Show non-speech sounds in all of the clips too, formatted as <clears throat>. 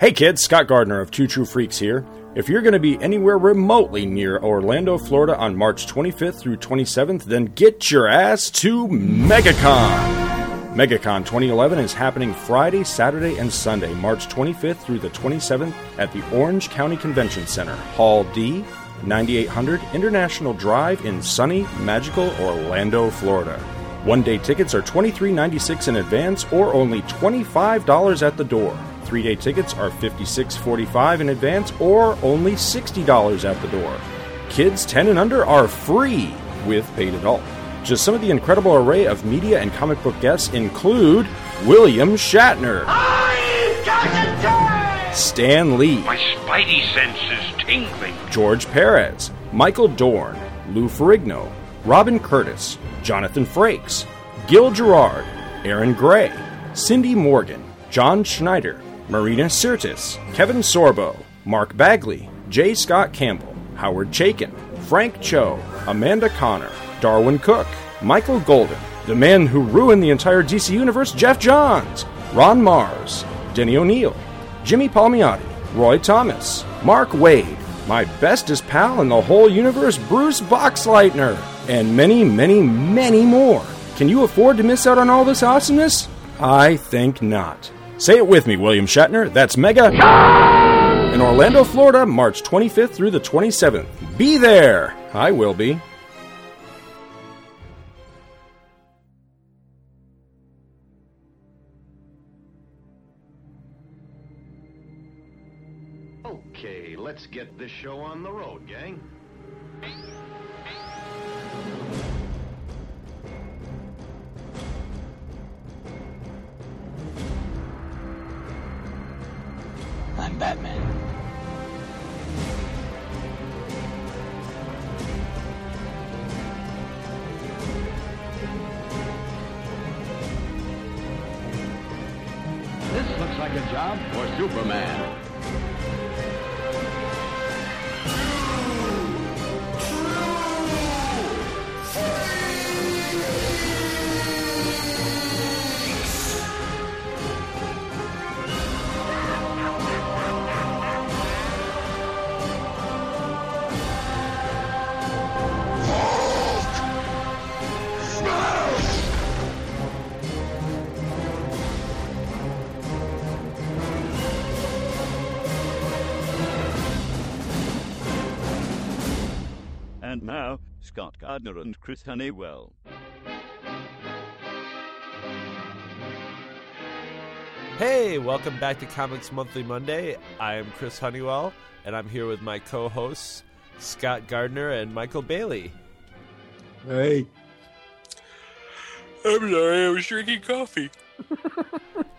Hey kids, Scott Gardner of Two True Freaks here. If you're going to be anywhere remotely near Orlando, Florida on March 25th through 27th, then get your ass to MegaCon. MegaCon 2011 is happening Friday, Saturday, and Sunday, March 25th through the 27th at the Orange County Convention Center, Hall D, 9800 International Drive in sunny, magical Orlando, Florida. One day tickets are $23.96 in advance or only $25 at the door. Three day tickets are $56.45 in advance or only $60 at the door. Kids 10 and under are free with paid adult. Just some of the incredible array of media and comic book guests include William Shatner, Stan Lee, My spidey sense is tingling. George Perez, Michael Dorn, Lou Ferrigno, Robin Curtis, Jonathan Frakes, Gil Gerard, Erin Gray, Cindy Morgan, John Schneider, Marina Sirtis, Kevin Sorbo, Mark Bagley, J. Scott Campbell, Howard Chaykin, Frank Cho, Amanda Conner, Darwyn Cooke, Michael Golden, the man who ruined the entire DC Universe, Geoff Johns, Ron Marz, Denny O'Neil, Jimmy Palmiotti, Roy Thomas, Mark Waid, my bestest pal in the whole universe, Bruce Boxleitner, and many, many, many more. Can you afford to miss out on all this awesomeness? I think not. Say it with me, William Shatner. That's Mega in Orlando, Florida, March 25th through the 27th. Be there! I will be. Okay, let's get this show on the road, gang. I'm Batman. This looks like a job for Superman. Scott Gardner and Chris Honeywell. Hey, welcome back to Comics Monthly Monday. I am Chris Honeywell, and I'm here with my co hosts, Scott Gardner and Michael Bailey. Hey. I'm sorry, I was drinking coffee. <laughs>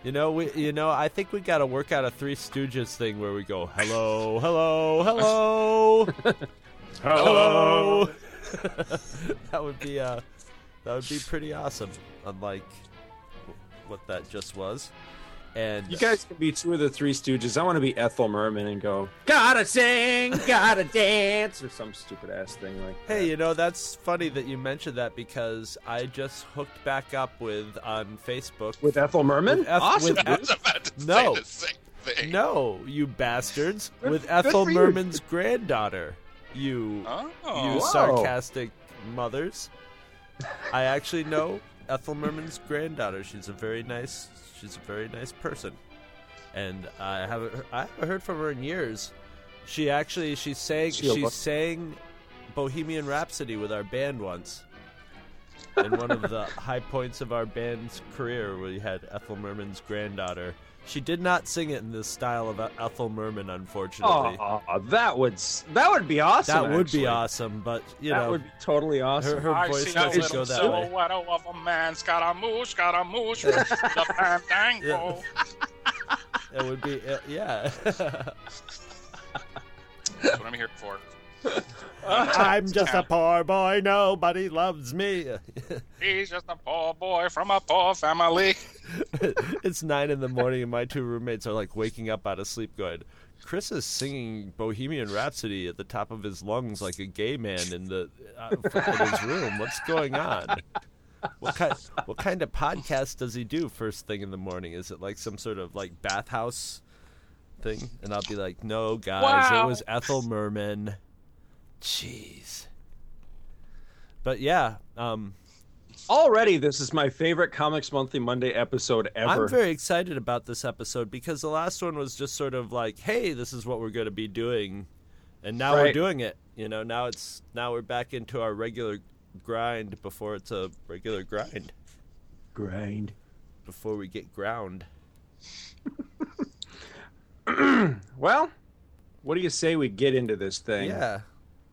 You know, we you know, I think we got to work out a Three Stooges thing where we go, hello, hello, hello, <laughs> hello. <laughs> that would be uh, that would be pretty awesome. Unlike what that just was, and You guys can be two of the three stooges. I want to be Ethel Merman and go, gotta sing, gotta dance, or some stupid ass thing like Hey, you know that's funny that you mentioned that because I just hooked back up with on Facebook. With Ethel Merman? With Eth- awesome. with <laughs> I Eth- was about to No. say the same thing. No, you bastards! Good- with Ethel for you. Merman's granddaughter. You, Oh. you Whoa. sarcastic mothers. I actually know Ethel Merman's granddaughter. She's a very nice. She's a very nice person, and I haven't. I haven't heard from her in years. She actually she sang She she sang Bohemian Rhapsody with our band once. In one of the <laughs> high points of our band's career, we had Ethel Merman's granddaughter. She did not sing it in the style of Ethel Merman, unfortunately. Oh, that would that would be awesome. that would actually. be awesome, but you that know, would be totally awesome. her, her I voice see a doesn't little go that way. silhouette of a man, Scaramouche, Scaramouche, with the <laughs> fandango. It would be, uh, yeah. <laughs> That's what I'm here for. <laughs> I'm just a poor boy, nobody loves me. <laughs> He's just a poor boy from a poor family. <laughs> it's nine in the morning, and my two roommates are like waking up out of sleep, going, Chris is singing Bohemian Rhapsody at the top of his lungs like a gay man in the uh, in his room. What's going on? What kind What kind of podcast does he do first thing in the morning? Is it like some sort of like bathhouse thing, and I'll be like, "No, guys, Wow. it was Ethel Merman." Jeez. But yeah, um, Already, this is my favorite Comics Monthly Monday episode ever. I'm very excited about this episode because the last one was just sort of like, "Hey, this is what we're going to be doing," and now we're doing it. You know, now it's now we're back into our regular grind before it's a regular grind grind. before we get ground. <clears throat> Well, what do you say we get into this thing? Yeah,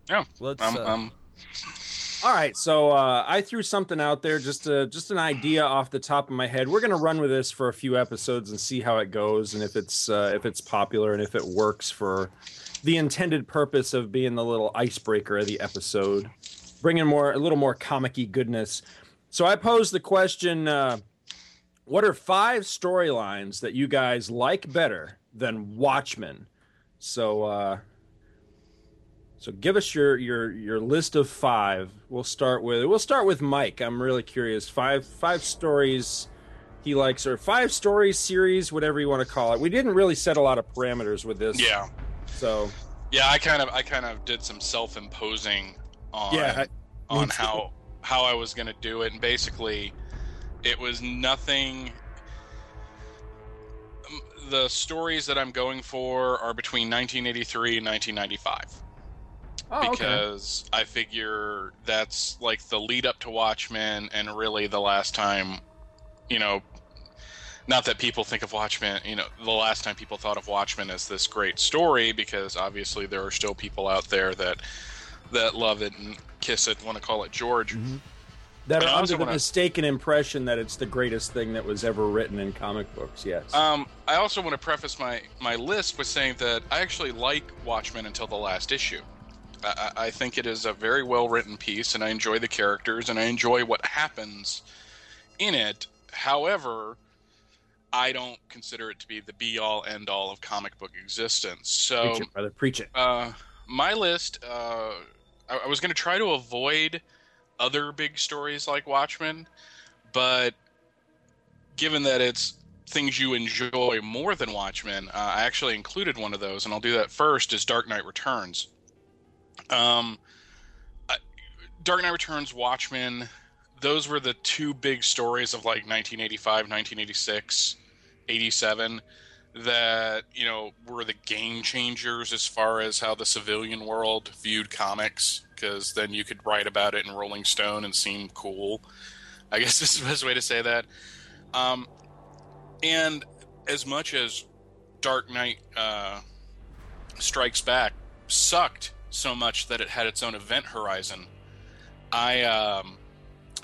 Yeah. let's. Um, uh, um, All right, so uh, I threw something out there, just a, just an idea off the top of my head. We're gonna run with this for a few episodes and see how it goes, and if it's uh, if it's popular and if it works for the intended purpose of being the little icebreaker of the episode, bringing more a little more comic-y goodness. So I posed the question: uh, What are five storylines that you guys like better than Watchmen? So. So give us your your your list of five. We'll start with we'll start with Mike. I'm really curious. Five five stories he likes or five stories series, whatever you want to call it. We didn't really set a lot of parameters with this. yeah. So Yeah, I kind of I kind of did some self-imposing on Yeah, I- on how how I was going to do it and basically it was nothing the stories that I'm going for are between 1983 and 1995 oh, okay. because I figure that's like the lead up to Watchmen and really the last time, you know, not that people think of Watchmen, you know, the last time people thought of Watchmen as this great story because obviously there are still people out there that that love it and kiss it, want to call it George. that and are under the wanna- mistaken impression that it's the greatest thing that was ever written in comic books. Yes. Um, I also want to preface my, my list with saying that I actually like Watchmen until the last issue. I, I think it is a very well written piece, and I enjoy the characters, and I enjoy what happens in it. However, I don't consider it to be the be all end all of comic book existence. So, preach it, brother. Preach it. uh, my list, uh, I, I was going to try to avoid other big stories like Watchmen, but given that it's things you enjoy more than Watchmen, uh, I actually included one of those, and I'll do that first. Is Dark Knight Returns. Um, Dark Knight Returns, Watchmen. Those were the two big stories of like 1985, 1986, 87 that you know were the game changers as far as how the civilian world viewed comics because then you could write about it in rolling stone and seem cool i <laughs> guess this is the best way to say that um, and as much as dark knight uh, strikes back sucked so much that it had its own event horizon i um,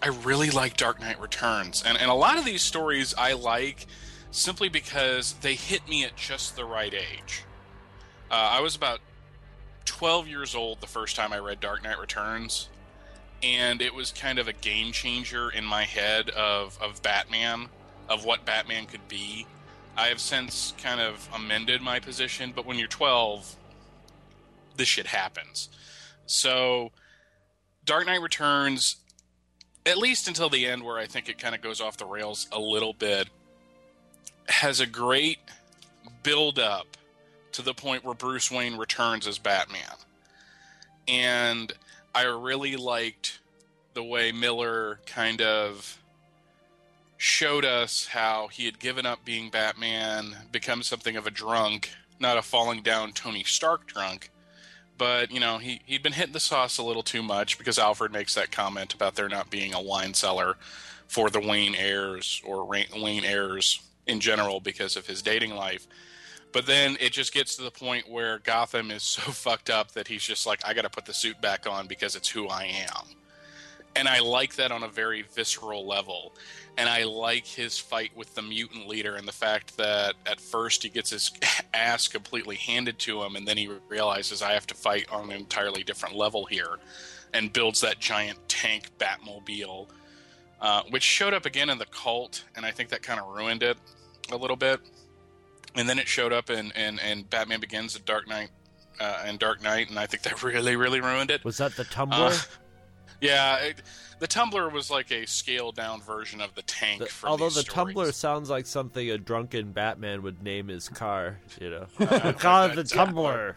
i really like dark knight returns and, and a lot of these stories i like simply because they hit me at just the right age. Uh, I was about 12 years old the first time I read Dark Knight Returns, and it was kind of a game changer in my head of, of Batman, of what Batman could be. I have since kind of amended my position, but when you're 12, this shit happens. So, Dark Knight Returns, at least until the end, where I think it kind of goes off the rails a little bit, has a great build up to the point where Bruce Wayne returns as Batman. And I really liked the way Miller kind of showed us how he had given up being Batman, become something of a drunk, not a falling down Tony Stark drunk. But, you know, he, he'd been hitting the sauce a little too much because Alfred makes that comment about there not being a wine cellar for the Wayne heirs or Wayne heirs in general because of his dating life. But then it just gets to the point where Gotham is so <laughs> fucked up that he's just like, I got to put the suit back on because it's who I am. And I like that on a very visceral level. And I like his fight with the mutant leader and the fact that at first he gets his <laughs> ass completely handed to him and then he realizes I have to fight on an entirely different level here and builds that giant tank Batmobile, uh, which showed up again in the cult. And I think that kind of ruined it a little bit. And then it showed up in, in, in Batman Begins and Dark Knight uh, and Dark Knight, and I think that <laughs> really, really ruined it. Was that the Tumbler? Uh, Yeah, it, the Tumbler was like a scaled down version of the tank. The- from although these the stories. tumbler sounds like something a drunken Batman would name his car, you know. I <laughs> <laughs> call it the tumbler.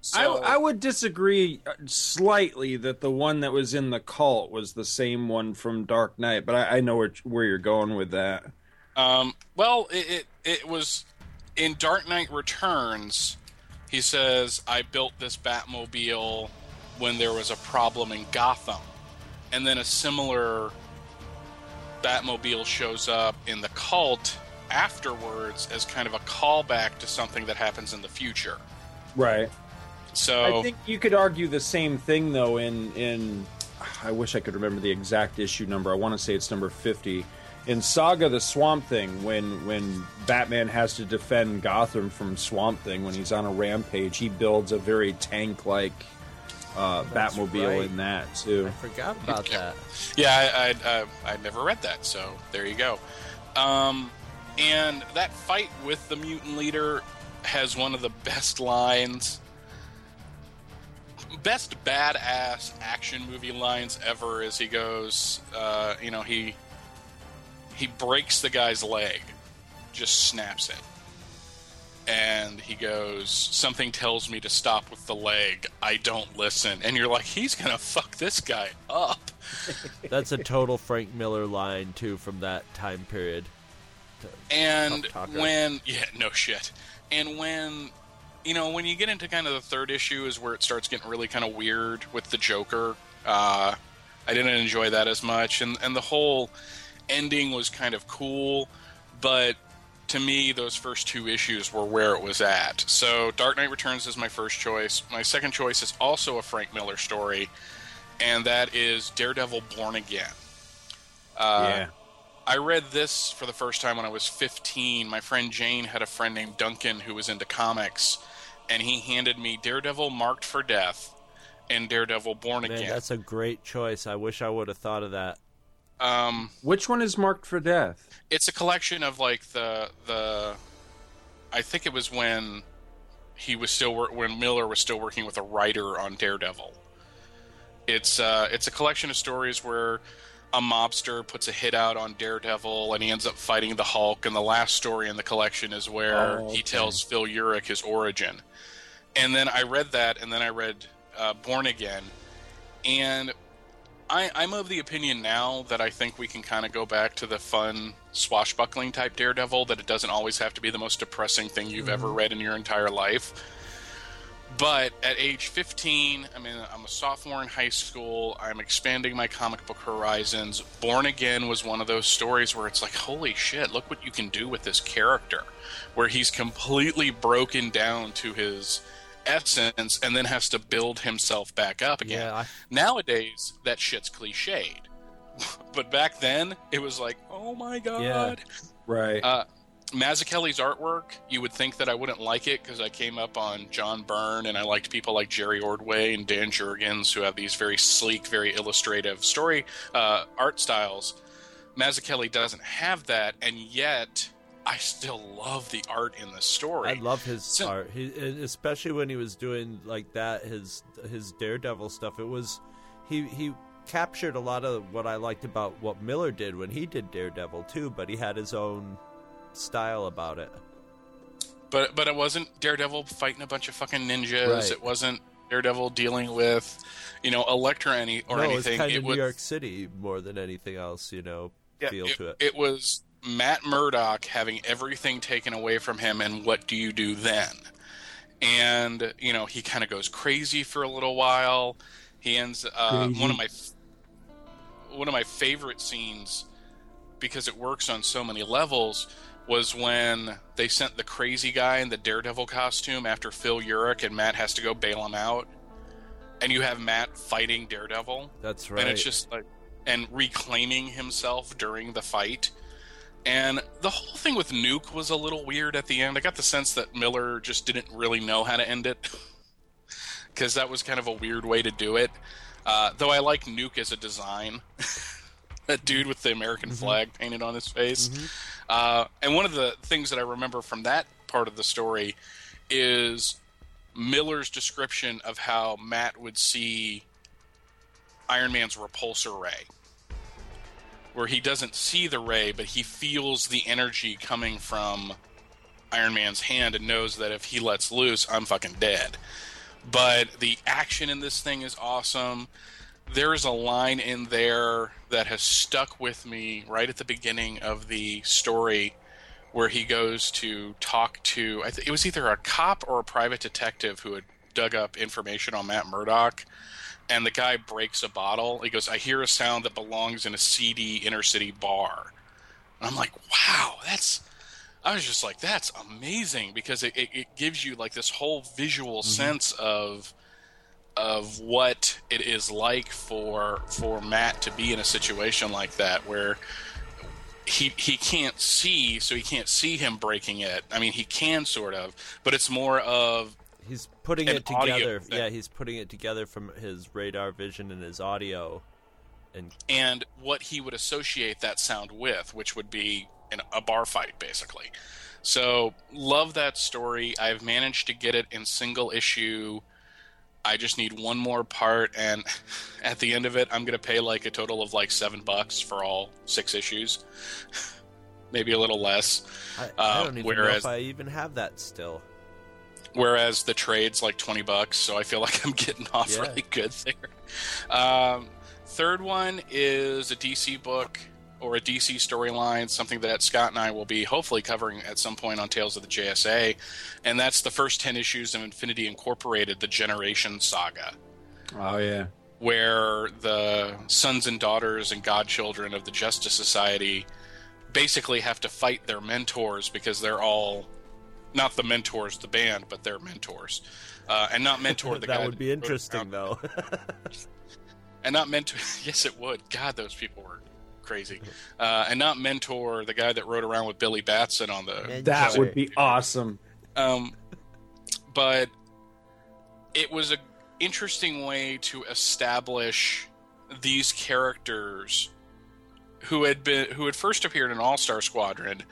So- I, I would disagree uh, slightly that the one that was in the cult was the same one from Dark Knight, but I, I know where, where you're going with that. Um, well, it, it it was in Dark Knight Returns. He says, "I built this Batmobile when there was a problem in Gotham," and then a similar Batmobile shows up in the cult afterwards as kind of a callback to something that happens in the future. Right. So I think you could argue the same thing though in in I wish I could remember the exact issue number. I want to say it's number 50. In Saga the Swamp Thing when when Batman has to defend Gotham from Swamp Thing when he's on a rampage, he builds a very tank-like uh, Batmobile right. in that too. I forgot <laughs> about that. Yeah, I, I, I, I never read that, so there you go. Um, and that fight with the mutant leader has one of the best lines, best badass action movie lines ever. As he goes, uh, you know, he he breaks the guy's leg, just snaps it. And he goes, Something tells me to stop with the leg. I don't listen. And you're like, He's going to fuck this guy up. <laughs> That's a total Frank Miller line too from that time period. And when yeah, no shit. And when you know, when you get into kind of the third issue is where it starts getting really kind of weird with the Joker. Uh I didn't enjoy that as much and and the whole ending was kind of cool, but to me those first two issues were where it was at. So Dark Knight Returns is my first choice. My second choice is also a Frank Miller story, and that is Daredevil Born Again. Uh, yeah. I read this for the first time when I was 15. My friend Jane had a friend named Duncan who was into comics, and he handed me Daredevil Marked for Death and Daredevil Born Man, Again. that's a great choice. I wish I would have thought of that. Um, Which one is marked for death? it's a collection of like the the. I think it was when he was still wor- when Miller was still working with a writer on Daredevil. It's uh, it's a collection of stories where a mobster puts a hit out on Daredevil and he ends up fighting the Hulk. And the last story in the collection is where Oh, he tells Phil Urich his origin. And then I read that, and then I read uh, Born Again, and I, I'm of the opinion now that I think we can kind of go back to the fun swashbuckling type Daredevil. That it doesn't always have to be the most depressing thing you've ever mm-hmm. read in your entire life. But at age 15, I mean, I'm a sophomore in high school. I'm expanding my comic book horizons. Born Again was one of those stories where it's like, holy shit, look what you can do with this character. Where he's completely broken down to his essence and then has to build himself back up again. Yeah, I, Nowadays, that shit's cliched. <laughs> but back then, it was like, oh my god. Right. Uh, Mazzucchelli's artwork, you would think that I wouldn't like it because I came up on John Byrne and I liked people like Jerry Ordway and Dan Jurgens who have these very sleek, very illustrative story uh, art styles. Mazzucchelli doesn't have that, and yet I still love the art in the story. I love his So- art, he, especially when he was doing like that. His his Daredevil stuff. It was he he captured a lot of what I liked about what Miller did when he did Daredevil too. But he had his own style about it. But but it wasn't Daredevil fighting a bunch of fucking ninjas. Right. It wasn't Daredevil dealing with, you know, Elektra any or no, anything. it was kind it of was New York City more than anything else. You know, yeah, feel it, to it. it was Matt Murdock having everything taken away from him, and what do you do then? And you know, he kind of goes crazy for a little while. He ends uh, one of my one of my favorite scenes because it works on so many levels was when they sent the crazy guy in the Daredevil costume after Phil Urich and Matt has to go bail him out. And you have Matt fighting Daredevil. That's right. And it's just like, and reclaiming himself during the fight. And the whole thing with Nuke was a little weird at the end. I got the sense that Miller just didn't really know how to end it. <laughs> Because that was kind of a weird way to do it. Uh, though I like Nuke as a design. <laughs> that dude with the American flag painted on his face. Uh, and one of the things that I remember from that part of the story is Miller's description of how Matt would see Iron Man's repulsor ray, where he doesn't see the ray, but he feels the energy coming from Iron Man's hand and knows that if he lets loose, I'm fucking dead. But the action in this thing is awesome. There is a line in there that has stuck with me right at the beginning of the story where he goes to talk to I th- it was either a cop or a private detective who had dug up information on Matt Murdock and the guy breaks a bottle. He goes, "I hear a sound that belongs in a seedy inner city bar." And I'm like, "Wow, that's." I was just like, "That's amazing," because it, it, it gives you like this whole visual mm-hmm. sense of of what it is like for for Matt to be in a situation like that where he he can't see, so he can't see him breaking it. I mean, he can sort of, but it's more of He's putting it together. Yeah, he's putting it together from his radar vision and his audio. And and what he would associate that sound with, which would be in a bar fight, basically. So, love that story. I've managed to get it in single issue. I just need one more part, and <laughs> at the end of it, I'm going to pay like a total of like seven bucks for all six issues, <laughs> maybe a little less. I, I Uh, don't even know whereas- if I even have that still. Whereas the trade's like 20 bucks so i feel <laughs> like i'm getting off Yeah. really good there um, third one is a dc book or a dc storyline something that scott and i will be hopefully covering at some point on tales of the jsa and that's the first 10 issues of infinity incorporated the generation saga Oh yeah. where the sons and daughters and godchildren of the Justice Society basically have to fight their mentors because they're all not the mentors, the band, but their mentors, uh, and not mentor <laughs> the guy that would be wrote interesting, though. <laughs> and not mentor. <laughs> Yes, it would. God, those people were crazy, uh, and not mentor the guy that rode around with Billy Batson on the That would be awesome. um, but it was a interesting way to establish these characters who had been who had first appeared in All Star Squadron,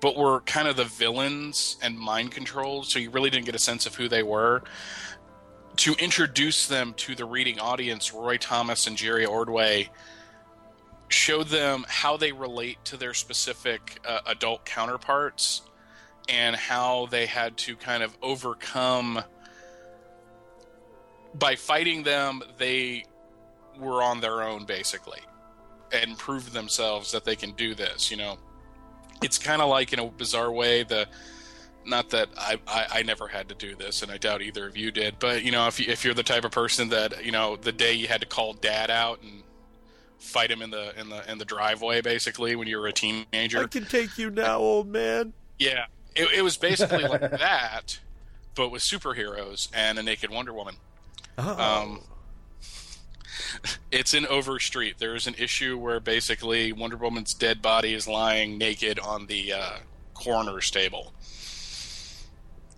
but were kind of the villains and mind controlled, so you really didn't get a sense of who they were. To introduce them to the reading audience, Roy Thomas and Jerry Ordway showed them how they relate to their specific uh, adult counterparts and how they had to kind of overcome by fighting them they were on their own basically and prove themselves that they can do this you know it's kind of like in a bizarre way the not that I, I I never had to do this and I doubt either of you did but you know if you, if you're the type of person that you know the day you had to call dad out and fight him in the in the in the driveway basically when you were a teenager I can take you now, old man. yeah, it, it was basically like <laughs> that, but with superheroes and a naked Wonder Woman. Oh. Um, it's in Overstreet. There is an issue where basically Wonder Woman's dead body is lying naked on the uh, coroner's table.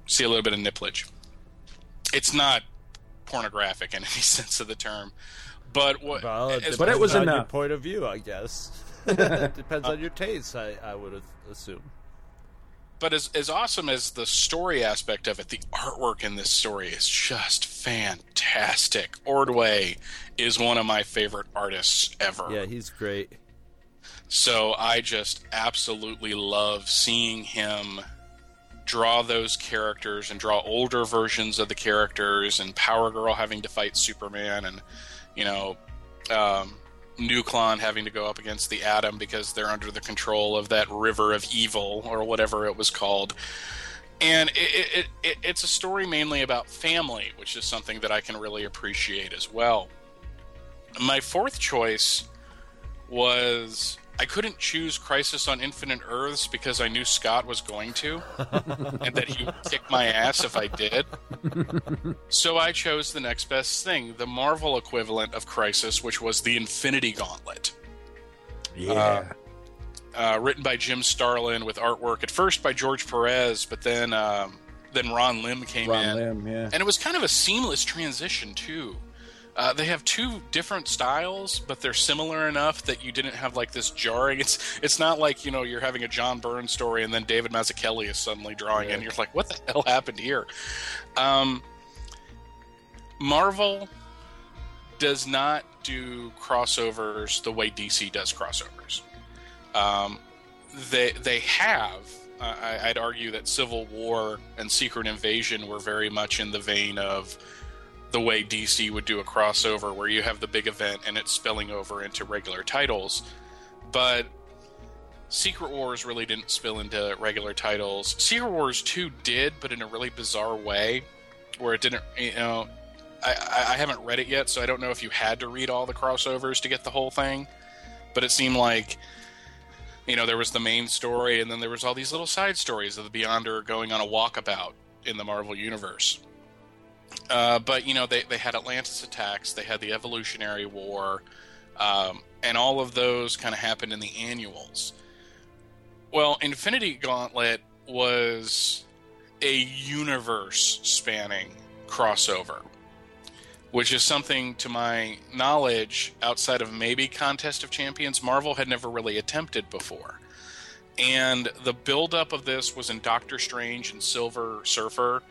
See a little bit of nipplage. It's not pornographic in any <laughs> sense of the term, but what? well, it But it was on your point of view, I guess. <laughs> depends on your taste, I, I would assume. But as as awesome as the story aspect of it, the artwork in this story is just fantastic. Ordway is one of my favorite artists ever. Yeah, he's great. So I just absolutely love seeing him draw those characters and draw older versions of the characters and Power Girl having to fight Superman and you know um, Nuklon having to go up against the Atom because they're under the control of that river of evil or whatever it was called. And it, it, it, it, it's a story mainly about family, which is something that I can really appreciate as well. My fourth choice was I couldn't choose Crisis on Infinite Earths because I knew Scott was going to, <laughs> and that he would kick my ass if I did. so I chose the next best thing, the Marvel equivalent of Crisis, which was the Infinity Gauntlet. Yeah. Uh, written by Jim Starlin with artwork at first by George Perez, but then um, then Ron Lim came Ron in. Lim, yeah. And it was kind of a seamless transition too. Uh, they have two different styles, but they're similar enough that you didn't have like this jarring. It's it's not like you know you're having a John Byrne story and then David Mazzucchelli is suddenly drawing in. You're like, what the hell happened here? Um, Marvel does not do crossovers the way DC does crossovers. Um, they they have. Uh, I, I'd argue that Civil War and Secret Invasion were very much in the vein of the way DC would do a crossover, where you have the big event and it's spilling over into regular titles. But Secret Wars really didn't spill into regular titles. Secret Wars 2 did, but in a really bizarre way, where it didn't, you know. I, I haven't read it yet, so I don't know if you had to read all the crossovers to get the whole thing. But it seemed like, you know, there was the main story, and then there was all these little side stories of the Beyonder going on a walkabout in the Marvel Universe. Uh, but you know, they they had Atlantis attacks, they had the Evolutionary War, um, and all of those kind of happened in the annuals. Well, Infinity Gauntlet was a universe spanning crossover, which is something, to my knowledge, outside of maybe Contest of Champions, Marvel had never really attempted before. And the buildup of this was in Doctor Strange and Silver Surfer,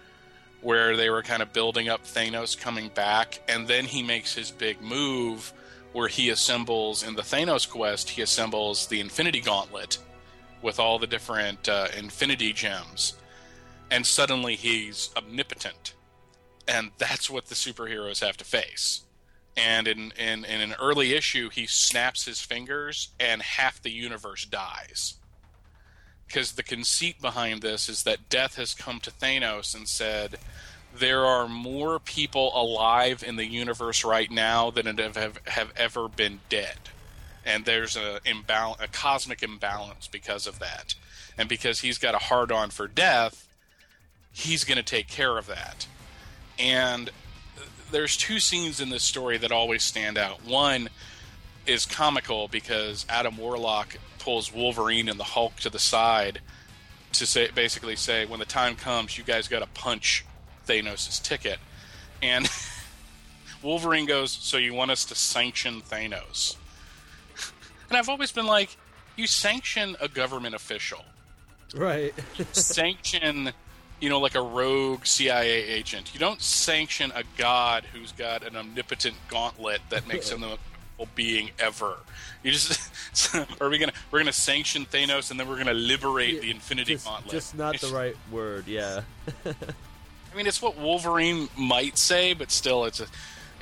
where they were kind of building up Thanos coming back, and then he makes his big move where he assembles in the Thanos quest, he assembles the Infinity Gauntlet with all the different uh, Infinity gems, and suddenly he's omnipotent, and that's what the superheroes have to face. And in, in, in an early issue, he snaps his fingers, and half the universe dies. Because the conceit behind this is that Death has come to Thanos and said, there are more people alive in the universe right now than have, have, ever been dead and there's a imbalance, a cosmic imbalance because of that, and because he's got a hard on for death, he's going to take care of that. And there's two scenes in this story that always stand out. One is comical because Adam Warlock pulls Wolverine and the Hulk to the side to say basically say when the time comes you guys got to punch Thanos' ticket. And <laughs> Wolverine goes, "So you want us to sanction Thanos?" <laughs> And I've always been like, you sanction a government official. Right. sanction, you know, like a rogue CIA agent. You don't sanction a god who's got an omnipotent gauntlet that makes him the <laughs> being ever. You just <laughs> are we gonna we're gonna sanction Thanos and then we're gonna liberate the Infinity just, Gauntlet. Just not the right word, yeah. <laughs> I mean, it's what Wolverine might say, but still, it's a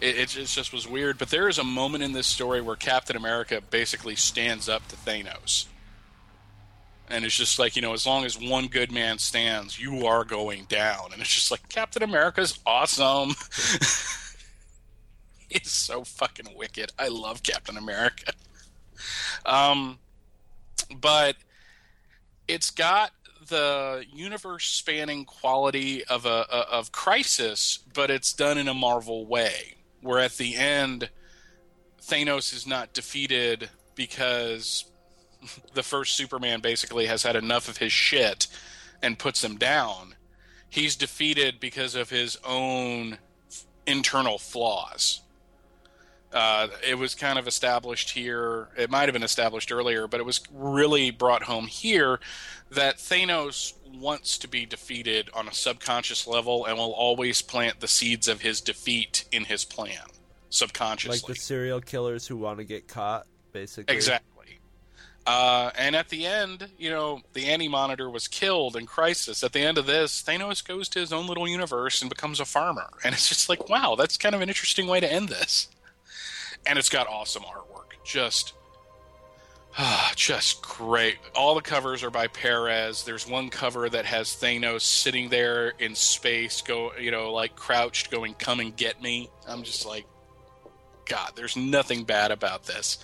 it, it just, just was weird. But there is a moment in this story where Captain America basically stands up to Thanos. And it's just like, you know, as long as one good man stands, you are going down. And it's just like, Captain America's awesome. <laughs> <laughs> He's so fucking wicked. I love Captain America. Um, but it's got the universe spanning quality of a, a of crisis but it's done in a marvel way where at the end Thanos is not defeated because <laughs> the first Superman basically has had enough of his shit and puts him down. He's defeated because of his own internal flaws. Uh, it was kind of established here. It might have been established earlier, but it was really brought home here that Thanos wants to be defeated on a subconscious level and will always plant the seeds of his defeat in his plan subconsciously. Like the serial killers who want to get caught, basically. Exactly. Uh, and at the end, you know, the Anti Monitor was killed in Crisis. At the end of this, Thanos goes to his own little universe and becomes a farmer. And it's just like, wow, that's kind of an interesting way to end this. And it's got awesome artwork. Just ah, <sighs> just great. All the covers are by Perez. There's one cover that has Thanos sitting there in space, go you know, like crouched, going, "Come and get me." I'm just like, God, there's nothing bad about this.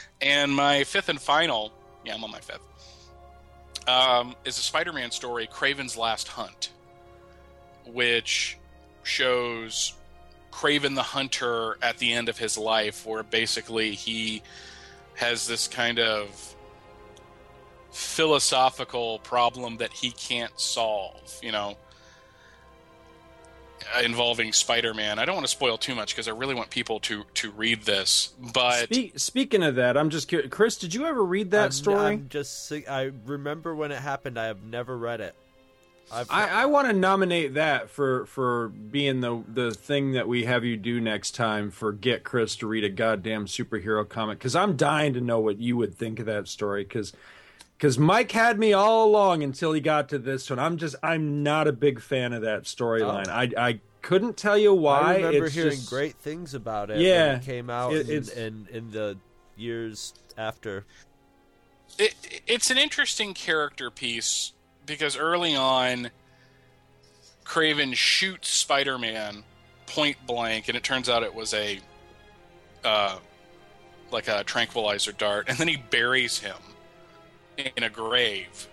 <laughs> and my fifth and final, yeah, I'm on my fifth, um, is a Spider-Man story, Kraven's Last Hunt, which shows Kraven the Hunter at the end of his life, where basically he has this kind of philosophical problem that he can't solve, you know, uh, involving Spider-Man. I don't want to spoil too much because I really want people to to read this. But Spe- speaking of that, I'm just curious. Chris, did you ever read that I'm, story? I'm just. I remember when it happened. I have never read it. I've, I, I want to nominate that for for being the the thing that we have you do next time for get Chris to read a goddamn superhero comic because I'm dying to know what you would think of that story because because Mike had me all along until he got to this one. I'm just I'm not a big fan of that storyline. Oh. I I couldn't tell you why. I remember It's hearing just- great things about it. Yeah, when it came out it- in, in in the years after. it, it's an interesting character piece because early on, Kraven shoots Spider-Man point blank, and it turns out it was a uh, like a tranquilizer dart, and then he buries him in a grave.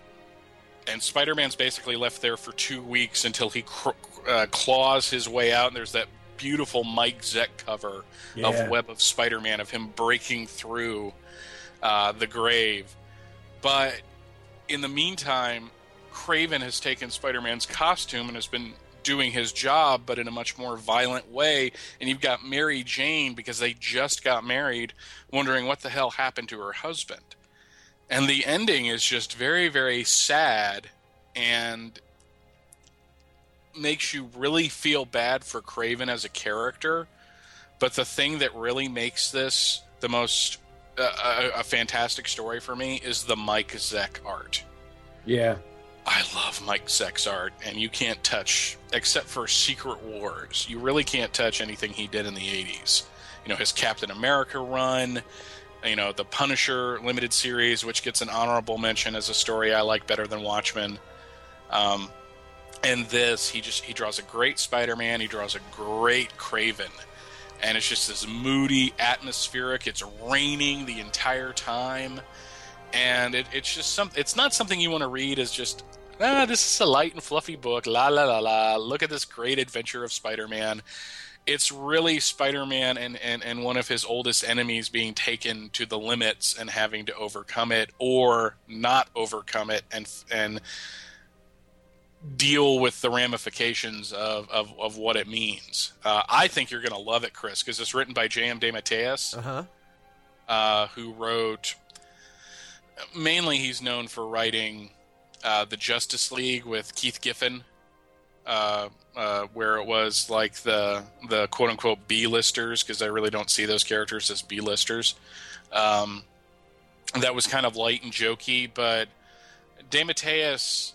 And Spider-Man's basically left there for two weeks until he cr- uh, claws his way out, and there's that beautiful Mike Zeck cover Yeah. of Web of Spider-Man of him breaking through uh, the grave. But in the meantime, Kraven has taken Spider Man's costume and has been doing his job, but in a much more violent way. And you've got Mary Jane, because they just got married, wondering what the hell happened to her husband. And the ending is just very, very sad and makes you really feel bad for Kraven as a character. But the thing that really makes this the most uh, a, a fantastic story for me is the Mike Zeck art. Yeah. I love Mike Zeck's art, and you can't touch, except for Secret Wars, you really can't touch anything he did in the 80s. You know, his Captain America run, you know, the Punisher limited series, which gets an honorable mention as a story I like better than Watchmen. Um, and this, he just he draws a great Spider-Man. He draws a great Kraven, and it's just this moody, atmospheric. It's raining the entire time, and it, it's just some. It's not something you want to read as just ah, this is a light and fluffy book. La la la la. Look at this great adventure of Spider-Man. It's really Spider-Man and, and, and one of his oldest enemies being taken to the limits and having to overcome it or not overcome it and and deal with the ramifications of, of, of what it means. Uh, I think you're going to love it, Chris, because it's written by J.M. DeMatteis, Uh huh. uh, who wrote. Mainly, he's known for writing uh, the Justice League with Keith Giffen, uh, uh, where it was like the the quote unquote B listers, because I really don't see those characters as B listers. Um, that was kind of light and jokey, but DeMatteis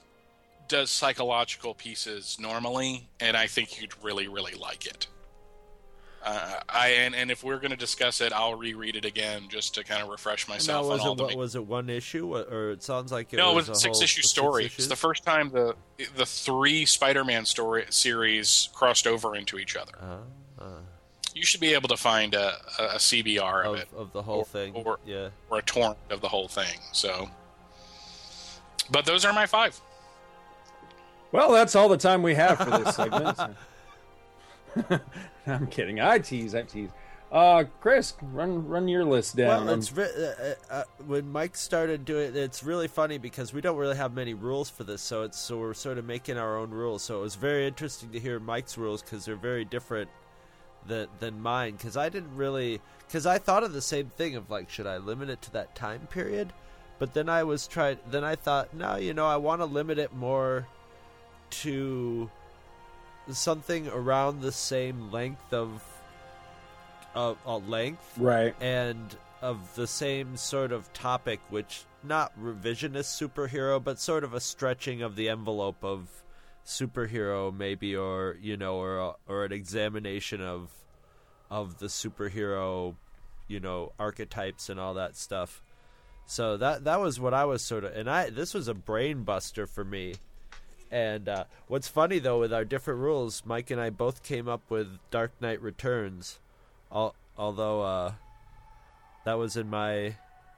does psychological pieces normally, and I think you'd really, really like it. Uh, I and, and if we're going to discuss it, I'll reread it again just to kind of refresh Now, myself was on all it the. what, was it one issue or- or it sounds like it no, was it was a a whole- six issue story. issues? It's the first time the the three Spider-Man story series crossed over into each other. Uh, uh, You should be able to find a, a, a CBR of, of, it of the whole Or- thing. or- yeah. or a torrent of the whole thing. So, but those are my five. Well, that's all the time we have for this segment. <laughs> <laughs> <laughs> I'm kidding. I tease. I tease. Uh, Chris, run run your list down. Well, it's re- uh, uh, when Mike started doing it, it's really funny because we don't really have many rules for this, so it's so we're sort of making our own rules. So it was very interesting to hear Mike's rules because they're very different than than mine. Because I didn't really, because I thought of the same thing of like, should I limit it to that time period? But then I was trying. Then I thought, no, you know, I want to limit it more to something around the same length of uh, uh, length right. and of the same sort of topic, which not revisionist superhero, but sort of a stretching of the envelope of superhero, maybe, or you know, or or an examination of of the superhero, you know, archetypes and all that stuff. So that that was what I was sort of, and I this was a brain buster for me. And uh, what's funny though, with our different rules, Mike and I both came up with Dark Knight Returns. Al- although uh, that was in my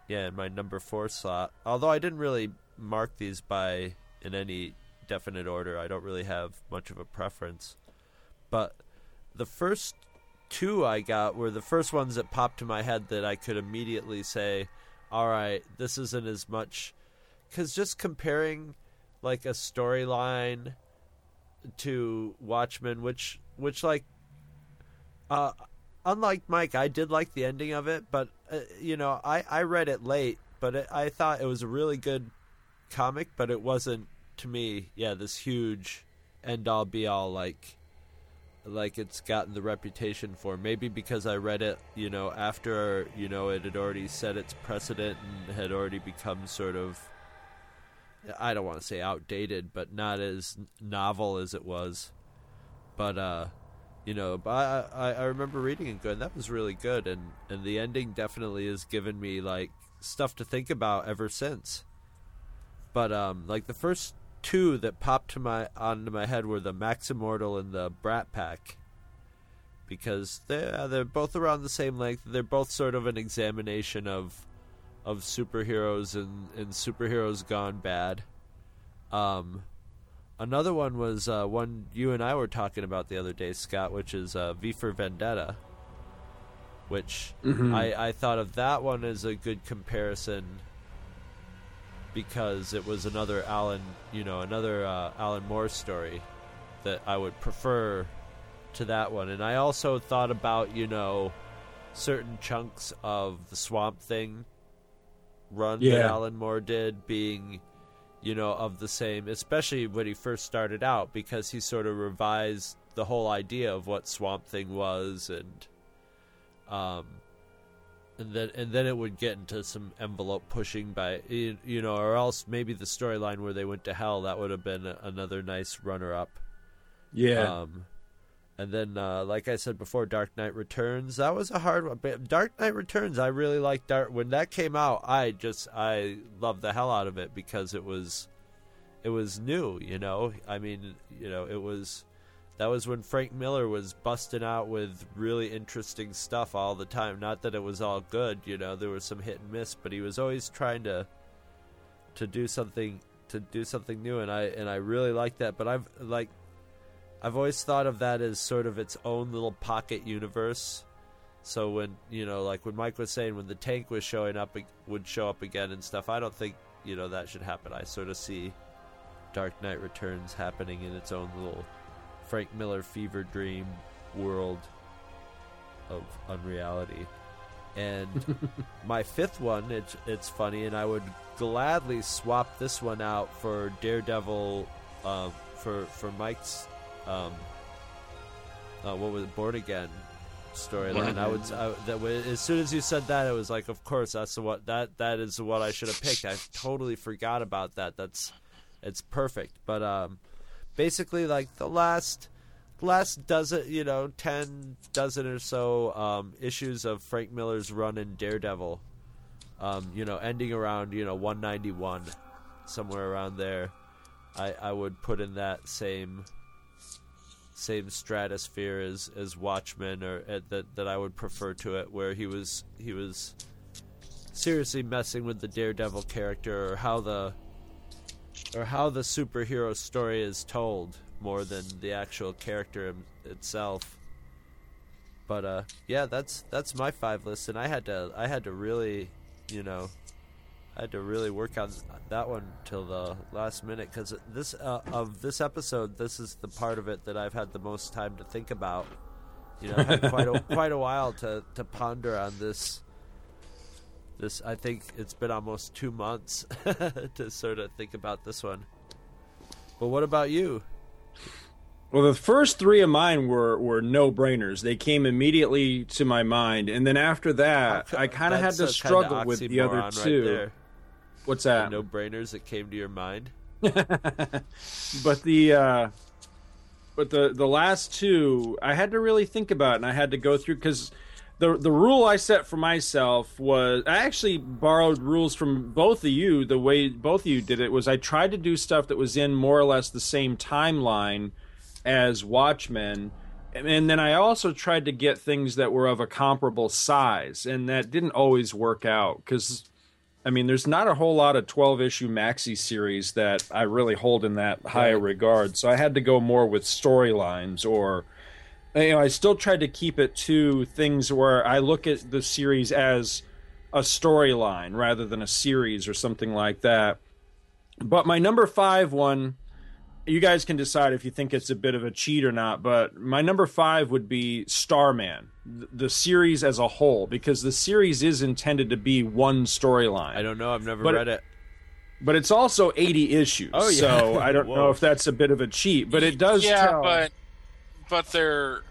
yeah in my number four slot. Although I didn't really mark these by in any definite order. I don't really have much of a preference. But the first two I got were the first ones that popped to my head that I could immediately say, "All right, this isn't as much." Because just comparing like a storyline to Watchmen, which which like uh unlike Mike, I did like the ending of it, but uh, you know, I I read it late, but it, I thought it was a really good comic, but it wasn't to me, yeah, this huge end all be all like like it's gotten the reputation for. Maybe because I read it, you know, after you know it had already set its precedent and had already become sort of I don't want to say outdated, but not as novel as it was. But uh you know, but I, I remember reading it good. That was really good, and and the ending definitely has given me like stuff to think about ever since. But um, like the first two that popped to my onto my head were the Maximortal and the Brat Pack, because they uh, they're both around the same length. They're both sort of an examination of of superheroes and and superheroes gone bad. Um, Another one was uh, one you and I were talking about the other day, Scott, which is uh, V for Vendetta. Which Mhm. I, I thought of that one as a good comparison because it was another Alan, you know, another uh, Alan Moore story that I would prefer to that one. And I also thought about, you know, certain chunks of the Swamp Thing run that Alan Moore did being you know, of the same, especially when he first started out, because he sort of revised the whole idea of what Swamp Thing was, and um, and then and then it would get into some envelope pushing by you you know, or else maybe the storyline where they went to hell that would have been another nice runner up. Yeah. Um, and then, uh, like I said before, Dark Knight Returns. That was a hard one. But Dark Knight Returns, I really liked. Dark when that came out. I just I loved the hell out of it because it was, it was new. You know, I mean, you know, it was. That was when Frank Miller was busting out with really interesting stuff all the time. Not that it was all good, you know, there was some hit and miss, but he was always trying to to do something to do something new and I and I really like that. But I've like I've always thought of that as sort of its own little pocket universe. So when you know, like when Mike was saying, when the tank was showing up, would show up again and stuff. I don't think you know that should happen. I sort of see Dark Knight Returns happening in its own little Frank Miller fever dream world of unreality. And <laughs> my fifth one, it's it's funny, and I would gladly swap this one out for Daredevil, um, for for Mike's um, uh, what was it, Born Again storyline. I would I, that as soon as you said that, it was like, of course, that's what that that is what I should have picked. I totally forgot about that. That's it's perfect. But um, basically, like the last last dozen, you know, ten dozen or so um, issues of Frank Miller's run in Daredevil. Um, you know, ending around you know 191, somewhere around there. I I would put in that same same stratosphere as as Watchmen or uh, that that I would prefer to it, where he was he was seriously messing with the Daredevil character or how the or how the superhero story is told more than the actual character itself. But uh, yeah, that's that's my five list, and I had to I had to really, you know, I had to really work on that one till the last minute because this uh, of this episode, this is the part of it that I've had the most time to think about. You know, I've had quite a <laughs> quite a while to to ponder on this. This I think it's been almost two months <laughs> to sort of think about this one. But what about you? Well, the first three of mine were were no brainers. They came immediately to my mind, and then after that, I kind of had to struggle with the other right two. there. What's that? No brainers that came to your mind. <laughs> but the uh but the the last two i had to really think about and i had to go through because the the rule i set for myself was i actually borrowed rules from both of you the way both of you did it was i tried to do stuff that was in more or less the same timeline as watchmen and, and then i also tried to get things that were of a comparable size and that didn't always work out because I mean, there's not a whole lot of 12 issue maxi series that I really hold in that high Right. regard. So I had to go more with storylines or you know, I still tried to keep it to things where I look at the series as a storyline rather than a series or something like that. But my number 5 one you guys can decide if you think it's a bit of a cheat or not, but my number 5 would be Starman, the series as a whole because the series is intended to be one storyline. I don't know. I've never But- read it. but it's also 80 issues. Oh, yeah. So I don't <laughs> know if that's a bit of a cheat, but it does Yeah, tell. but but they're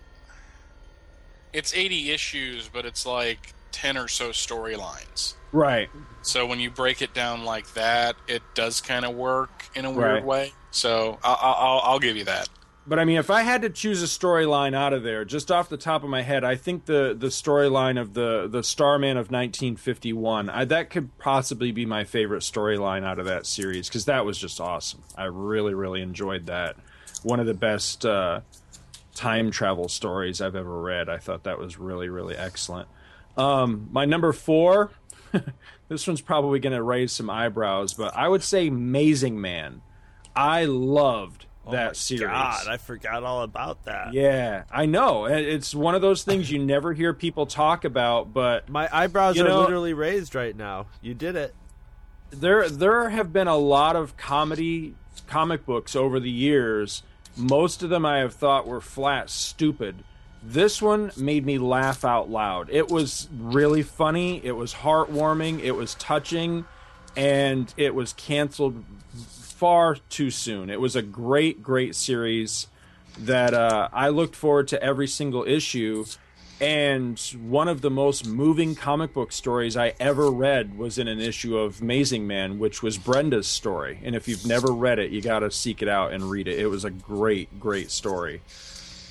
it's 80 issues, but it's like 10 or so storylines. right. So when you break it down like that, it does kind of work in a weird Right. way. So I'll, I'll, I'll give you that. But I mean, if I had to choose a storyline out of there, just off the top of my head, I think the the storyline of the the Starman of 1951, I, that could possibly be my favorite storyline out of that series because that was just awesome. I really really enjoyed that. One of the best uh, time travel stories I've ever read. I thought that was really really excellent. Um, my number four, <laughs> this one's probably going to raise some eyebrows, but I would say Amazing Man. I loved oh that series. Oh God, I forgot all about that. Yeah, I know. It's one of those things you never hear people talk about, but My eyebrows are know- literally raised right now. You did it. there there have been a lot of comedy comic books over the years. Most of them I have thought were flat stupid. This one made me laugh out loud. It was really funny, it was heartwarming, it was touching, and it was canceled far too soon. It was a great, great series that uh, I looked forward to every single issue. And one of the most moving comic book stories I ever read was in an issue of Amazing Man, which was Brenda's story. And if you've never read it, you got to seek it out and read it. It was a great, great story.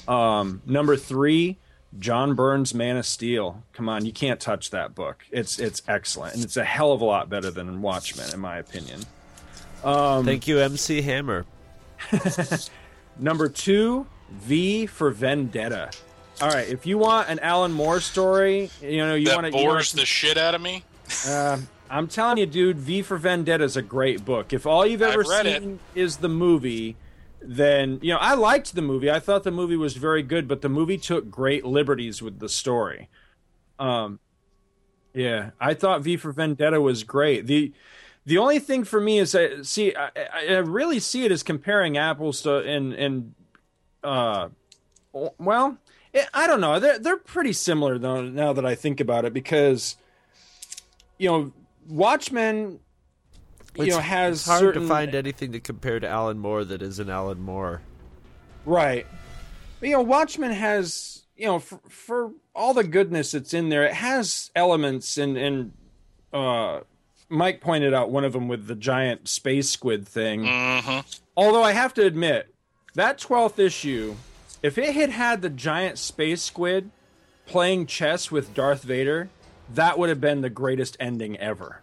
Um, number three, John Byrne's Man of Steel. Come on, you can't touch that book. It's it's excellent, and it's a hell of a lot better than Watchmen, in my opinion. Um, Thank you, MC Hammer. <laughs> Number two, V for Vendetta. All right, if you want an Alan Moore story, you know you want to. bores the shit out of me. Uh, I'm telling you, dude, V for Vendetta is a great book. If all you've ever read it. seen is the movie, then you know I liked the movie. I thought the movie was very good, but the movie took great liberties with the story. Um, yeah, I thought V for Vendetta was great. the The only thing for me is that see, I, I I really see it as comparing apples to and and uh, well, eh, I don't know. They're they're pretty similar though. Now that I think about it, because you know, Watchmen, you It's- know, has it's hard certain to find anything to compare to Alan Moore that isn't Alan Moore. right. But, you know, Watchmen has you know for, for all the goodness that's in there, it has elements and and uh, Mike pointed out one of them with the giant space squid thing. hmm Although I have to admit, that 12th issue, if it had had the giant space squid playing chess with Darth Vader, that would have been the greatest ending ever.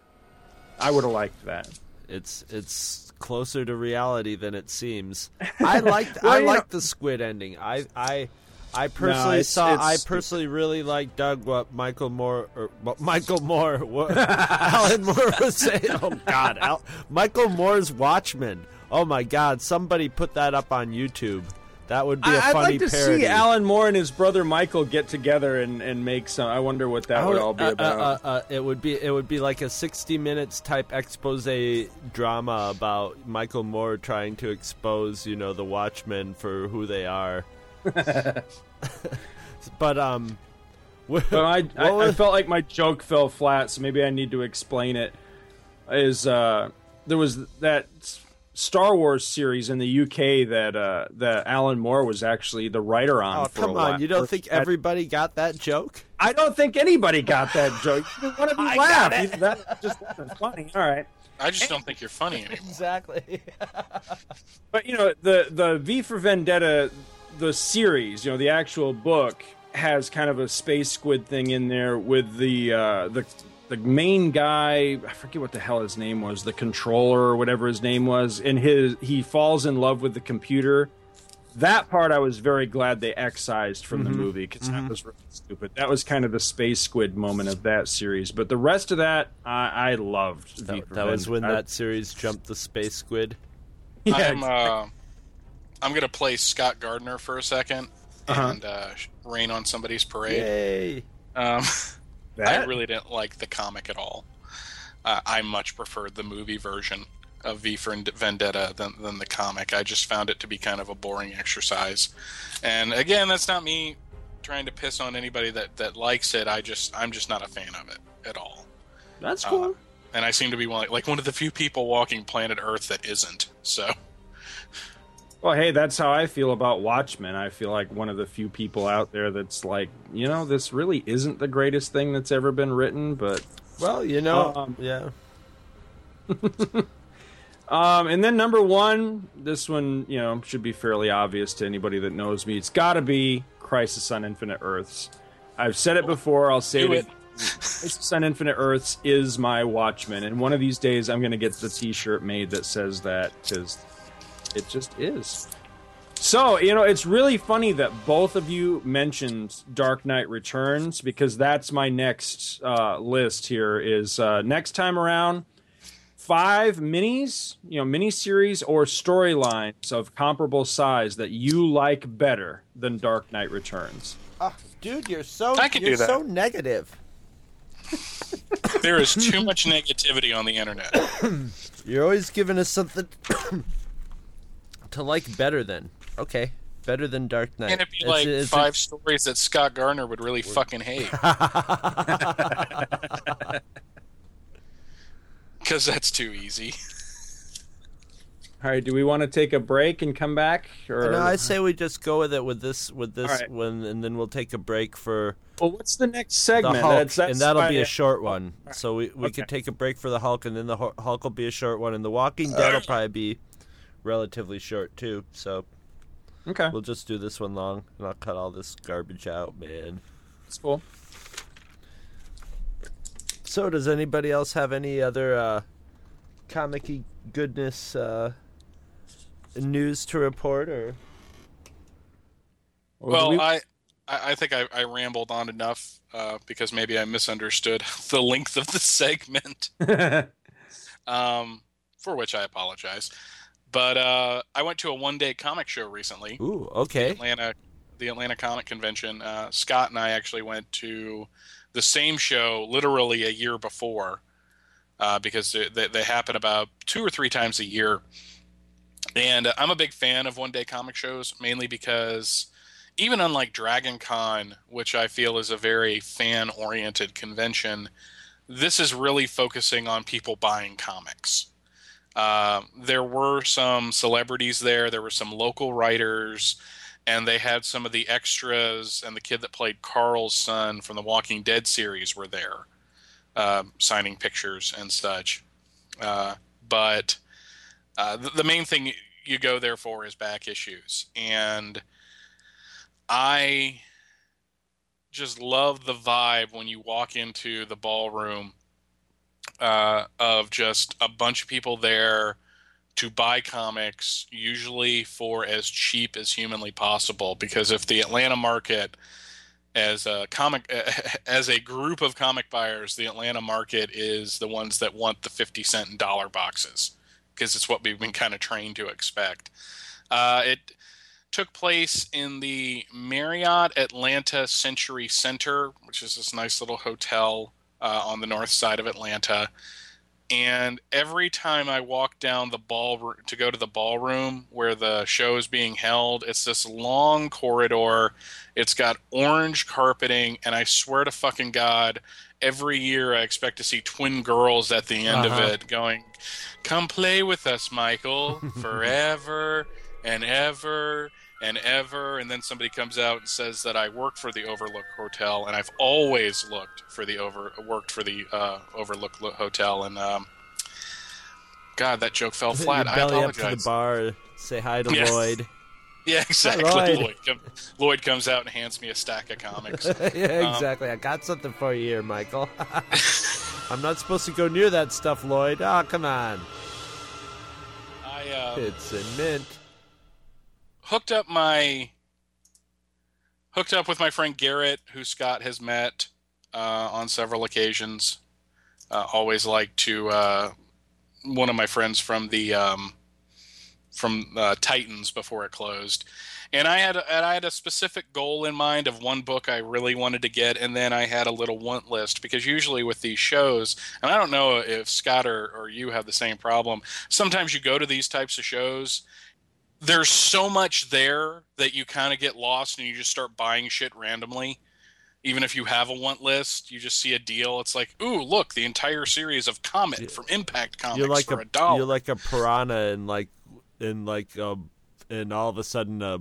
I would have liked that. It's it's closer to reality than it seems. <laughs> I liked Well, I you know- liked the squid ending. I I I personally it's- saw. it's I personally really like Doug what Michael Moore or what Michael Moore what <laughs> Alan Moore was saying. Oh God, Al, Michael Moore's Watchmen. Oh my God, somebody put that up on YouTube. That would be a I- I'd funny like to parody. see Alan Moore and his brother Michael get together and, and make some. I wonder what that would would- all be uh, about. uh, uh, uh, it would be it would be like a sixty minutes type expose drama about Michael Moore trying to expose you know the Watchmen for who they are. <laughs> but um, But I, I, What I felt like my joke fell flat, so maybe I need to explain it. Is uh, there was that Star Wars series in the UK that uh, that Alan Moore was actually the writer on. oh for come a while. on, you don't think That- everybody got that joke? I don't think anybody got that joke. One of you <laughs> I laugh. got You- That just wasn't funny. All right. I just don't think you're funny anymore. <laughs> Exactly. But you know, the the V for Vendetta, the series, you know, the actual book has kind of a space squid thing in there with the uh, the the main guy. I forget what the hell his name was, the controller or whatever his name was, and his he falls in love with the computer. That part I was very glad they excised from the movie because that was really stupid. That was kind of the space squid moment of that series. But the rest of that, I, I loved. That, that was when Vendetta. that series jumped the space squid. <laughs> Yeah, I'm uh, I'm gonna play Scott Gardner for a 2nd Uh-huh. and uh, rain on somebody's parade. Um, <laughs> I really didn't like the comic at all. Uh, I much preferred the movie version of V for Vendetta than, than the comic. I just found it to be kind of a boring exercise. And again, that's not me trying to piss on anybody that, that likes it. I just I'm just not a fan of it at all. That's cool. and I seem to be one, like one of the few people walking planet Earth that isn't. So Well, hey, that's how I feel about Watchmen. I feel like one of the few people out there that's like, you know, this really isn't the greatest thing that's ever been written, but Well, you know, Um, yeah. <laughs> Um, and then number one, this one, you know, should be fairly obvious to anybody that knows me. It's got to be Crisis on Infinite Earths. I've said it before. I'll say Do it. it. Crisis on Infinite Earths is my Watchmen, and one of these days I'm going to get the T-shirt made that says that because it just is. So you know, it's really funny that both of you mentioned Dark Knight Returns because that's my next uh, list. Here is uh, next time around five minis, you know, mini series or storylines of comparable size that you like better than Dark Knight Returns. Ah, dude, you're so I can you're do that. so negative. there is too much negativity on the internet. <coughs> You're always giving us something to like better than. Okay, better than Dark Knight. Can it be It's- like it's a- five stories that Scott Garner would really fucking hate? <laughs> <laughs> Because that's too easy. <laughs> All right, do we want to take a break and come back? Or No, I say we just go with it with this with this Alright. one, and then we'll take a break for well, what's the next the segment? Hulk, That's- that's and that'll be my- a uh, short one. Oh, so we we Okay. could take a break for the Hulk, and then the Hulk will be a short one, and the Walking Dead will probably be relatively short too. So Okay, we'll just do this one long, and I'll cut all this garbage out, man. that's cool. So does anybody else have any other uh, comic goodness uh, news to report, or Or Well, we- I, I I think I, I rambled on enough uh, because maybe I misunderstood <laughs> the length of the segment, <laughs> um, for which I apologize. But uh, I went to a one-day comic show recently. ooh, okay, Atlanta, the Atlanta Comic Convention. Uh, Scott and I actually went to the same show literally a year before uh, because they, they, they happen about two or three times a year. And uh, I'm a big fan of one day comic shows, mainly because even unlike Dragon Con, which I feel is a very fan oriented convention, this is really focusing on people buying comics. Uh, there were some celebrities there, there were some local writers, and they had some of the extras, and the kid that played Carl's son from the Walking Dead series were there, um, signing pictures and such. Uh, but uh, the, the main thing you go there for is back issues, and I just love the vibe when you walk into the ballroom uh, of just a bunch of people there to buy comics, usually for as cheap as humanly possible. Because if the Atlanta market, as a comic, <laughs> as a group of comic buyers, the Atlanta market is the ones that want the fifty cent and dollar boxes, because it's what we've been kind of trained to expect. Uh, it took place in the Marriott Atlanta Century Center, which is this nice little hotel uh, on the north side of Atlanta. And every time I walk down the ball to go to the ballroom where the show is being held, it's this long corridor. It's got orange carpeting, and I swear to fucking God, every year I expect to see twin girls at the end Uh-huh. of it going, "Come play with us, Michael, <laughs> forever and ever." And ever and then somebody comes out and says that I work for the Overlook Hotel and I've always looked for the over worked for the uh, Overlook Lo- Hotel and um, God that joke fell <laughs> flat. I belly up to the bar, say hi to Yeah. Lloyd. <laughs> Yeah, exactly. Lloyd. Lloyd. com- Lloyd comes out and hands me a stack of comics. <laughs> yeah, Um, exactly. I got something for you here, Michael. I'm not supposed to go near that stuff, Lloyd. Oh, come on. I um, It's in mint. Hooked up my hooked up with my friend Garrett, who Scott has met uh, on several occasions. Uh, always like to uh, one of my friends from the um, from uh, Titans before it closed, and I had and I had a specific goal in mind of one book I really wanted to get, and then I had a little want list because usually with these shows, and I don't know if Scott or, or you have the same problem. Sometimes you go to these types of shows there's so much there that you kind of get lost and you just start buying shit randomly. Even if you have a want list, you just see a deal. It's like, ooh, look, the entire series of Comet from Impact Comics You're like for a, a, dollar. you're like a piranha, and like and like um, and all of a sudden a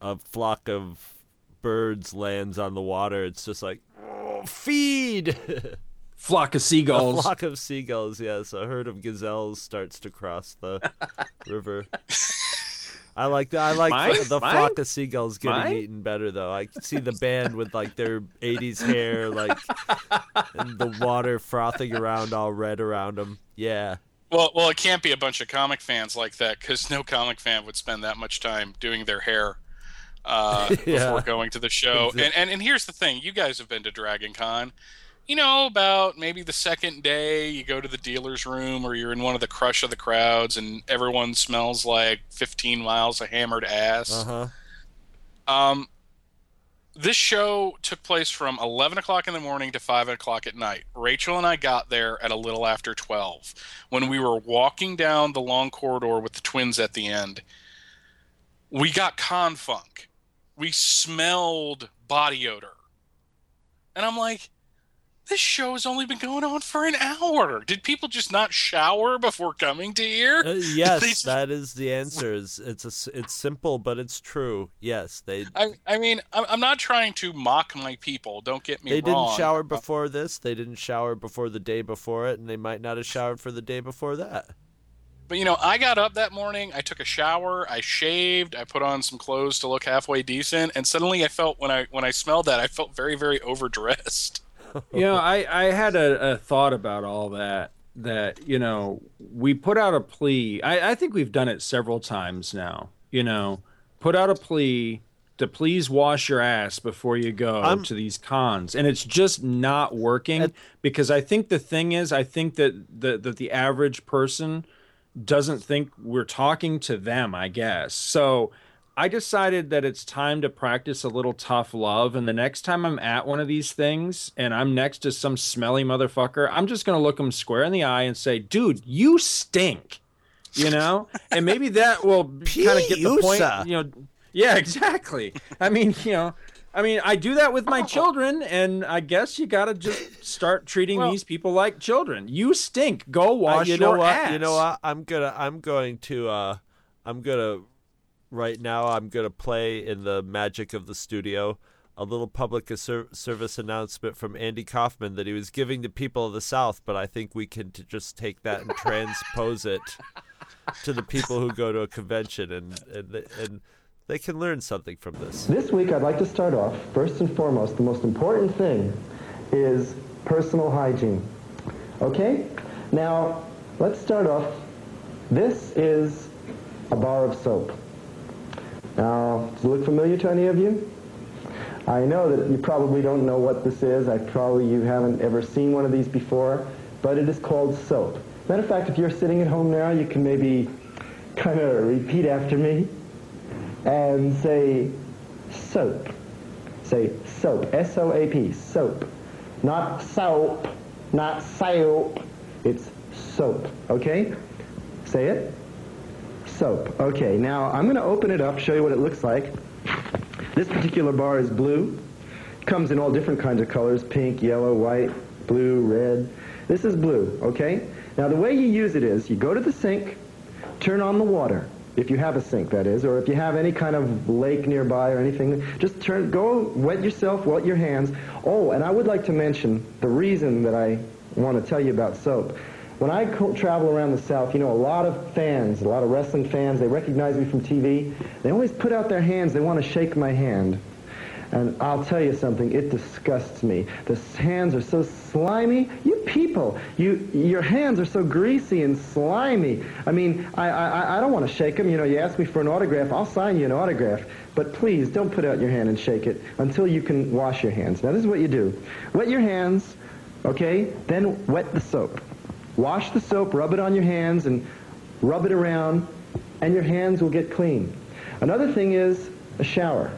a flock of birds lands on the water. It's just like oh, feed. <laughs> Flock of a seagulls. flock of seagulls. Yes, a herd of gazelles starts to cross the <laughs> river. <laughs> I like the I like Mine? the Mine? flock of seagulls getting Mine? eaten better though. I can see the band with like their '80s hair, like and the water frothing around, all red around them. Yeah, Well, well, it can't be a bunch of comic fans like that because no comic fan would spend that much time doing their hair uh, <laughs> Yeah. before going to the show. And, and and here's the thing: you guys have been to Dragon Con. You know, about maybe the second day, you go to the dealer's room or you're in one of the crush of the crowds, and everyone smells like 15 miles of hammered ass. uh huh. Um, this show took place from 11 o'clock in the morning to 5 o'clock at night. Rachel and I got there at a little after 12. When we were walking down the long corridor with the twins at the end, we got con funk. We smelled body odor. And I'm like, this show has only been going on for an hour. Did people just not shower before coming to here? Uh, <laughs> yes, just- that is the answer. Is it's a it's simple, but it's true. Yes, they I, I mean, I'm I'm not trying to mock my people. Don't get me they wrong. didn't shower before this. They didn't shower before the day before it, and they might not have showered for the day before that. But you know, I got up that morning, I took a shower, I shaved, I put on some clothes to look halfway decent, and suddenly I felt when I when I smelled that, I felt very very overdressed. You know, I, I had a, a thought about all that. That you know, we put out a plea. I, I think we've done it several times now. You know, put out a plea to please wash your ass before you go I'm- to these cons, and it's just not working At- because I think the thing is, I think that the that the average person doesn't think we're talking to them. I guess so. I decided that it's time to practice a little tough love. And the next time I'm at one of these things and I'm next to some smelly motherfucker, I'm just going to look him square in the eye and say, dude, you stink. You know? <laughs> and maybe that will kind of get the point. You know, yeah, exactly. I mean, you know, I mean, I do that with my children, and I guess you got to just start treating Well- these people like children. You stink. Go wash Uh, wash you know what? ass. You know what? I'm gonna. I'm going to. uh I'm gonna. Right now, I'm gonna play in the magic of the studio a little public ser- service announcement from Andy Kaufman that he was giving to people of the South, but I think we can just take that and transpose it to the people who go to a convention, and and, and they can learn something from this. This week, I'd like to start off, first and foremost, the most important thing is personal hygiene. Okay? Now, let's start off. This is a bar of soap. Now, does it look familiar to any of you? I know that you probably don't know what this is. I probably you haven't ever seen one of these before, but it is called soap. Matter of fact, if you're sitting at home now, you can maybe kind of repeat after me and say soap. Say soap. S-O-A-P. Soap. Not soap. Not soap. It's soap. Okay? Say it. Soap. Okay, now I'm going to open it up, show you what it looks like. This particular bar is blue. Comes in all different kinds of colors, pink, yellow, white, blue, red. This is blue, okay? Now the way you use it is you go to the sink, turn on the water, if you have a sink that is, or if you have any kind of lake nearby or anything, just turn, go wet yourself, wet your hands. Oh, and I would like to mention the reason that I want to tell you about soap. When I travel around the South, you know, a lot of fans, a lot of wrestling fans, they recognize me from TV. They always put out their hands. They want to shake my hand. And I'll tell you something, it disgusts me. The hands are so slimy. You people, you, your hands are so greasy and slimy. I mean, I, I, I don't want to shake them. You know, you ask me for an autograph, I'll sign you an autograph. But please, don't put out your hand and shake it until you can wash your hands. Now, this is what you do. Wet your hands, okay? Then wet the soap. Wash the soap, rub it on your hands, and rub it around, and your hands will get clean. Another thing is a shower.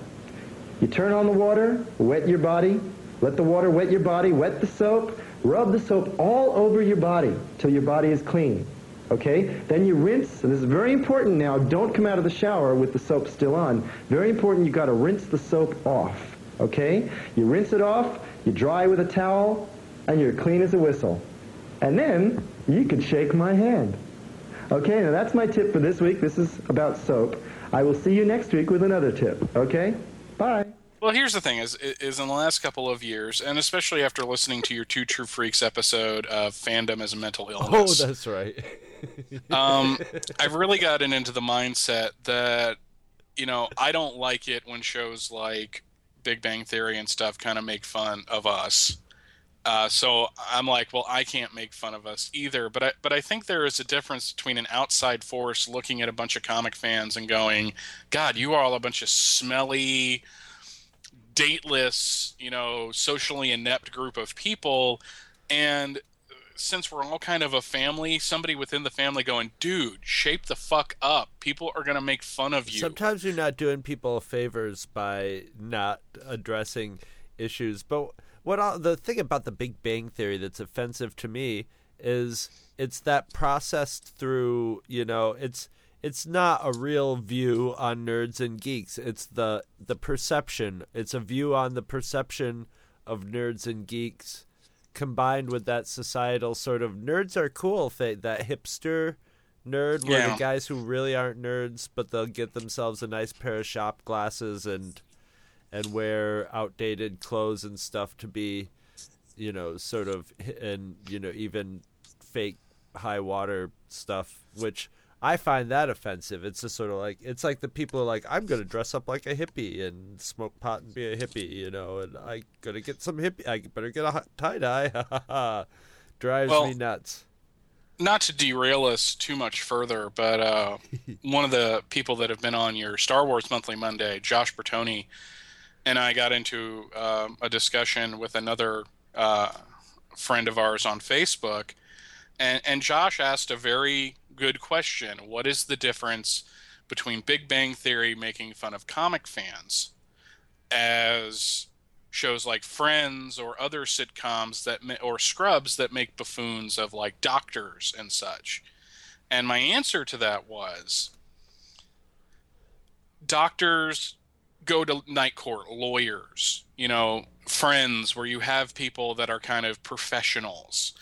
You turn on the water, wet your body, let the water wet your body, wet the soap, rub the soap all over your body till your body is clean. Okay? Then you rinse, and this is very important now, don't come out of the shower with the soap still on. Very important, you've got to rinse the soap off. Okay? You rinse it off, you dry with a towel, and you're clean as a whistle. And then you could shake my hand. Okay, now that's my tip for this week. This is about soap. I will see you next week with another tip. Okay? Bye. Well, here's the thing: is is in the last couple of years, and especially after listening to your Two True Freaks episode of fandom as a mental illness. Oh, <laughs> that's right. <laughs> um, I've really gotten into the mindset that you know I don't like it when shows like Big Bang Theory and stuff kind of make fun of us. Uh, so I'm like, well, I can't make fun of us either. But I, but I think there is a difference between an outside force looking at a bunch of comic fans and going, God, you are all a bunch of smelly, dateless, you know, socially inept group of people, and since we're all kind of a family, somebody within the family going, dude, shape the fuck up. People are gonna make fun of you. Sometimes you're not doing people favors by not addressing issues. But what the thing about the Big Bang Theory that's offensive to me is it's that processed through. You know, it's it's not a real view on nerds and geeks. It's the the perception. It's a view on the perception of nerds and geeks combined with that societal sort of nerds are cool thing, that hipster nerd where the guys who really aren't nerds but they'll get themselves a nice pair of shop glasses and and wear outdated clothes and stuff to be you know sort of and you know even fake high water stuff which I find that offensive. It's just sort of like it's like the people are like, I'm gonna dress up like a hippie and smoke pot and be a hippie, you know, and I gotta get some hippie. I better get a tie dye. Drives Well, me nuts. not to derail us too much further, but uh, <laughs> one of the people that have been on your Star Wars Monthly Monday, Josh Bertoni, and I got into um, a discussion with another uh, friend of ours on Facebook, and, and Josh asked a very good question: What is the difference between Big Bang Theory making fun of comic fans as shows like Friends or other sitcoms that or Scrubs that make buffoons of like doctors and such. And my answer to that was doctors go to night court, lawyers, you know, friends where you have people that are kind of professionals.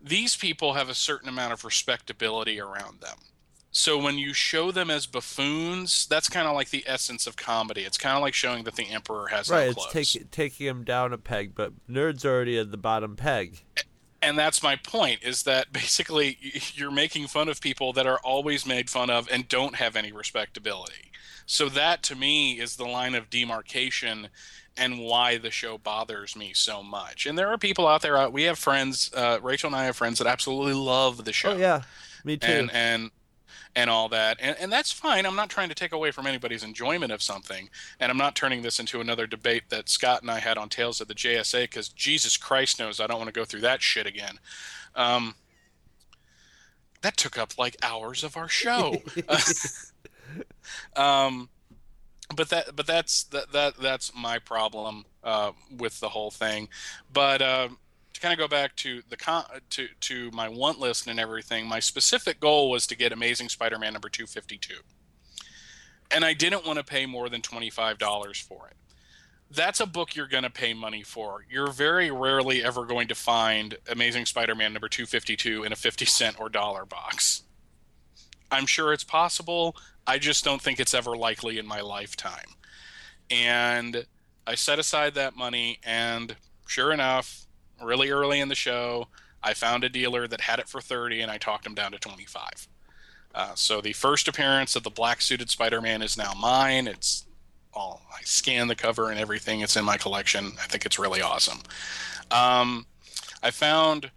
These people have a certain amount of respectability around them. So when you show them as buffoons, that's kind of like the essence of comedy. It's kind of like showing that the emperor has Right, no it's take, taking him down a peg, but nerds already at the bottom peg. and that's my point is that <laughs> basically you're making fun of people that are always made fun of and don't have any respectability so that to me is the line of demarcation and why the show bothers me so much. And there are people out there uh, we have friends uh, rachel and i have friends that absolutely love the show. Oh yeah, me too. and and and all that. And, and that's fine. I'm not trying to take away from anybody's enjoyment of something. And i'm not turning this into another debate that scott and i had on tales of the jsa because jesus christ knows i don't want to go through that shit again. Um, that took up like hours of our show <laughs> <laughs> <laughs> um, but that but that's that, that that's my problem uh, with the whole thing but uh, to kind of go back to the con- to to my want list and everything, my specific goal was to get Amazing Spider-Man number 252. And I didn't want to pay more than $25 for it. That's a book you're going to pay money for. You're very rarely ever going to find Amazing Spider-Man number 252 in a 50 cent or dollar box. I'm sure it's possible. I just don't think it's ever likely in my lifetime. And I set aside that money and sure enough, really early in the show, I found a dealer that had it for 30 and I talked him down to 25. Uh, so the first appearance of the black suited Spider Man is now mine. It's all, I scan the cover and everything. It's in my collection. I think it's really awesome. Um, I found,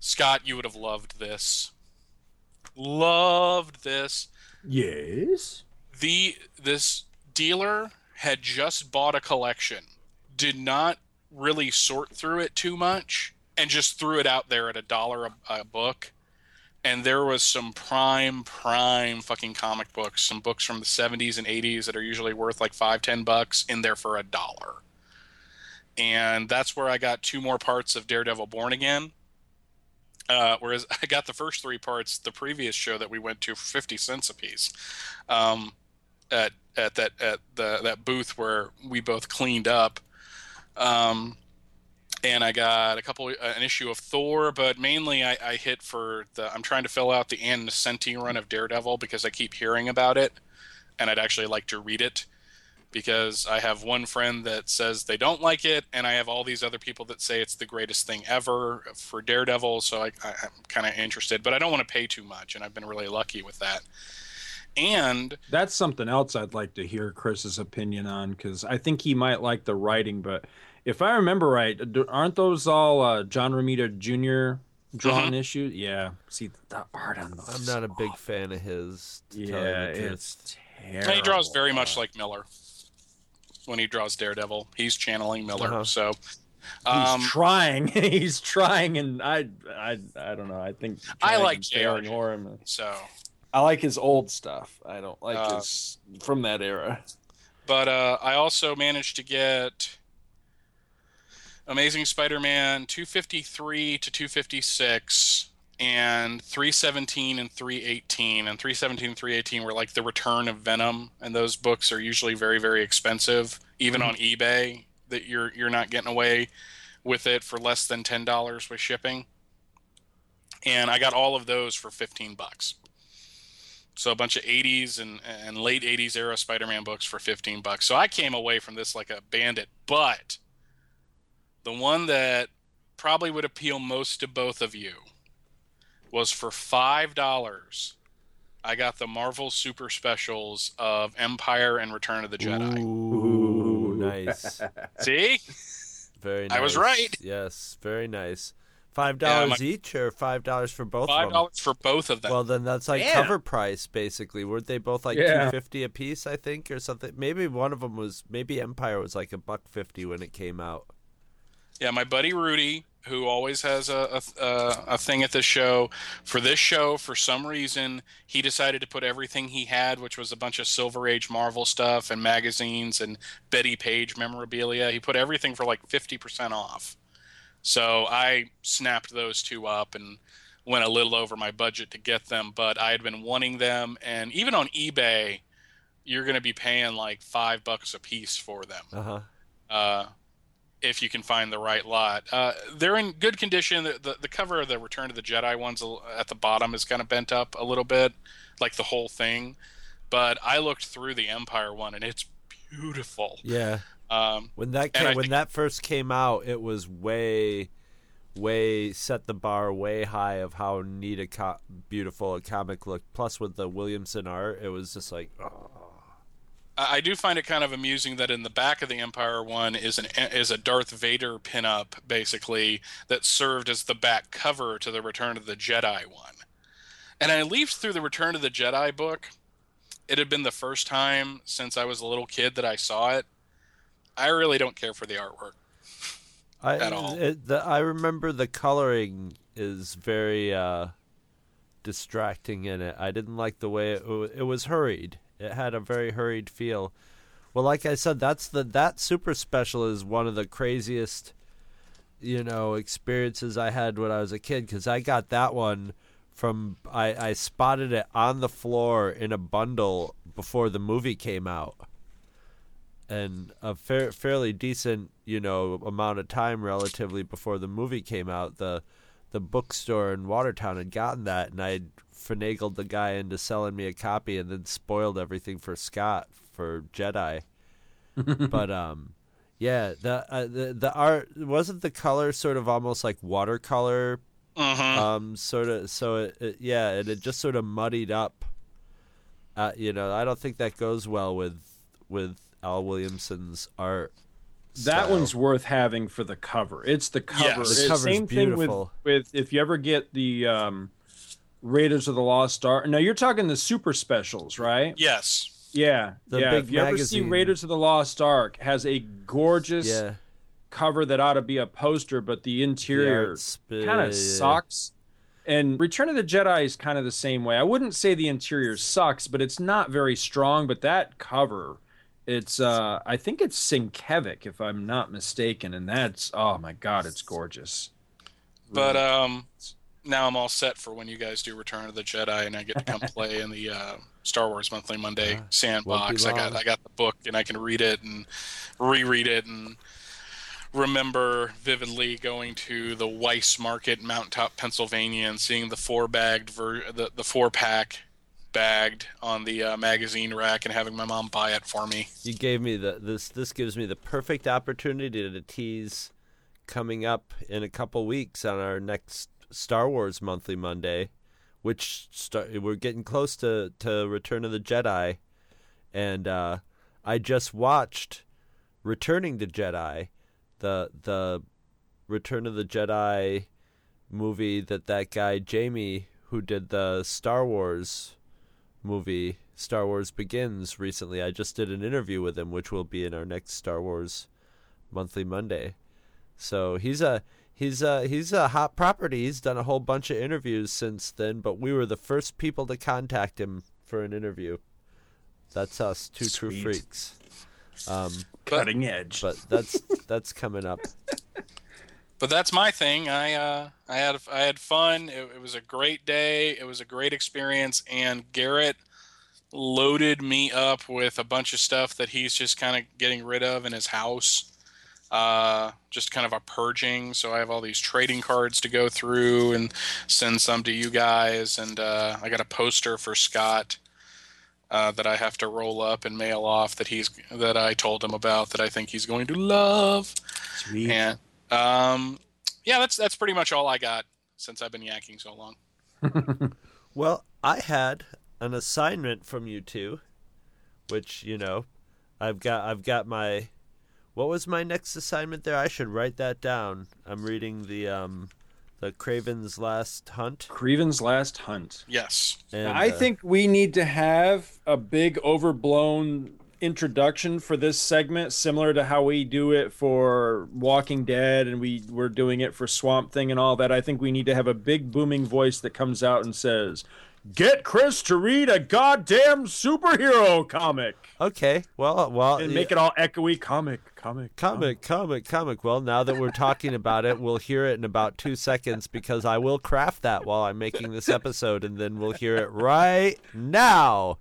Scott, you would have loved this. Loved this Yes. the this dealer had just bought a collection did not really sort through it too much and just threw it out there at a dollar a, book. And there was some prime prime fucking comic books some books from the 70s and 80s that are usually worth like five ten bucks in there for a dollar. And that's where i got two more parts of daredevil born again uh, whereas <laughs> I got the first three parts the previous show that we went to for fifty cents a piece, um, at at that at the that booth where we both cleaned up. Um, and I got a couple, uh, an issue of Thor, but mainly I, I hit for the. I'm trying to fill out the Ann Nocenti run of Daredevil because I keep hearing about it, and I'd actually like to read it because I have one friend that says they don't like it, and I have all these other people that say it's the greatest thing ever for Daredevil. So I, I, I'm kind of interested, but I don't want to pay too much, and I've been really lucky with that. And That's something else I'd like to hear Chris's opinion on because I think he might like the writing, but if I remember right, aren't those all uh, John Romita Jr. drawn Mhm. issues? Yeah. See the art on those. I'm not a big fan of his. to tell you Yeah, the truth. it's And terrible. he draws very much like Miller when he draws Daredevil. He's channeling Miller. Uh-huh. So, He's um, trying. <laughs> He's trying, and I, I, I don't know. I think I like J.R. failing so, I like his old stuff. I don't like Uh, his from that era. but uh, I also managed to get Amazing Spider-Man 253 to 256 and 317 and 318 and 317 and 318 were like the return of Venom and those books are usually very very expensive even mm-hmm. on eBay that you're you're not getting away with it for less than $10 with shipping. And I got all of those for 15 bucks. So a bunch of 80s and, and late 80s era Spider-Man books for 15 bucks. So I came away from this like a bandit, but the one that probably would appeal most to both of you was for $5. I got the Marvel Super Specials of Empire and Return of the Jedi. Ooh, nice. <laughs> See? Very nice. I was right. Yes, very nice. Five dollars my- each or five dollars for both $5 for both of them. Well, then that's like Damn. cover price, basically. Weren't they both like Yeah. two fifty a piece? I think, or something. Maybe one of them was. Maybe Empire was like a buck fifty when it came out. Yeah, my buddy Rudy, who always has a, a, a, thing at this show, for this show, for some reason, he decided to put everything he had, which was a bunch of Silver Age Marvel stuff and magazines and Betty Page memorabilia. He put everything for like 50% off. So I snapped those two up and went a little over my budget to get them, but I had been wanting them. And even on eBay, you're going to be paying like five bucks a piece for them Uh huh. uh, if you can find the right lot. Uh, they're in good condition. The, the, the cover of the Return of the Jedi ones at the bottom is kind of bent up a little bit, like the whole thing. But I looked through the Empire one, and it's beautiful. Yeah. Um, When that came, when that first came out, it was way, way set the bar way high of how neat a co- beautiful a comic looked. Plus, with the Williamson art, it was just like, oh, I do find it kind of amusing that in the back of the Empire one is an is a Darth Vader pinup, basically that served as the back cover to the Return of the Jedi one. And I leafed through the Return of the Jedi book. It had been the first time since I was a little kid that I saw it. I really don't care for the artwork. I, At all. It, the, I remember the coloring is very uh, distracting in it. I didn't like the way it, it was hurried. It had a very hurried feel. Well, like I said, that's the that super special is one of the craziest, you know, experiences I had when I was a kid because I got that one from I, I spotted it on the floor in a bundle before the movie came out and a fair, fairly decent, you know, amount of time relatively before the movie came out, the the bookstore in Watertown had gotten that, and I finagled the guy into selling me a copy, and then spoiled everything for Scott for Jedi. <laughs> but um, yeah, the uh, the the art wasn't the color sort of almost like watercolor, Mm-hmm. um, sort of. So it, it yeah, and it just sort of muddied up. Uh, you know, I don't think that goes well with with Al Williamson's art. That style. one's worth having for the cover. It's the cover. Yes. The It's cover's same thing with, beautiful. with if you ever get the um, Raiders of the Lost Ark. Now you're talking the super specials, right? Yes. Yeah, The yeah. big if you ever see. Raiders of the Lost Ark, has a gorgeous yeah. cover that ought to be a poster, but the interior art's- kind yeah. of sucks. And Return of the Jedi is kind of the same way. I wouldn't say the interior sucks, but it's not very strong. But that cover, it's uh I think it's Sienkiewicz, if I'm not mistaken, and that's oh my god, it's gorgeous. But um, now I'm all set for when you guys do Return of the Jedi, and I get to come <laughs> play in the uh, Star Wars Monthly Monday sandbox. I got. I got the book, and I can read it and reread it and remember vividly going to the Weis Market, in Mountaintop, Pennsylvania, and seeing the four bagged ver- the the four pack bagged on the uh, magazine rack and having my mom buy it for me. You gave me the this this gives me the perfect opportunity to tease coming up in a couple weeks on our next Star Wars monthly Monday, which start, we're getting close to to Return of the Jedi, and uh, I just watched Returning to Jedi, the the Return of the Jedi movie that that guy Jamie who did the Star Wars movie Star Wars Begins recently. I just did an interview with him which will be in our next Star Wars monthly Monday. So he's a he's a he's a hot property. He's done a whole bunch of interviews since then, but we were the first people to contact him for an interview. That's us, two true freaks. Um, Cutting edge. but that's that's coming up. <laughs> but that's my thing. I uh, I had I had fun. It, it was a great day. It was a great experience, and Garrett loaded me up with a bunch of stuff that he's just kind of getting rid of in his house. Uh, just kind of a purging. So I have all these trading cards to go through and send some to you guys, and uh, I got a poster for Scott. Uh, that I have to roll up and mail off that he's that I told him about that I think he's going to love. Sweet. And um, yeah, that's that's pretty much all I got since I've been yakking so long. <laughs> Well, I had an assignment from you two, which you know, I've got I've got my. What was my next assignment there? I should write that down. I'm reading the um, the Kraven's Last Hunt. Kraven's Last Hunt. Yes. And, I uh, think we need to have a big overblown introduction for this segment, similar to how we do it for Walking Dead and we we're doing it for Swamp Thing and all that. I think we need to have a big booming voice that comes out and says, "Get Chris to read a goddamn superhero comic." Okay. Well, well, And make it all echoey comic, comic, comic, comic, comic. Well, now that we're talking about it, we'll hear it in about two seconds because I will craft that while I'm making this episode, and then we'll hear it right now.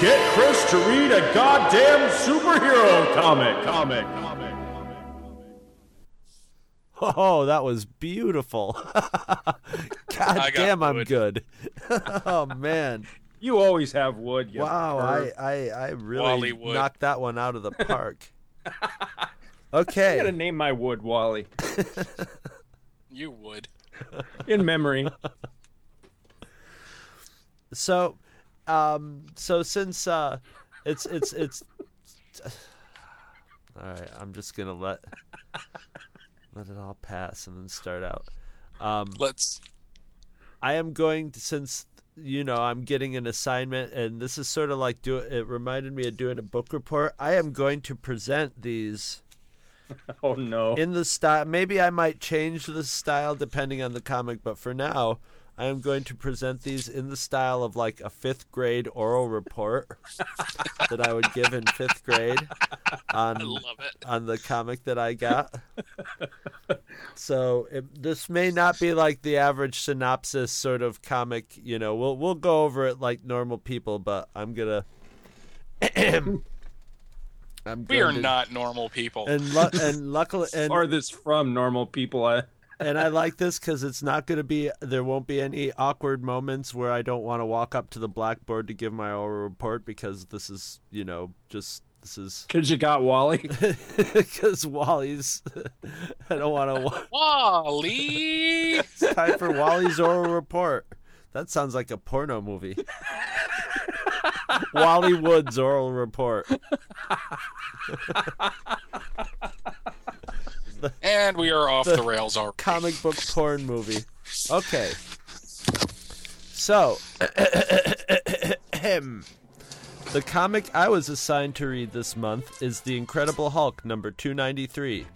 Get Chris to read a goddamn superhero comic, comic, comic. Oh, that was beautiful. <laughs> God got damn, I'm wood. good. <laughs> oh man. You always have wood. You Wow, I. I, I really Wally Wood. knocked that one out of the <laughs> park. Okay. I Okay. gotta name my wood Wally You would. in memory. So um so since uh it's it's it's <sighs> all right, I'm just gonna let let it all pass and then start out. Um Let's. I am going to since you know I'm getting an assignment and this is sort of like do it reminded me of doing a book report. I am going to present these <laughs> Oh no. in the style. Maybe I might change the style depending on the comic, but for now, I am going to present these in the style of like a fifth grade oral report that I would give in fifth grade I on love it. on the comic that I got. so it, this may not be like the average synopsis sort of comic. You know, we'll we'll go over it like normal people, but I'm gonna. <clears throat> I'm We are to- not normal people. and lu- and luckily and Farthest from normal people. I, and I like this because it's not going to be. There won't be any awkward moments where I don't want to walk up to the blackboard to give my oral report because this is, you know, just this is <laughs> Cause you got Wally. <laughs> because Wally's. I don't want to. <laughs> Wally. It's time for Wally's oral report. That sounds like a porno movie. Wally Wood's oral report. And we are off the rails already. comic book porn movie. Okay. So, <coughs> the comic I was assigned to read this month is The Incredible Hulk number 293.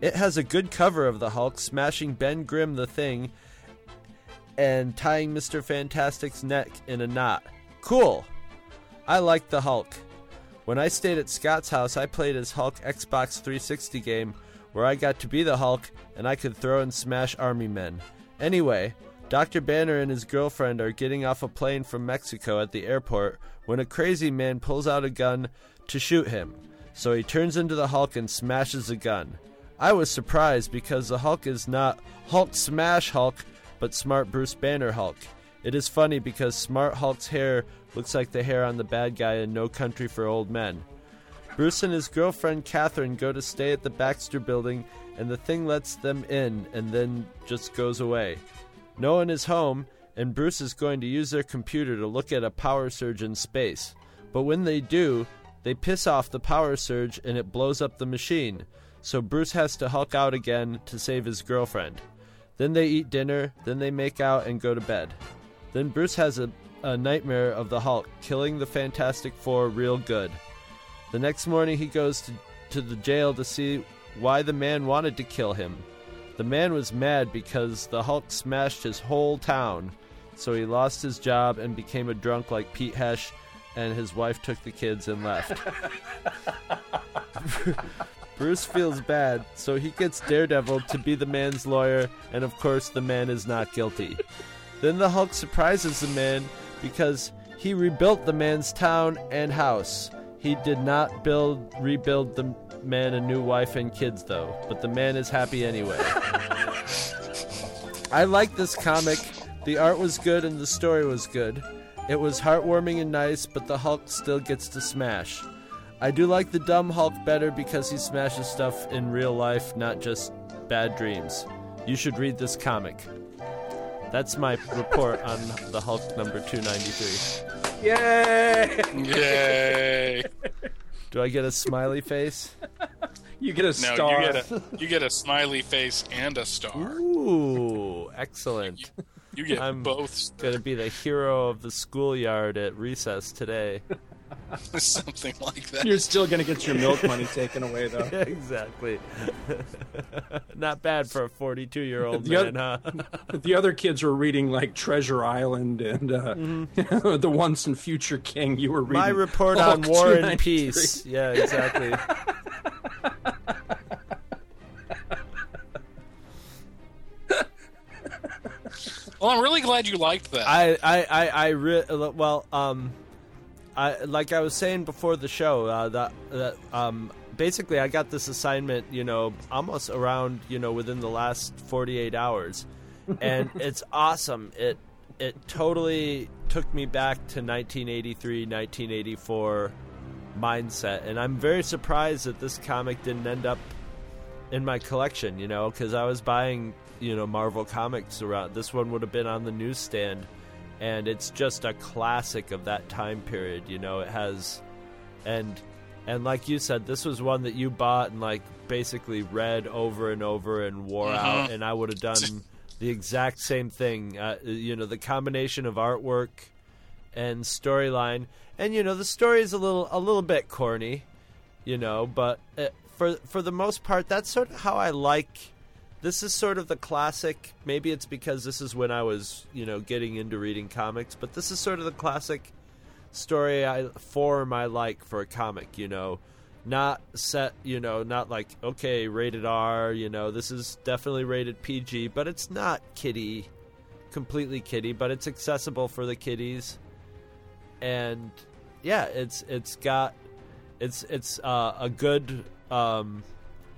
It has a good cover of the Hulk smashing Ben Grimm the Thing and tying Mr. Fantastic's neck in a knot. Cool. I like the Hulk. When I stayed at Scott's house, I played his Hulk Xbox 360 game where I got to be the Hulk and I could throw and smash army men. Anyway, Dr. Banner and his girlfriend are getting off a plane from Mexico at the airport when a crazy man pulls out a gun to shoot him. So he turns into the Hulk and smashes the gun. I was surprised because the Hulk is not Hulk Smash Hulk, but Smart Bruce Banner Hulk. It is funny because Smart Hulk's hair looks like the hair on the bad guy in No Country for Old Men. Bruce and his girlfriend Catherine go to stay at the Baxter building, and the thing lets them in and then just goes away. No one is home, and Bruce is going to use their computer to look at a power surge in space. But when they do, they piss off the power surge and it blows up the machine. So Bruce has to Hulk out again to save his girlfriend. Then they eat dinner, then they make out and go to bed. Then Bruce has a, a nightmare of the Hulk killing the Fantastic Four real good. The next morning, he goes to, to the jail to see why the man wanted to kill him. The man was mad because the Hulk smashed his whole town, so he lost his job and became a drunk like Pete Hesh, and his wife took the kids and left. <laughs> Bruce feels bad, so he gets Daredevil to be the man's lawyer, and of course, the man is not guilty. Then the Hulk surprises the man because he rebuilt the man's town and house. He did not build rebuild the man a new wife and kids though, but the man is happy anyway. <laughs> I like this comic. The art was good and the story was good. It was heartwarming and nice, but the Hulk still gets to smash. I do like the dumb Hulk better because he smashes stuff in real life, not just bad dreams. You should read this comic. That's my report on the Hulk number 293. Yay! Yay! <laughs> Do I get a smiley face? You get a No, star. you get a you get a smiley face and a star. Ooh, excellent. You get I'm both Gonna be the hero of the schoolyard at recess today. <laughs> something like that. You're still gonna get your milk money taken away though. <laughs> exactly. <laughs> Not bad for a 42 year old The man, oth- huh? the other kids were reading like Treasure Island and uh, the Once and Future King. You were reading My report Hulk on War and Peace. Yeah, exactly. Well, I'm really glad you liked that. I, I, I, I re- well, um, I like I was saying before the show uh, that that um, basically I got this assignment, you know, almost around you know within the last 48 hours, and <laughs> it's awesome. It it totally took me back to 1983, 1984 mindset, and I'm very surprised that this comic didn't end up in my collection. You know, because I was buying you know Marvel comics around. This one would have been on the newsstand, and it's just a classic of that time period. You know, it has, and and like you said, this was one that you bought and like basically read over and over and wore out, and I would have done the exact same thing. Uh, you know, the combination of artwork and storyline, and you know, the story is a little a little bit corny, you know, but uh, for for the most part, that's sort of how I like. This is sort of the classic. Maybe it's because this is when I was, you know, getting into reading comics, but this is sort of the classic story I form I like for a comic, you know. Not set, you know, not like okay, rated R, you know. This is definitely rated PG, but it's not kiddie, completely kiddie, but it's accessible for the kiddies. And yeah, it's it's got it's it's uh, a good um,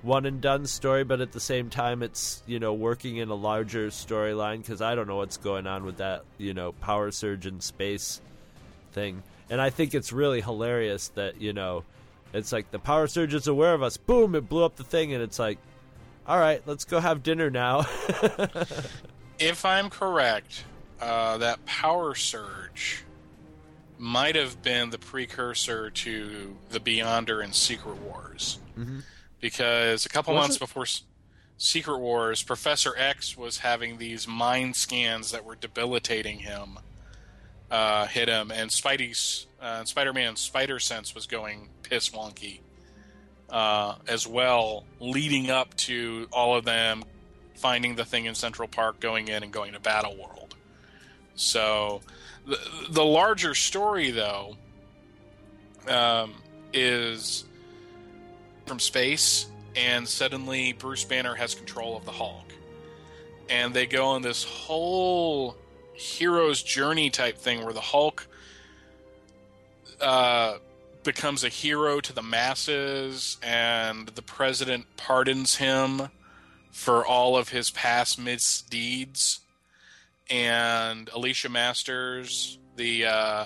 one and done story, but at the same time, it's you know working in a larger storyline because I don't know what's going on with that you know power surge in space thing, and I think it's really hilarious that you know it's like the power surge is aware of us. Boom! It blew up the thing, and it's like, all right, let's go have dinner now. <laughs> if I'm correct, uh, that power surge might have been the precursor to the Beyonder and Secret Wars. Mhm. Because a couple Was months it? before Secret Wars, Professor X was having these mind scans that were debilitating him, uh, hit him, and Spidey's uh, Spider-Man's spider sense was going piss wonky uh, as well, leading up to all of them finding the thing in Central Park, going in and going to Battle World. So, the, the larger story, though, um, is from space, and suddenly Bruce Banner has control of the Hulk. and they go on this whole hero's journey type thing where the Hulk uh, becomes a hero to the masses, and the president pardons him for all of his past misdeeds. And Alicia Masters, the uh,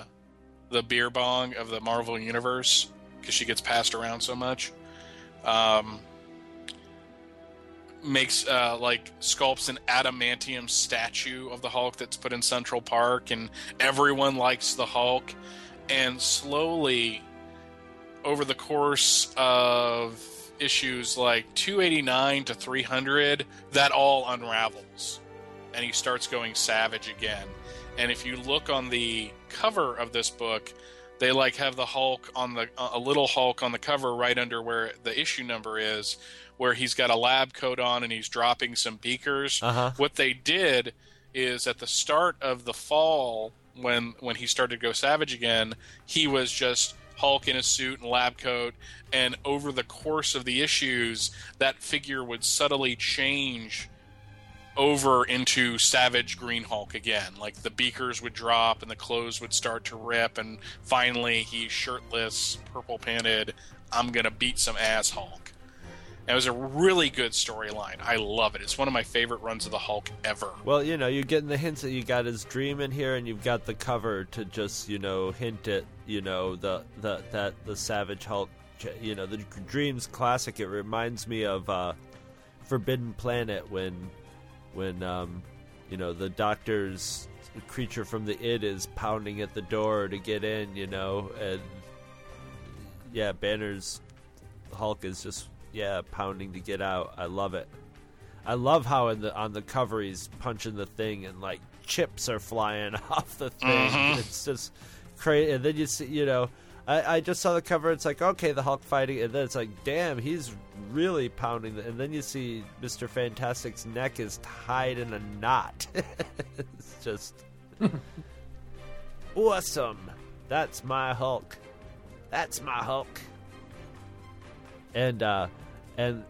the beer bong of the Marvel universe, because she gets passed around so much, um, makes uh, like sculpts an adamantium statue of the Hulk that's put in Central Park, and everyone likes the Hulk. And slowly, over the course of issues like 289 to 300, that all unravels. And he starts going savage again. And if you look on the cover of this book, they like have the Hulk on the a little Hulk on the cover right under where the issue number is, where he's got a lab coat on and he's dropping some beakers. Uh-huh. What they did is at the start of the fall when when he started to go savage again, he was just Hulk in a suit and lab coat, and over the course of the issues, that figure would subtly change over into Savage Green Hulk again. Like the beakers would drop and the clothes would start to rip, and finally he's shirtless, purple painted. I'm gonna beat some ass Hulk. It was a really good storyline. I love it. It's one of my favorite runs of the Hulk ever. Well, you know, you're getting the hints that you got his dream in here, and you've got the cover to just, you know, hint at, you know, the the that the Savage Hulk, you know, the Dreams classic. It reminds me of uh, Forbidden Planet when, when, um, you know, the Doctor's creature from the id is pounding at the door to get in, you know, and yeah, Banner's Hulk is just yeah pounding to get out. I love it. I love how in the on the cover he's punching the thing and like chips are flying <laughs> off the thing. Mhm. It's just crazy. And then you see, you know, I, I just saw the cover. It's like okay, the Hulk fighting, and then it's like, damn, he's really pounding. The, and then you see Mister Fantastic's neck is tied in a knot. <laughs> it's just <laughs> awesome. That's my Hulk. That's my Hulk. And uh, and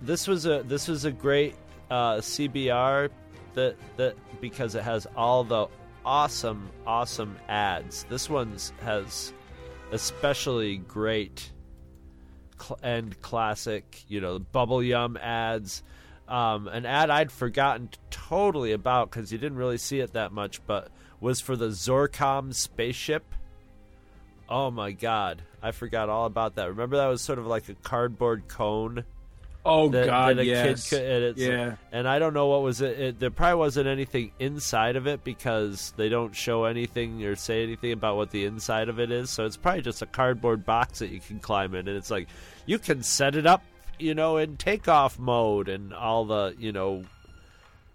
this was a this was a great uh, CBR that that because it has all the awesome awesome ads. This one's has especially great cl- and classic, you know, bubble yum ads. Um, an ad I'd forgotten totally about because you didn't really see it that much, but was for the Zorcom spaceship. Oh my god, I forgot all about that. Remember that was sort of like a cardboard cone. Oh that, God, that a yes. kid could, Yeah. And I don't know what was it, it. There probably wasn't anything inside of it because they don't show anything or say anything about what the inside of it is. So it's probably just a cardboard box that you can climb in, and it's like you can set it up, you know, in takeoff mode and all the, you know,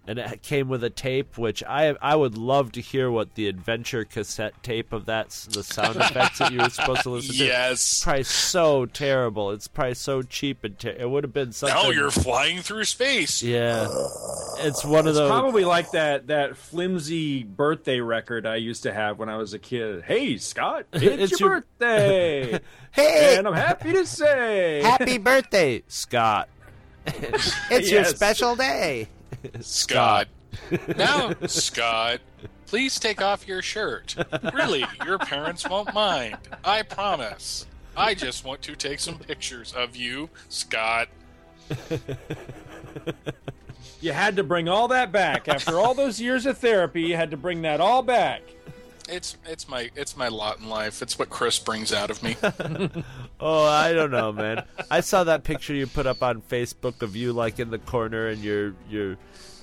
and it came with a tape, which I I would love to hear what the adventure cassette tape of that the sound effects that you were supposed to listen to. Yes. it's probably so terrible. It's probably so cheap and ter- it would have been something. Now you're flying through space. yeah, it's one of It's those. probably like that that flimsy birthday record I used to have when I was a kid. Hey, Scott, <laughs> it's, It's your, your- birthday. <laughs> Hey! and I'm happy to say, Happy birthday, Scott! <laughs> it's your special day, Scott. <laughs> now, Scott, please take off your shirt. Really, your parents won't mind. I promise. I just want to take some pictures of you, Scott. you had to bring all that back after all those years of therapy. You had to bring that all back. It's it's my it's my lot in life. It's what Chris brings out of me. <laughs> Oh, I don't know, man. I saw that picture you put up on Facebook of you like in the corner and your your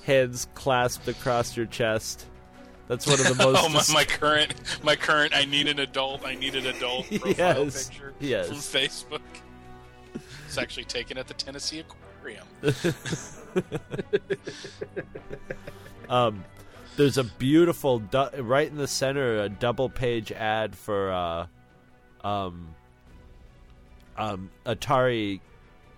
hands clasped across your chest. That's one of the <laughs> most. oh my, my current my current I need an adult I need an adult <laughs> profile Yes, picture yes. from Facebook. It's actually taken at the Tennessee Aquarium. Um, there's a beautiful du- right in the center a double page ad for uh, um, um, Atari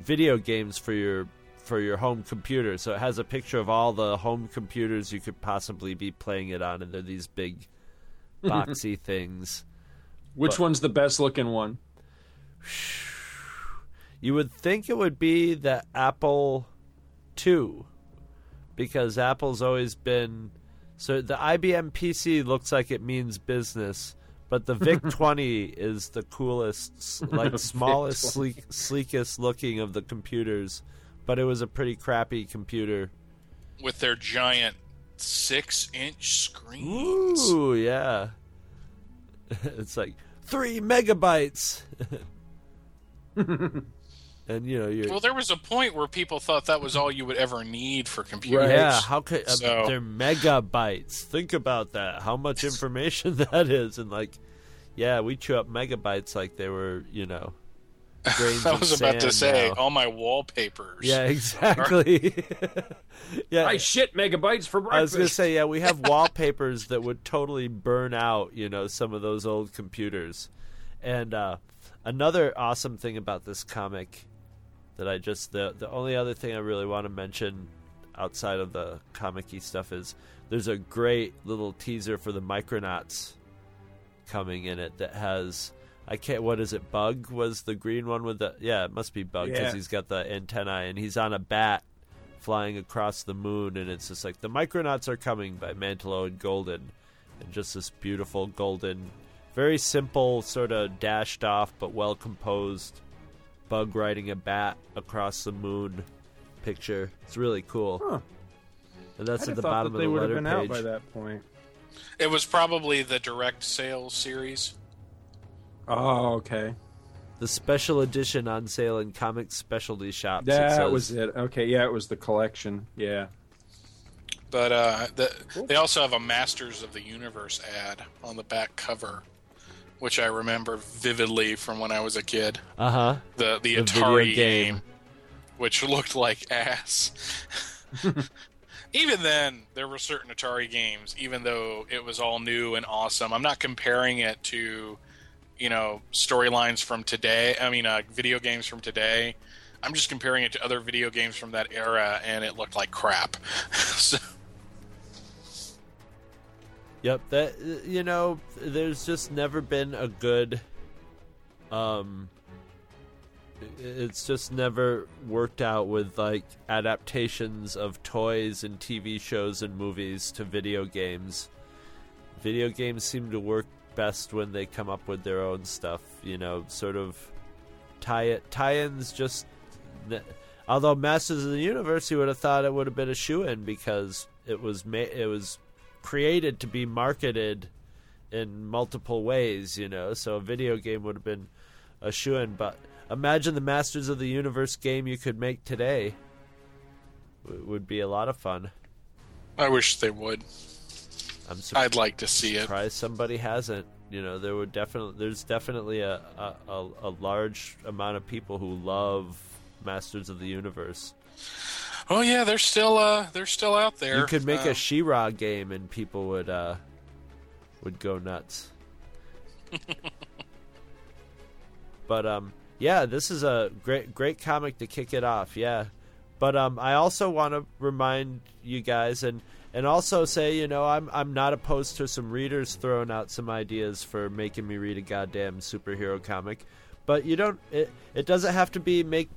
video games for your for your home computer. So it has a picture of all the home computers you could possibly be playing it on, and they're these big <laughs> boxy things. Which But- one's the best looking one? You would think it would be the Apple II, because Apple's always been so the IBM PC looks like it means business, but the VIC <laughs> 20 is the coolest, <laughs> like smallest, sleek, sleekest looking of the computers, but it was a pretty crappy computer. with their giant six-inch screens. Ooh, yeah. <laughs> it's like three megabytes. And you know you're Well, there was a point where people thought that was all you would ever need for computers. Yeah, how could uh, they're megabytes? Think about that. How much <laughs> information <laughs> that is, and like, yeah, we chew up megabytes like they were, you know, <laughs> grains I was about to say now. all my wallpapers. Yeah, exactly. yeah, I shit megabytes for breakfast. I was gonna say, yeah, we have wallpapers that would totally burn out, you know, some of those old computers. And uh, another awesome thing about this comic that I just the the only other thing I really want to mention outside of the comic-y stuff is there's a great little teaser for the Micronauts coming in it that has I can't what is it Bug was the green one with the yeah it must be Bug because Yeah. he's got the antennae and he's on a bat flying across the moon and it's just like the Micronauts are coming by Mantlo and Golden and just this beautiful golden very simple sort of dashed off but well composed bug riding a bat across the moon picture. It's really cool. Huh. And that's I'd at have the thought bottom that of they the would have letter been out page. by that point. It was probably the direct sales series. Oh, okay. The special edition on sale in comic specialty shops. it That says. was it. Okay, yeah, it was the collection. Yeah. But uh, the, they also have a Masters of the Universe ad on the back cover, which I remember vividly from when I was a kid. Uh huh. The the, The Atari game. game, which looked like ass. <laughs> even then, there were certain Atari games, even though it was all new and awesome. I'm not comparing it to, you know, storylines from today. I mean, uh, video games from today. I'm just comparing it to other video games from that era, and it looked like crap. <laughs> so, Yep. That you know, there's just never been a good. Um. It's just never worked out with like adaptations of toys and TV shows and movies to video games. Video games seem to work best when they come up with their own stuff. You know, sort of tie it tie-ins. Just although Masters of the Universe, you would have thought it would have been a shoe in because it was ma- it was created to be marketed in multiple ways, you know. So a video game would have been a shoe in. But imagine the Masters of the Universe game you could make today. W- would be a lot of fun. I wish they would. I'm surprised. I'd like to see it. surprised somebody hasn't. You know, there would definitely there's definitely a, a, a large amount of people who love Masters of the Universe. Oh yeah, they're still uh they're still out there. You could make Uh, a She-Ra game and people would uh would go nuts. <laughs> but um yeah, this is a great great comic to kick it off. Yeah. But um I also want to remind you guys and and also say, you know, I'm I'm not opposed to some readers throwing out some ideas for making me read a goddamn superhero comic. But you don't it, it doesn't have to be make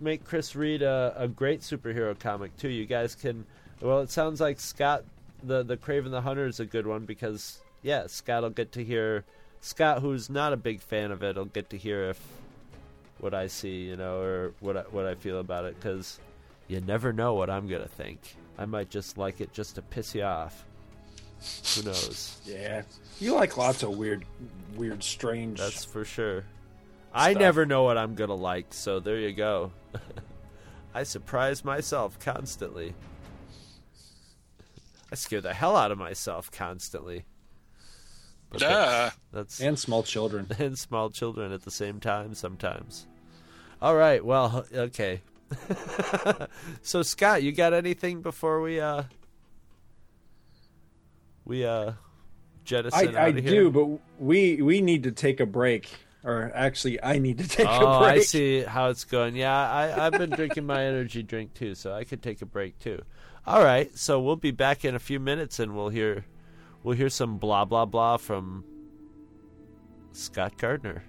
make Chris read a, a great superhero comic too. You guys can. Well, it sounds like Scott, the the Kraven the Hunter is a good one because yeah, Scott will get to hear. Scott, who's not a big fan of it, will get to hear if what I see, you know, or what I, what I feel about it. Because you never know what I'm gonna think. I might just like it just to piss you off. Who knows? Yeah. You like lots of weird, weird, strange. That's for sure. I Stuff. never know what I'm gonna like, so there you go. <laughs> I surprise myself constantly. I scare the hell out of myself constantly. But Duh. that's, that's and small children. <laughs> and small children at the same time sometimes. All right, well, okay. <laughs> so Scott, you got anything before we uh we uh jettison I, I of here? do, but we we need to take a break. Or actually, I need to <laughs> take oh, a break. I see how it's going. Yeah, I, I've been drinking my <laughs> energy drink too, so I could take a break too. All right, so we'll be back in a few minutes, and we'll hear we'll hear some blah blah blah from Scott Gardner.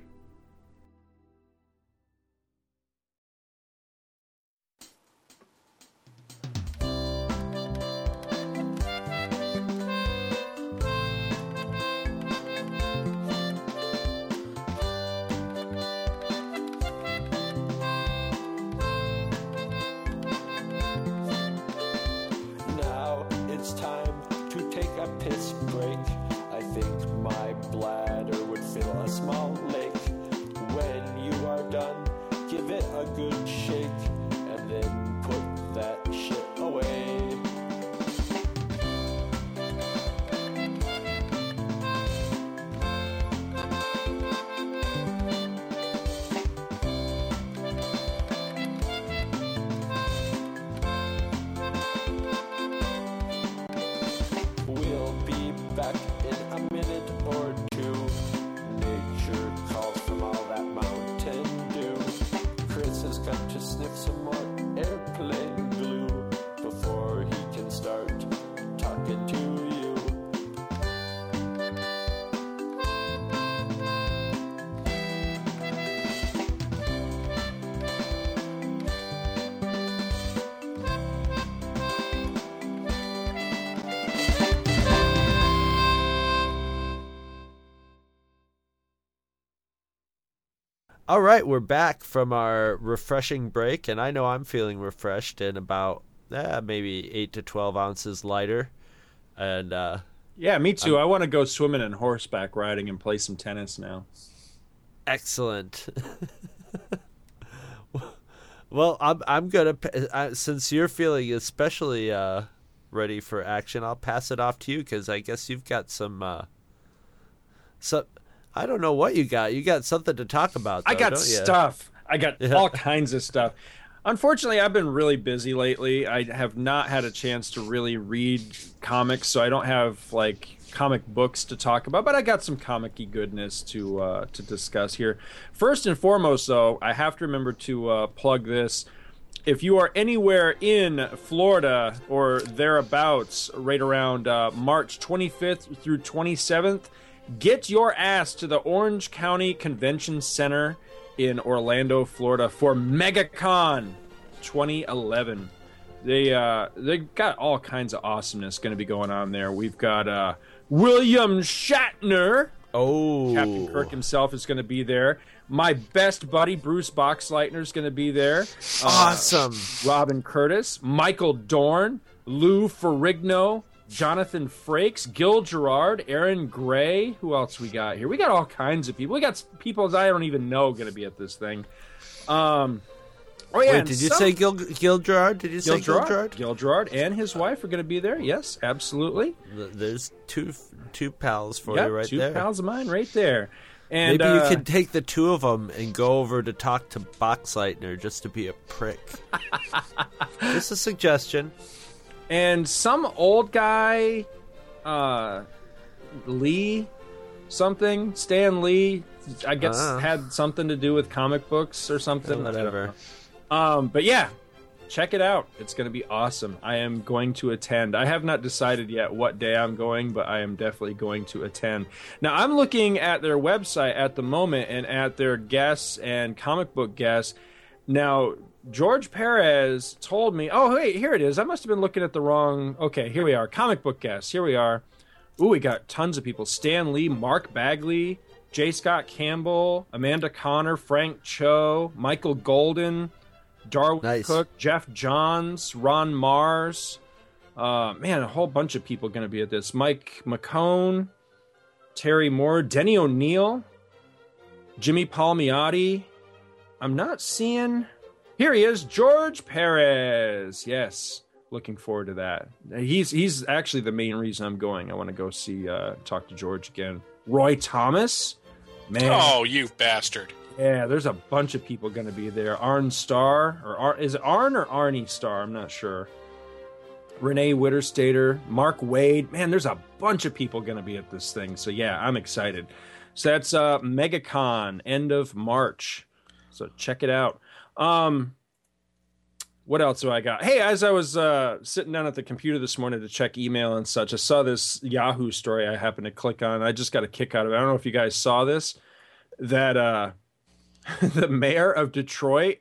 All right, we're back from our refreshing break, and I know I'm feeling refreshed and about eh, maybe eight to twelve ounces lighter. And uh, Yeah, me too. I want to go swimming and horseback riding and play some tennis now. excellent. <laughs> well, I'm I'm gonna pa- uh, since you're feeling especially uh, ready for action, I'll pass it off to you because I guess you've got some. Uh, some I don't know what you got. You got something to talk about. I got stuff. I got Yeah. all kinds of stuff. Unfortunately, I've been really busy lately. I have not had a chance to really read comics, so I don't have like comic books to talk about. But I got some comic-y goodness to uh, to discuss here. First and foremost, though, I have to remember to uh, plug this. If you are anywhere in Florida or thereabouts, right around uh, March 25th through 27th, get your ass to the Orange County Convention Center in Orlando, Florida for MegaCon 2011. They uh they got all kinds of awesomeness going to be going on there. We've got uh William Shatner, Oh, Captain Kirk himself is going to be there. My best buddy Bruce Boxleitner is going to be there. Uh, awesome. Robin Curtis, Michael Dorn, Lou Ferrigno, Jonathan Frakes, Gil Gerard, Erin Gray. Who else we got here? We got all kinds of people. We got people that I don't even know going to be at this thing. Um, oh yeah, Wait, did you some- say Gil Gil Gerard? Did you Gil say Gil Gerard? Gerard? Gil Gerard and his wife are going to be there. Yes, absolutely. There's two two pals for Yep, you right two there. pals of mine right there. And Maybe uh, you could take the two of them and go over to talk to Boxleitner just to be a prick. <laughs> just a suggestion. And some old guy uh lee something stan lee i guess Ah. had something to do with comic books or something. Whatever. um but yeah check it out. It's going to be awesome. I am going to attend. I have not decided yet what day i'm going but i am definitely going to attend. Now i'm looking at their website at the moment and at their guests and comic book guests now, George Perez told me, oh, wait, here it is. I must have been looking at the wrong. Okay, here we are. Comic book guests. Here we are. Ooh, we got tons of people Stan Lee, Mark Bagley, J. Scott Campbell, Amanda Conner, Frank Cho, Michael Golden, Darwyn Nice. Cooke, Geoff Johns, Ron Marz. Uh, man, a whole bunch of people going to be at this. Mike McKone, Terry Moore, Denny O'Neil, Jimmy Palmiotti. I'm not seeing. Here he is, George Perez. Yes, looking forward to that. He's he's actually the main reason I'm going. I want to go see uh, talk to George again. Roy Thomas, man. Oh, you bastard. Yeah, there's a bunch of people going to be there. Arn Starr, or Ar- is it Arn or Arnie Starr? I'm not sure. Renee Witterstaetter, Mark Waid. Man, there's a bunch of people going to be at this thing. So yeah, I'm excited. So that's uh, MegaCon, end of March. So check it out. Um, what else do I got? Hey, as I was uh, sitting down at the computer this morning to check email and such, I saw this Yahoo story I happened to click on. I just got a kick out of it. I don't know if you guys saw this. That uh, <laughs> the mayor of Detroit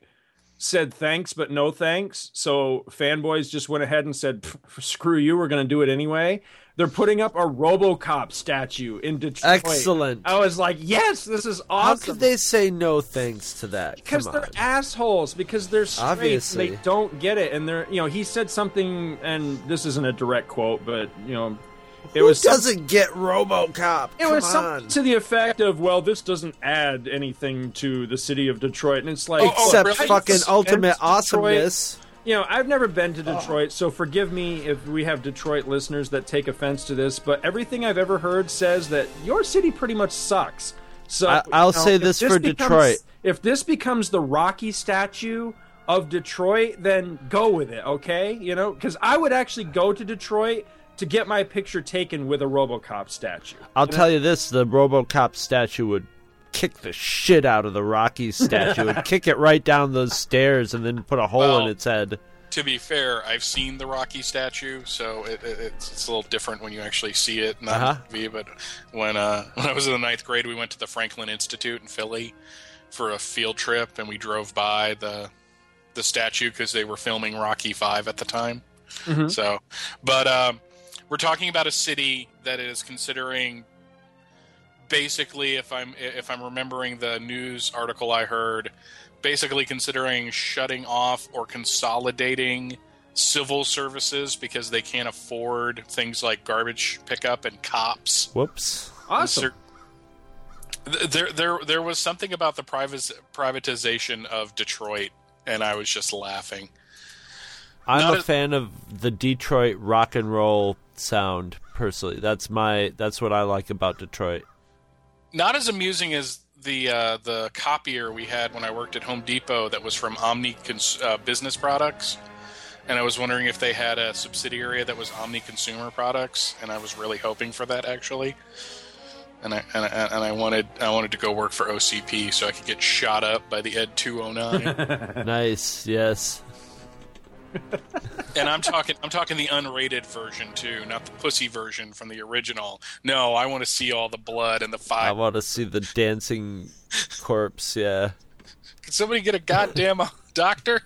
said thanks but no thanks. So fanboys just went ahead and said, "Screw you, we're going to do it anyway." They're putting up a RoboCop statue in Detroit. Excellent. I was like, "Yes, this is awesome. How awesome." could they say no thanks to that? because Come they're assholes because they're straight Obviously. they don't get it and they're you know he said something and this isn't a direct quote but you know It Who was some- doesn't get RoboCop? It was something on. to the effect of, well, this doesn't add anything to the city of Detroit, and it's like, Oh, oh, Except really? fucking ultimate Detroit- awesomeness. You know, I've never been to Detroit, so forgive me if we have Detroit listeners that take offense to this, but everything I've ever heard says that your city pretty much sucks. So I- I'll you know, say if this for becomes- Detroit. If this becomes the Rocky statue of Detroit, then go with it, okay? You know, because I would actually go to Detroit to get my picture taken with a RoboCop statue. I'll tell you this: the RoboCop statue would kick the shit out of the Rocky <laughs> statue, would kick it right down those stairs, and then put a hole in its head. To be fair, I've seen the Rocky statue, so it, it, it's, it's a little different when you actually see it, not Uh-huh. on TV. But when uh, <laughs> when I was in the ninth grade, we went to the Franklin Institute in Philly for a field trip, and we drove by the the statue because they were filming Rocky Five at the time. Mhm. So, but um, we're talking about a city that is considering basically, if I'm if I'm remembering the news article I heard, basically considering shutting off or consolidating civil services because they can't afford things like garbage pickup and cops. Whoops. Awesome. There, there, there, there was something about the privatization of Detroit, and I was just laughing. I'm Not a as- fan of the Detroit rock and roll sound. Personally, that's my that's what I like about Detroit. Not as amusing as the uh, the copier we had when I worked at Home Depot that was from Omni Cons- uh, Business Products, and I was wondering if they had a subsidiary that was Omni Consumer Products, and I was really hoping for that actually. And I, and I and I wanted I wanted to go work for OCP so I could get shot up by the Ed 209. <laughs> nice, yes. And I'm talking I'm talking the unrated version too, not the pussy version from the original. No, I want to see all the blood and the fire. I want to see the dancing corpse. Yeah. Can somebody get a goddamn uh, doctor?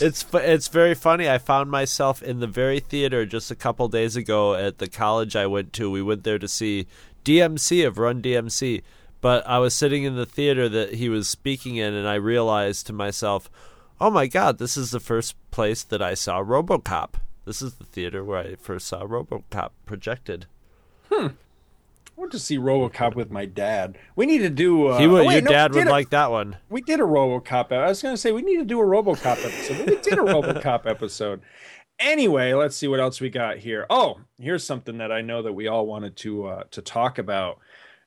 It's it's very funny. I found myself in the very theater just a couple days ago at the college I went to. We went there to see DMC of Run DMC, but I was sitting in the theater that he was speaking in, and I realized to myself, "Oh my God, this is the first place that I saw RoboCop. This is the theater where I first saw RoboCop projected." Hmm. I want to see RoboCop with my dad. We need to do. Uh, he would, oh, wait, your no, dad would a- like that one. We did a RoboCop. I was going to say we need to do a RoboCop episode. We did a RoboCop episode. Anyway, let's see what else we got here. Oh, here's something that I know that we all wanted to uh, to talk about.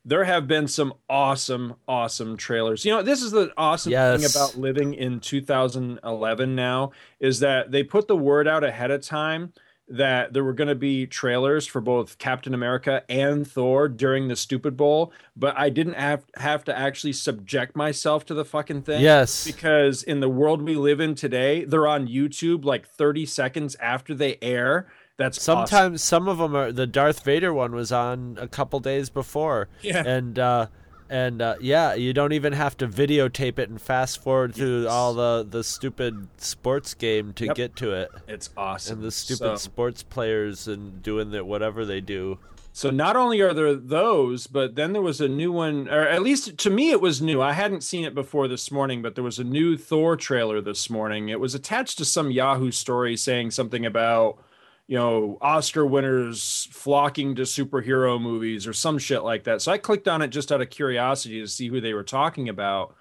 There have been some awesome, awesome trailers. You know, this is the awesome thing about living in 2011 now is that they put the word out ahead of time that there were going to be trailers for both Captain America and Thor during the Stupid Bowl, but I didn't have have to actually subject myself to the fucking thing. Yes. Because in the world we live in today, they're on YouTube like 30 seconds after they air. That's awesome. Sometimes some of them are. The Darth Vader one was on a couple days before. Yeah. And uh, and uh, yeah, you don't even have to videotape it and fast forward through all the the stupid sports game to Yep. get to it. It's awesome. And the stupid So- sports players and doing the whatever they do. So not only are there those, but then there was a new one, or at least to me it was new. I hadn't seen it before this morning, but there was a new Thor trailer this morning. It was attached to some Yahoo story saying something about, you know, Oscar winners flocking to superhero movies or some shit like that. So I clicked on it just out of curiosity to see who they were talking about.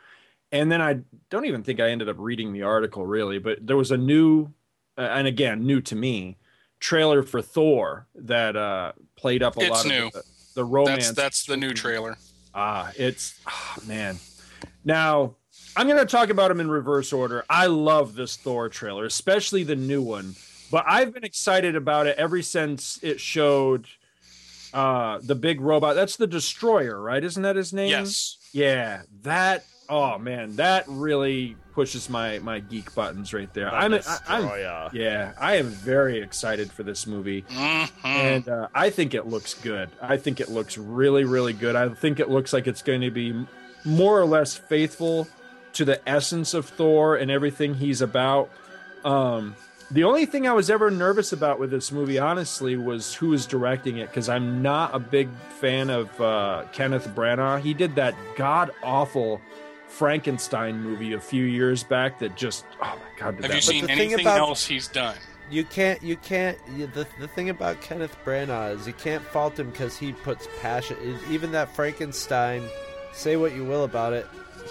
And then I don't even think I ended up reading the article really, but there was a new, uh, and again, new to me, trailer for Thor that uh, played up a It's lot new. of the, the romance. That's that's the new trailer. Ah, it's ah, man. Now I'm going to talk about them in reverse order. I love this Thor trailer, especially the new one. But I've been excited about it ever since it showed uh the big robot. That's the Destroyer, right? Isn't that his name? Yes. Yeah, that. Oh man, that really pushes my my geek buttons right there. I'm, I, I'm Destroyer. yeah, I am very excited for this movie Mhm. and uh, I think it looks good. I think it looks really, really good. I think it looks like it's going to be more or less faithful to the essence of Thor and everything he's about. Um, the only thing I was ever nervous about with this movie, honestly, was who was directing it because I'm not a big fan of uh, Kenneth Branagh. He did that god awful Frankenstein movie a few years back that just, oh my god, did Have that you seen the thing anything about- else he's done? you can't you can't you, the the thing about Kenneth Branagh is you can't fault him because he puts passion. Even that Frankenstein, say what you will about it,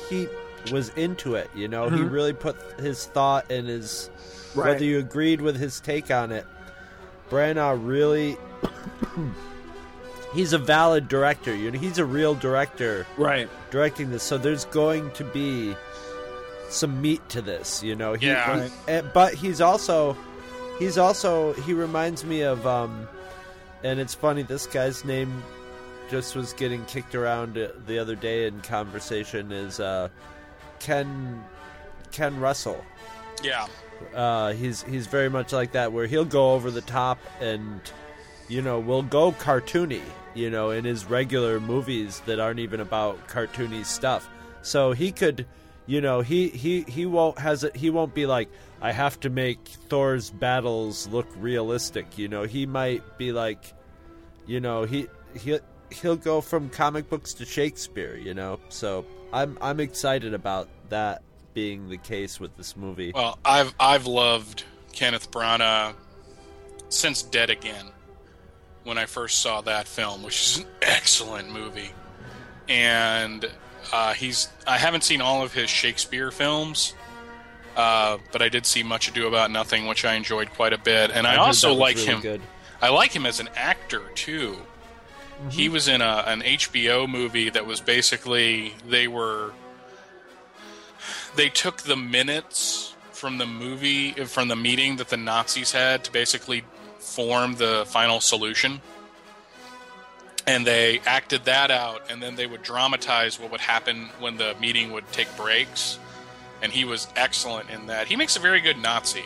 he was into it. You know, he Mhm. really put his thought and his Right. whether you agreed with his take on it. Branagh really. <coughs> He's a valid director. You know, he's a real director Right. directing this. So there's going to be some meat to this, you know. He, Yeah. he- but he's also he's also he reminds me of um and it's funny this guy's name just was getting kicked around uh, the other day in conversation is uh Ken Ken Russell. Yeah. Uh, he's he's very much like that, where he'll go over the top and you know will go cartoony, you know, in his regular movies that aren't even about cartoony stuff. So he could, you know, he he he won't has it. He won't be like I have to make Thor's battles look realistic. You know, he might be like, you know, he he he'll go from comic books to Shakespeare. You know, so I'm I'm excited about that being the case with this movie. Well, I've I've loved Kenneth Branagh since Dead Again. When I first saw that film, which is an excellent movie, and uh, he's I haven't seen all of his Shakespeare films, uh, but I did see Much Ado About Nothing, which I enjoyed quite a bit, and I, heard also like really him. Good. I like him as an actor too. He was in a, an HBO movie that was basically they were they took the minutes from the movie from the meeting that the Nazis had to basically form the final solution. And they acted that out, and then they would dramatize what would happen when the meeting would take breaks. And he was excellent in that. He makes a very good Nazi,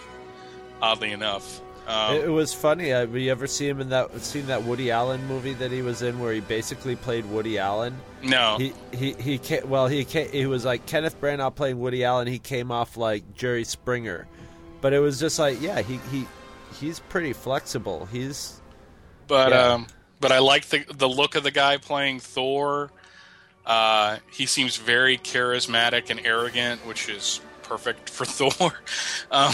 oddly enough. Um, it, it was funny. Have you ever seen him in that seen that Woody Allen movie that he was in, where he basically played Woody Allen? no, He he he ca well he ca he was like Kenneth Branagh playing Woody Allen. He came off like Jerry Springer, but it was just like yeah he he he's pretty flexible. He's but Yeah. um, but I like the the look of the guy playing Thor. Uh, he seems very charismatic and arrogant, which is perfect for <laughs> Thor. Um,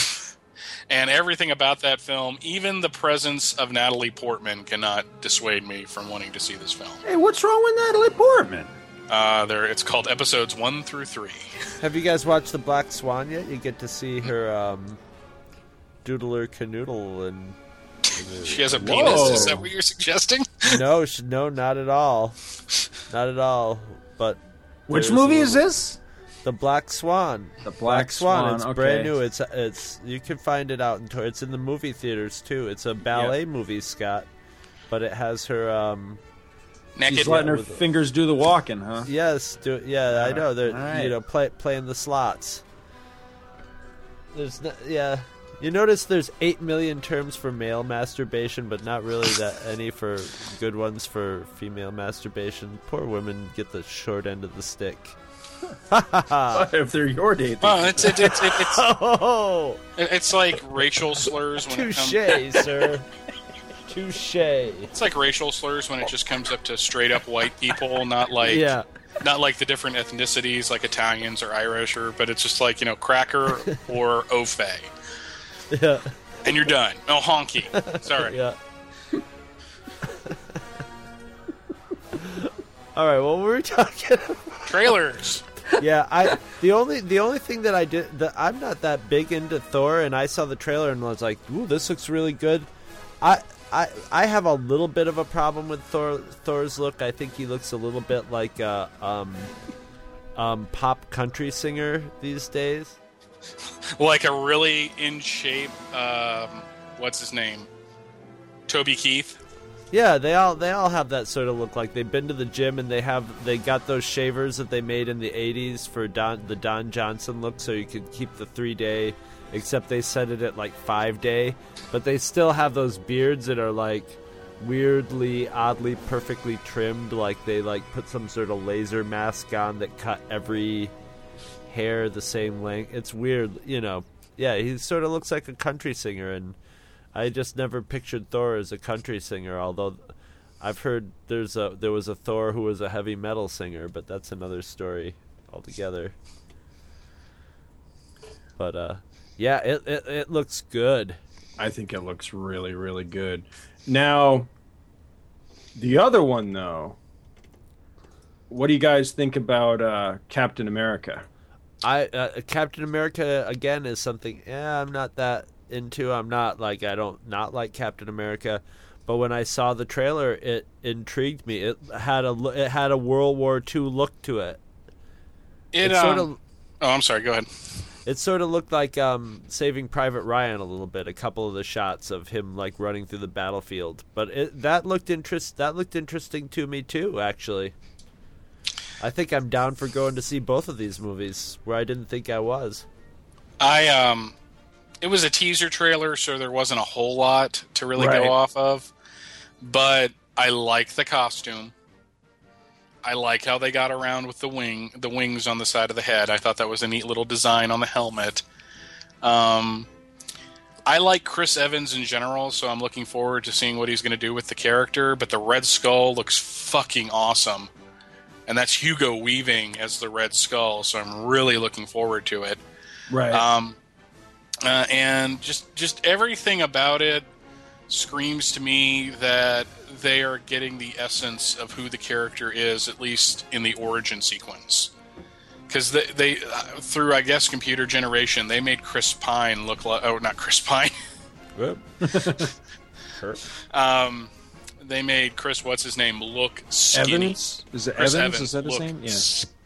and everything about that film, even the presence of Natalie Portman, cannot dissuade me from wanting to see this film. Hey, what's wrong with Natalie Portman? Uh, there, it's called episodes one through three. have you guys watched the Black Swan yet? You get to see her um, doodler canoodle and She has a penis. Whoa. Is that what you're suggesting? no sh- no not at all, not at all. But Which movie a is this? The Black Swan. The Black Swan. Swan, It's okay. brand new. It's it's you can find it out in tour. It's in the movie theaters too. It's a ballet movie, Scott, but it has her. um Naked. She's letting her with fingers do the walking, huh? Yes, do yeah. I know they're Alright. you know play, playing the slots. There's no, yeah. You notice there's eight million terms for male masturbation, but not really that any for good ones for female masturbation. Poor women get the short end of the stick. <laughs> if they're your date. Well, it's it's it's, it's, <laughs> it's, Oh, it's like racial slurs when it touche, comes. sir. <laughs> Touche. It's like racial slurs when it just comes up to straight up white people, not like Yeah. not like the different ethnicities like Italians or Irish or but it's just like, you know, cracker or ofe. Yeah. And you're done. Oh honky. Sorry. Yeah. All right. Well, we were talking. Trailers. Yeah, I the only the only thing that I did that I'm not that big into Thor, and I saw the trailer and was like, "Ooh, this looks really good." I I I have a little bit of a problem with Thor Thor's look. I think he looks a little bit like a um um pop country singer these days. Like a really in shape um what's his name? Toby Keith. Yeah, they all they all have that sort of look. Like they've been to the gym and they have they got those shavers that they made in the '80s for Don the Don Johnson look, so you could keep the three day. Except they set it at like five day, but they still have those beards that are like weirdly, oddly, perfectly trimmed. Like they like put some sort of laser mask on that cut every hair the same length. It's weird, you know. Yeah, he sort of looks like a country singer, and I just never pictured Thor as a country singer. Although I've heard there's a there was a Thor who was a heavy metal singer, but that's another story altogether. But uh, yeah, it it, it looks good. I think it looks really, really good. Now, the other one though, what do you guys think about uh, Captain America? I uh, Captain America again is something. Yeah, I'm not that into. I'm not like I don't not like Captain America, but when I saw the trailer, it intrigued me. It had a it had a World War II look to it. It, It sort um, of Oh, I'm sorry. Go ahead. it sort of looked like um, Saving Private Ryan a little bit. A couple of the shots of him like running through the battlefield, but it, that looked interest that looked interesting to me too. Actually, I think I'm down for going to see both of these movies where I didn't think I was. I um, it was a teaser trailer, so there wasn't a whole lot to really Right. go off of. But I like the costume. I like how they got around with the wing, the wings on the side of the head. I thought that was a neat little design on the helmet. Um, I like Chris Evans in general, so I'm looking forward to seeing what he's going to do with the character. But the Red Skull looks fucking awesome, and that's Hugo Weaving as the Red Skull. So I'm really looking forward to it. Right. Um, uh, and just just everything about it screams to me that they are getting the essence of who the character is, at least in the origin sequence. Because they, they uh, through I guess computer generation, they made Chris Pine look like oh not Chris Pine. <laughs> <laughs> um, they made Chris what's his name look skinny. Evans? Is it Chris Evans? Is that his look name? Yeah.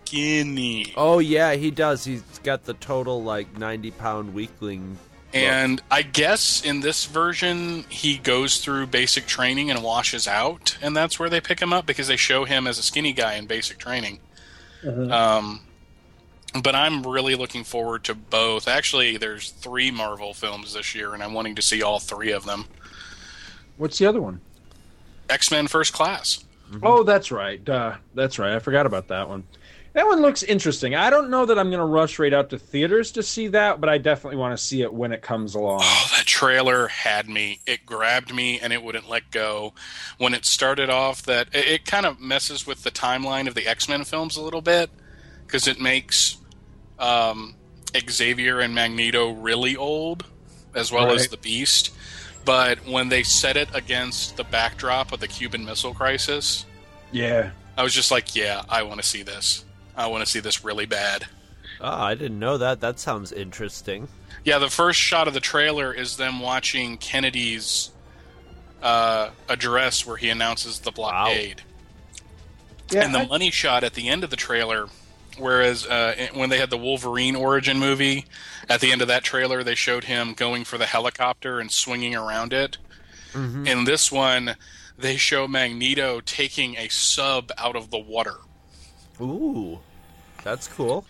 Skinny. Oh yeah, he does. He's got the total like ninety pound weakling. And I guess in this version, he goes through basic training and washes out, and that's where they pick him up because they show him as a skinny guy in basic training. Um, but I'm really looking forward to both. Actually, there's three Marvel films this year, and I'm wanting to see all three of them. What's the other one? X Men First Class. Oh, that's right. Duh. That's right. I forgot about that one. That one looks interesting. I don't know that I'm going to rush right out to theaters to see that, but I definitely want to see it when it comes along. Oh, that trailer had me. It grabbed me and it wouldn't let go. When it started off, that it, it kind of messes with the timeline of the X Men films a little bit because it makes um, Xavier and Magneto really old, as well as the Beast. But when they set it against the backdrop of the Cuban Missile Crisis, Yeah. I was just like, yeah, I want to see this. I want to see this really bad. Oh, I didn't know that. That sounds interesting. Yeah, the first shot of the trailer is them watching Kennedy's uh, address where he announces the blockade. Yeah. and the I- money shot at the end of the trailer, whereas uh, when they had the Wolverine origin movie, at the end of that trailer, they showed him going for the helicopter and swinging around it. Mm-hmm. In this one, they show Magneto taking a sub out of the water. Ooh, that's cool.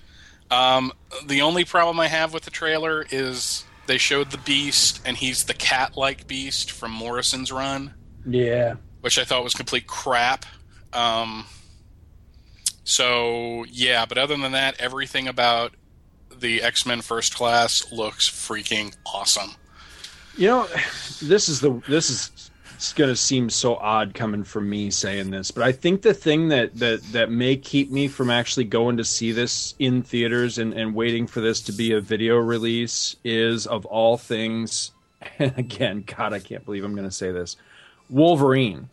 Um, the only problem I have with the trailer is they showed the Beast, and he's the cat-like Beast from Morrison's run, yeah. which I thought was complete crap. Um, so yeah, but other than that, everything about the X Men First Class looks freaking awesome. You know, this is the this is it's going to seem so odd coming from me saying this, but I think the thing that that that may keep me from actually going to see this in theaters and and waiting for this to be a video release is of all things <laughs> and again, god, I can't believe I'm going to say this. Wolverine.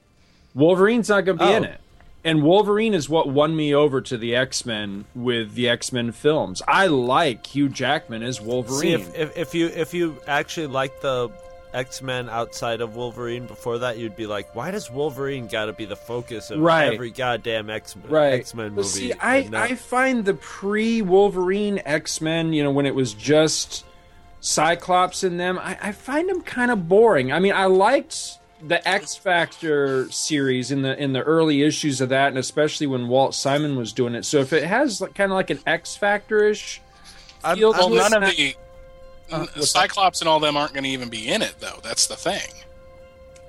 Wolverine's not going to be in Oh. it. And Wolverine is what won me over to the X-Men with the X-Men films. I like Hugh Jackman as Wolverine. See if, if if you if you actually like the X Men outside of Wolverine before that, you'd be like, why does Wolverine got to be the focus of Right. every goddamn X right. X Men Well, movie? see, I, not- I find the pre Wolverine X Men, you know, when it was just Cyclops in them, I, I find them kind of boring. I mean, I liked the X Factor series in the in the early issues of that, and especially when Walt Simonson was doing it. So if it has like, kind of like an X Factor ish I'm- feel, Well, none of the Uh, what's that? Cyclops and all them aren't going to even be in it, though. That's the thing.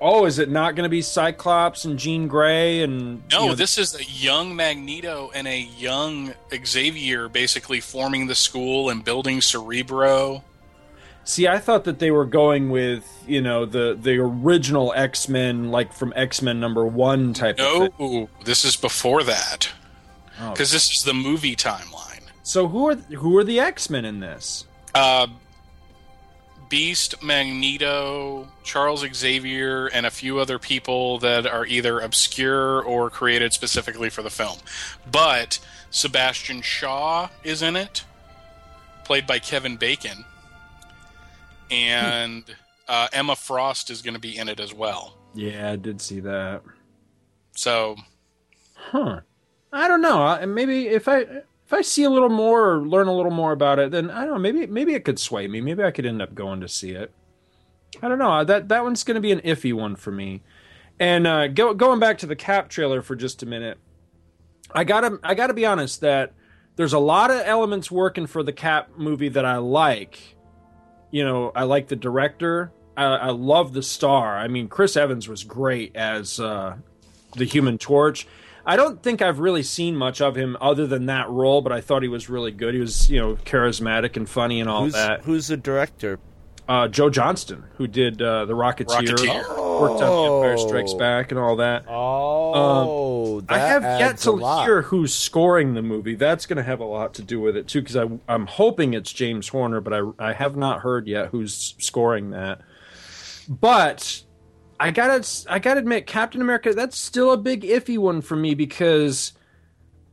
oh, is it not going to be Cyclops and Jean Grey and No, you know, this is a young Magneto and a young Xavier basically forming the school and building Cerebro. See, I thought that they were going with you know the the original X Men, like from X Men number one type of thing. No, this is before that Oh. because this is the movie timeline. So who are who are the X Men in this? Uh, Beast, Magneto, Charles Xavier, and a few other people that are either obscure or created specifically for the film. But Sebastian Shaw is in it, played by Kevin Bacon, and uh, Emma Frost is going to be in it as well. Yeah, I did see that. So, huh? I don't know. Maybe if I I see a little more or learn a little more about it, then I don't know. Maybe maybe it could sway me. Maybe I could end up going to see it. I don't know. That that one's going to be an iffy one for me. And uh, go, going back to the Cap trailer for just a minute, I gotta I gotta be honest that there's a lot of elements working for the Cap movie that I like. You know, I like the director. I, I love the star. I mean, Chris Evans was great as uh, the Human Torch. I don't think I've really seen much of him other than that role, but I thought he was really good. He was, you know, charismatic and funny and all Who's, that. who's the director? Uh, Joe Johnston, who did uh, the Rocketeer, Rocketeer. worked on Empire Strikes Back and all that. Oh, I that have yet to hear who's scoring the movie. That's going to have a lot to do with it too, because I'm hoping it's James Horner, but I I have not heard yet who's scoring that. But I gotta I gotta admit, Captain America that's still a big iffy one for me because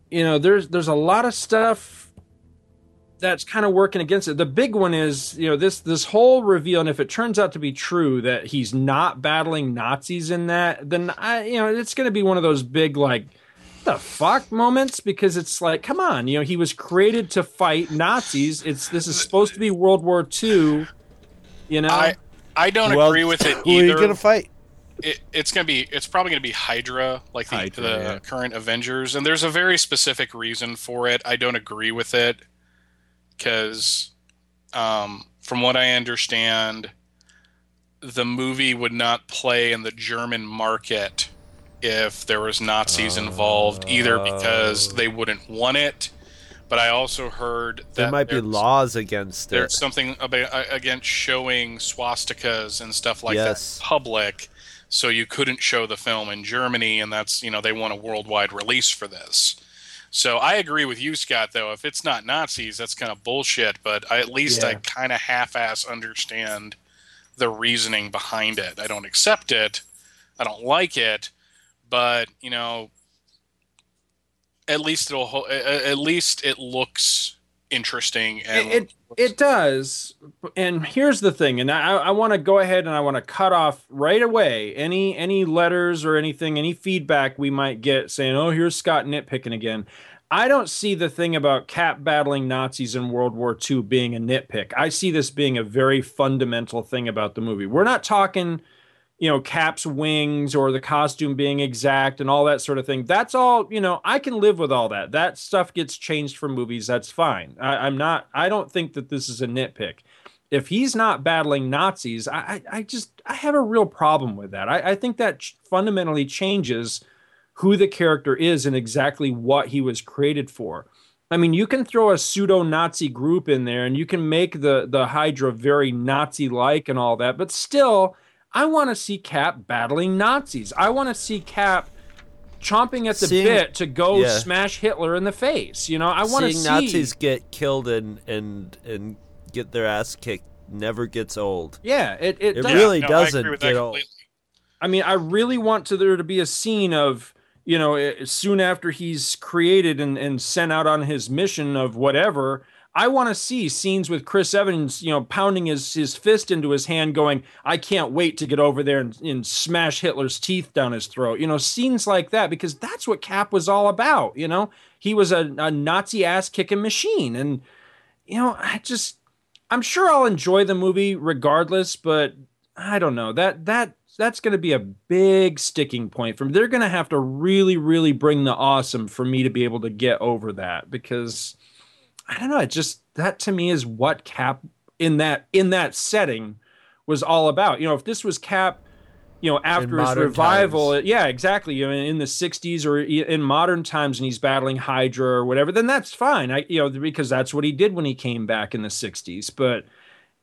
you know there's there's a lot of stuff that's kind of working against it. The big one is, you know, this this whole reveal, and if it turns out to be true that he's not battling Nazis in that, then I, you know, it's to be one of those big like the fuck moments because it's like, come on, you know, he was created to fight Nazis. It's this is supposed to be World War II. You know, I I don't Well, agree with it either. Who are you gonna fight? it, it's gonna be it's probably gonna be Hydra, like the, Hydra, the yeah. current Avengers, and there's a very specific reason for it. I don't agree with it because, um, from what I understand, the movie would not play in the German market if there was Nazis involved, either because they wouldn't want it. But I also heard that There might be laws against it. there's something about against showing swastikas and stuff like Yes. that public so you couldn't show the film in germany and that's you know they want a worldwide release for this. So i agree with you scott though. If it's not nazis that's kind of bullshit but I, at least i kind of half-ass understand the reasoning behind it. I don't accept it. I don't like it but you know at least it'll ho- a- a- at least it looks interesting and it, it it does. And here's the thing and i i want to go ahead and i want to cut off right away any any letters or anything any feedback we might get saying oh here's scott nitpicking again. I don't see the thing about cap battling nazis in world war ii being a nitpick. I see this being a very fundamental thing about the movie. We're not talking you know, Cap's wings or the costume being exact and all that sort of thing. That's all, you know, I can live with all that. That stuff gets changed for movies. That's fine. I, I'm not, I don't think that this is a nitpick. If he's not battling Nazis, I, I, I just, I have a real problem with that. I, I think that ch- fundamentally changes who the character is and exactly what he was created for. I mean, you can throw a pseudo Nazi group in there and you can make the, the Hydra very Nazi like and all that, but still, I want to see Cap battling Nazis. I want to see Cap chomping at the Seeing- bit to go yeah. smash Hitler in the face. You know, I want to see Nazis get killed and and and get their ass kicked never gets old. Yeah, it it, It does. really no, doesn't get that old. I mean, I really want to there to be a scene of you know eh, soon after he's created and, and sent out on his mission of whatever. I want to see scenes with Chris Evans, you know, pounding his his fist into his hand, going, "I can't wait to get over there and, and smash Hitler's teeth down his throat." You know, scenes like that because that's what Cap was all about. You know, he was a, a Nazi ass kicking machine, and you know, I just I'm sure I'll enjoy the movie regardless, but I don't know. That that that's going to be a big sticking point for me. They're going to have to really really bring the awesome for me to be able to get over that because I don't know, it just that to me is what Cap in that in that setting was all about. You know, if this was Cap you know, after his revival, times. yeah, exactly. You know, in the '60s or in modern times, and he's battling Hydra or whatever, then that's fine. I, you know, because that's what he did when he came back in the '60s. But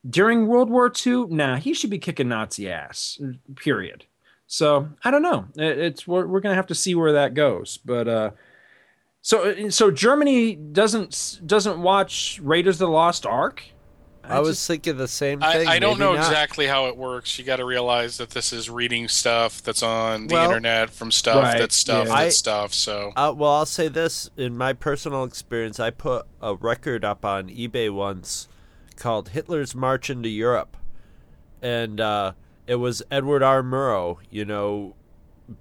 during World War II, nah, he should be kicking Nazi ass. Period. So I don't know. It- It's we're, we're gonna have to see where that goes. But uh, so so Germany doesn't doesn't watch Raiders of the Lost Ark. I, was thinking the same I, thing. I don't maybe know not. exactly how it works. You got to realize that this is reading stuff that's on the Well- internet from stuff Right, that's stuff yeah. that's I- stuff. So Uh, well, I'll say this: in my personal experience, I put a record up on eBay once called "Hitler's March into Europe," and uh, it was Edward R. Murrow. You know,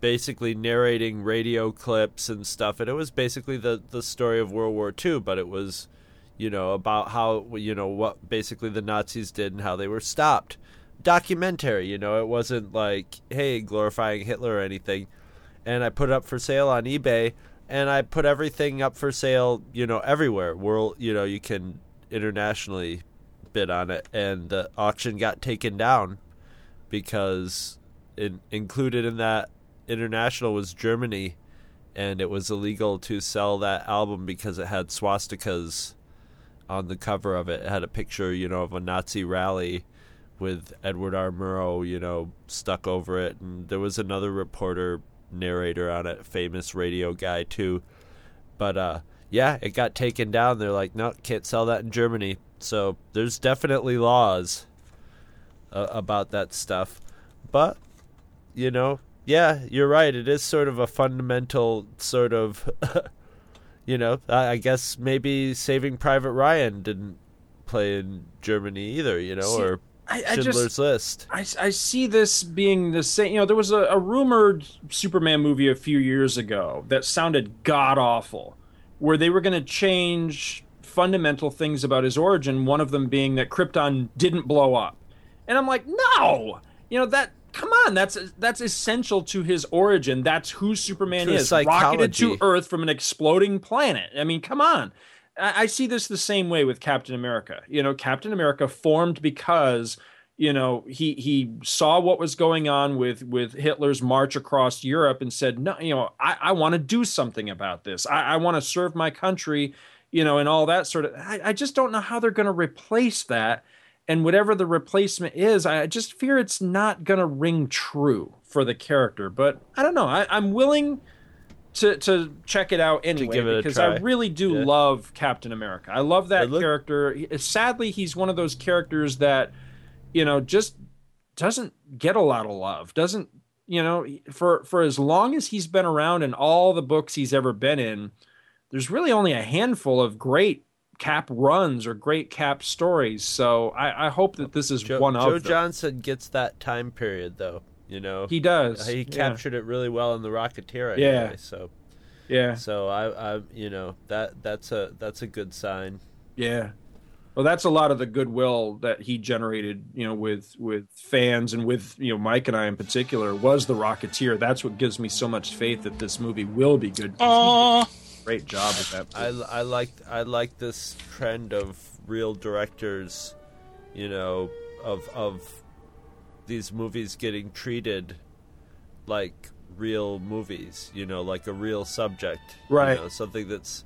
basically narrating radio clips and stuff, and it was basically the the story of World War II, but it was, you know, about how you know what basically the Nazis did and how they were stopped. Documentary, you know, it wasn't like hey glorifying Hitler or anything and I put it up for sale on eBay, and I put everything up for sale, you know, everywhere. World, you know, you can internationally bid on it, and the auction got taken down because in, included in that international was Germany, and it was illegal to sell that album because it had swastikas on the cover of it. It had a picture, you know, of a Nazi rally with Edward R. Murrow, you know, stuck over it, and there was another reporter narrator on it, famous radio guy too. But uh, yeah, it got taken down. They're like, no, can't sell that in Germany. So there's definitely laws uh, about that stuff. But you know, yeah, you're right. It is sort of a fundamental sort of, <laughs> you know, I, guess maybe Saving Private Ryan didn't play in Germany either. You know, See, or I, I Schindler's just List. I, I see this being the same. You know, there was a, a rumored Superman movie a few years ago that sounded god awful, where they were going to change fundamental things about his origin. One of them being that Krypton didn't blow up, and I'm like, no, you know that. Come on, that's that's essential to his origin. That's who Superman To is. Rocketed to. Earth from an exploding planet. I mean, come on. I, I see this the same way with Captain America. You know, Captain America formed because you know he he saw what was going on with with Hitler's march across Europe and said, no, you know, I, I want to do something about this. I, I want to serve my country. You know, and all that sort of. I, I just don't know how they're going to replace that. And whatever the replacement is, I just fear it's not going to ring true for the character. But I don't know. I, I'm willing to to check it out anyway give it a because I really do Yeah. love Captain America. I love that look- character. Sadly, he's one of those characters that you know just doesn't get a lot of love. Doesn't you know for for as long as he's been around and all the books he's ever been in, there's really only a handful of great Cap runs or great Cap stories. So I, I hope that this is Joe, one Joe of them. Joe Johnston gets that time period though. You know, He does. He yeah. captured it really well in the Rocketeer. Yeah. So Yeah. so I, I you know that that's a that's a good sign. Yeah. Well, that's a lot of the goodwill that he generated, you know, with with fans and with you know Mike and I in particular was the Rocketeer. That's what gives me so much faith that this movie will be good. he Aw. did a great job with that. I, I like I like this trend of real directors, you know, of of these movies getting treated like real movies, you know, like a real subject, Right. You know, something that's,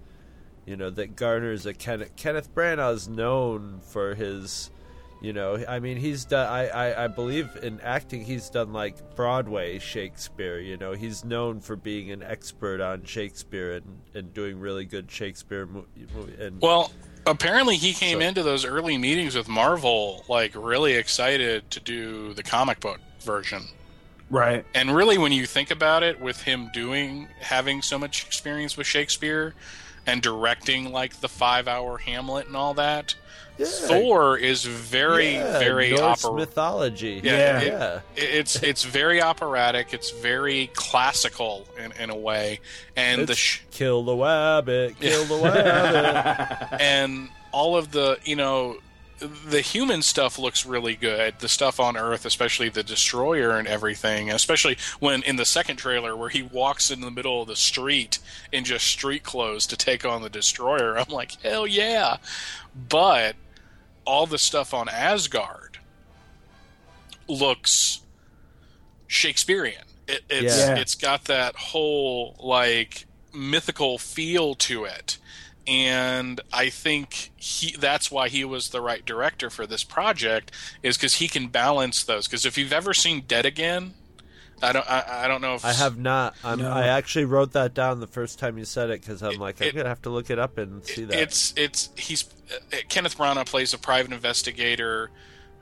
you know, that garners a Kenneth Kenneth Branagh is known for his, you know, I mean, he's done. I, I I believe in acting, he's done like Broadway Shakespeare. You know, he's known for being an expert on Shakespeare and, and doing really good Shakespeare movie. And Well, apparently he came So- into those early meetings with Marvel like really excited to do the comic book version. right. And really, when you think about it, with him doing having so much experience with Shakespeare and directing like the five-hour Hamlet and all that, Thor is very, Yeah, very Norse opera- mythology. Yeah, it- yeah. It's it's very operatic. It's very classical in, in a way, and the sh- kill the rabbit, kill the rabbit, <laughs> and all of the you know the human stuff looks really good. The stuff on earth especially the destroyer and everything especially when in the second trailer where he walks in the middle of the street in just street clothes to take on the destroyer i'm like hell yeah. But all the stuff on asgard looks shakespearean it, it's Yeah. it's got that whole like mythical feel to it and I think he that's why he was the right director for this project is because he can balance those. Because if you've ever seen Dead Again, I don't. I, I don't know if I have not. I'm, No. I actually wrote that down the first time you said it because I'm like, I'm it- gonna have to look it up and see that. It's it's he's uh, Kenneth Branagh plays a private investigator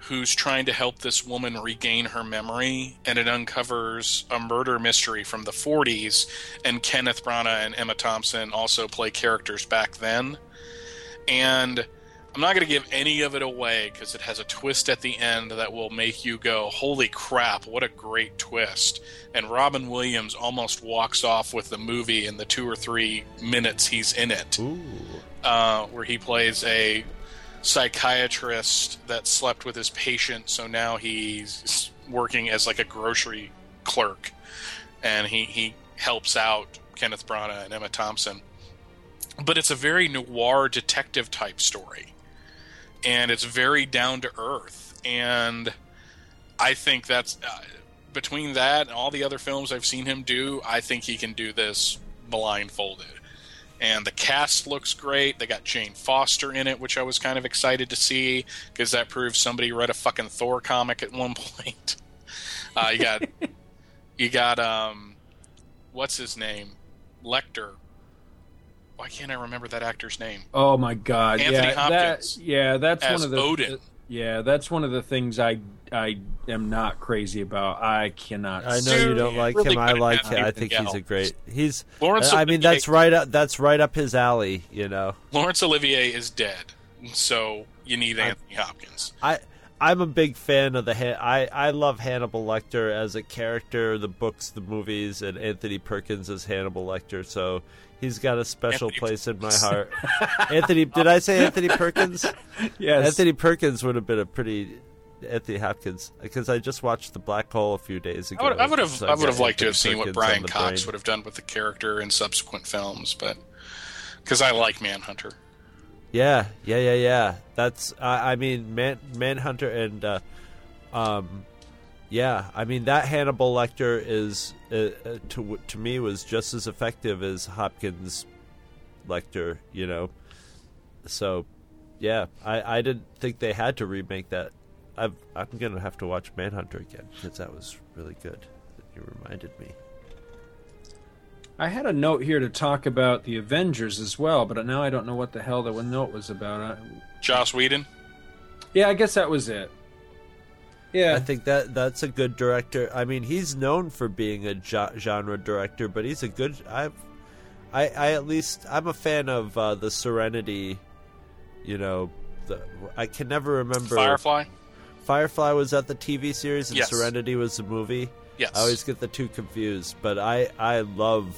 who's trying to help this woman regain her memory, and it uncovers a murder mystery from the 40s. And Kenneth Branagh and Emma Thompson also play characters back then. And I'm not going to give any of it away because it has a twist at the end that will make you go, "Holy crap! What a great twist!" And Robin Williams almost walks off with the movie in the two or three minutes he's in it Ooh. uh, where he plays a psychiatrist that slept with his patient, so now he's working as like a grocery clerk, and he he helps out Kenneth Branagh and Emma Thompson. But it's a very noir detective type story, and it's very down to earth, and I think that's uh, between that and all the other films I've seen him do, I think he can do this blindfolded and the cast looks great. They got Jane Foster in it, which I was kind of excited to see because that proves somebody read a fucking Thor comic at one <laughs> point. Uh, you got <laughs> you got um, what's his name, Lecter. Why can't I remember that actor's name? Oh my god! Anthony yeah, Hopkins that, yeah, that's as one of the Odin. yeah, that's one of the things I I am not crazy about. I cannot. I know you don't like really him. I like. him. I think he's a great. He's. Lawrence I mean, that's right up. That's right up his alley. You know. Laurence Olivier is dead, so you need Anthony Hopkins. I I'm a big fan of the I I love Hannibal Lecter as a character, the books, the movies, and Anthony Perkins as Hannibal Lecter. So he's got a special Anthony place in my heart. Anthony, did I say Anthony Perkins? <laughs> yes, Anthony Perkins would have been a pretty Anthony Hopkins because I just watched The Black Hole a few days ago. I would, have, so I would have liked to have seen what Brian Cox brain. would have done with the character in subsequent films, but because I like Manhunter. Yeah, yeah, yeah, yeah. That's I I mean, Man Manhunter and uh, um, yeah. I mean that Hannibal Lecter is uh, uh, to to me was just as effective as Hopkins Lecter. You know, so yeah. I I didn't think they had to remake that. I've, I'm gonna have to watch Manhunter again because that was really good. You reminded me. I had a note here to talk about the Avengers as well, but now I don't know what the hell the one note was about. I, Joss Whedon. yeah, I guess that was it. Yeah, I think that that's a good director. I mean, he's known for being a genre director, but he's a good. I've, I, I at least I'm a fan of uh, the Serenity. You know, the, I can never remember. Firefly. Firefly was at the TV series, and Yes. Serenity was the movie. Yes. I always get the two confused, but I I love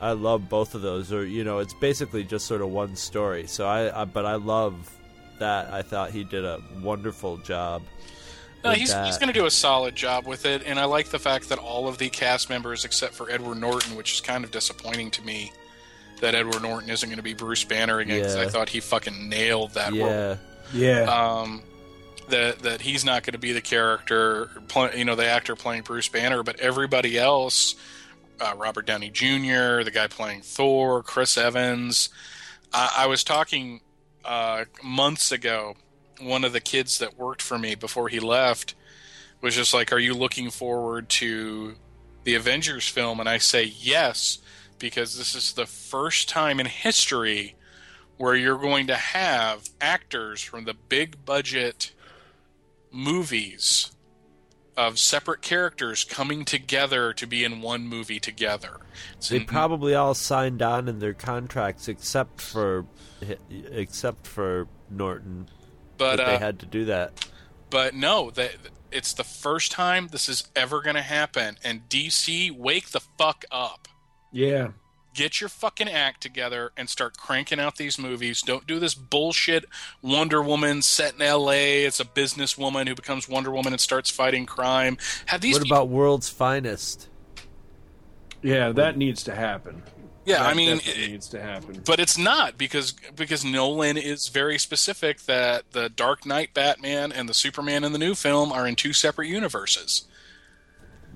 I love both of those. Or you know, it's basically just sort of one story. So I, I but I love that. I thought he did a wonderful job. No, he's, that. he's going to do a solid job with it, and I like the fact that all of the cast members, except for Edward Norton, which is kind of disappointing to me, that Edward Norton isn't going to be Bruce Banner again because I thought he fucking nailed that role. yeah. yeah. um, that that he's not going to be the character, pl- you know, the actor playing Bruce Banner, but everybody else, uh, Robert Downey Jr., the guy playing Thor, Chris Evans. I, I was talking uh, months ago. One of the kids that worked for me before he left was just like, "Are you looking forward to the Avengers film?" And I say yes because this is the first time in history where you're going to have actors from the big budget movies of separate characters coming together to be in one movie together. It's They mm-hmm. probably all signed on in their contracts except for except for Norton but that they uh, had to do that. but no, that it's the first time this is ever going to happen. And DC, wake the fuck up. yeah. Get your fucking act together and start cranking out these movies. Don't do this bullshit Wonder Woman set in LA. It's a businesswoman who becomes Wonder Woman and starts fighting crime. Have these What people- about World's Finest? Yeah, that needs to happen. Yeah, That I mean, it- needs to happen. but it's not because because Nolan is very specific that the Dark Knight Batman and the Superman in the new film are in two separate universes.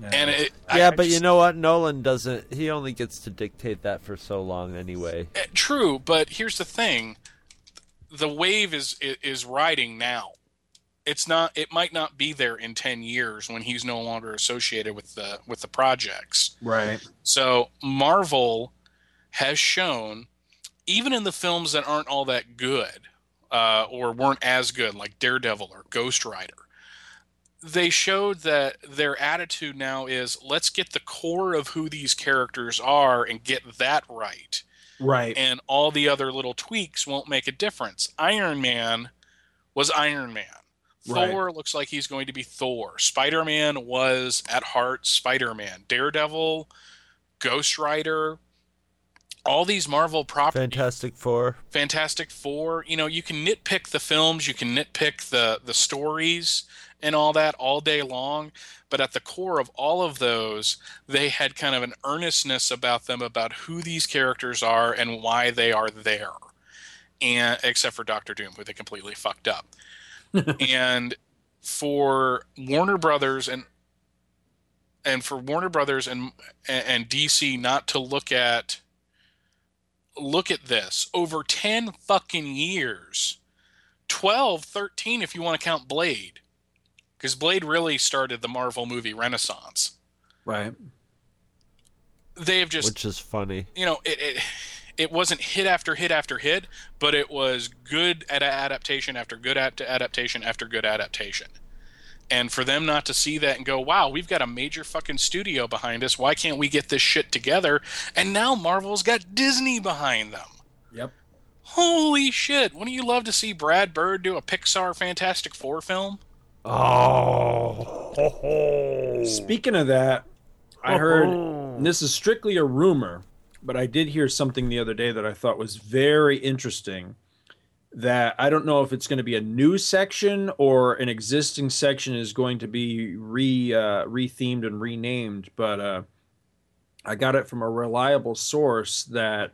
And it, Yeah, I but you just- know what? Nolan doesn't. He only gets to dictate that for so long anyway. eh, true. But here's the thing: the wave is is riding now. it's not it might not be there in 10 years when he's no longer associated with the with the projects Right. so marvel has shown even in the films that aren't all that good uh, or weren't as good like daredevil or ghost rider they showed that their attitude now is let's get the core of who these characters are and get that right Right. and all the other little tweaks won't make a difference. Iron Man was Iron Man. Right. Thor looks like he's going to be Thor. Spider Man was at heart Spider Man. Daredevil, Ghost Rider, all these Marvel properties. Fantastic Four. Fantastic Four. You know, you can nitpick the films, you can nitpick the the stories and all that all day long, but at the core of all of those, they had kind of an earnestness about them about who these characters are and why they are there. And except for Doctor Doom, who they completely fucked up. <laughs> and for Warner Brothers and and for Warner Brothers and and DC not to look at look at this. Over 10 fucking years. 12 13 if you want to count blade. Because blade really started the marvel movie renaissance. Right. they have just which is funny. you know it, it it wasn't hit after hit after hit but it was good at adaptation after good at adaptation after good adaptation and for them not to see that and go wow we've got a major fucking studio behind us why can't we get this shit together and now marvel's got disney behind them Yep. Holy shit! Wouldn't you love to see Brad Bird do a Pixar Fantastic Four film? Oh, Speaking of that, I heard and this is strictly a rumor, but I did hear something the other day that I thought was very interesting. That I don't know if it's going to be a new section or an existing section is going to be re uh, rethemed and renamed, but uh, I got it from a reliable source that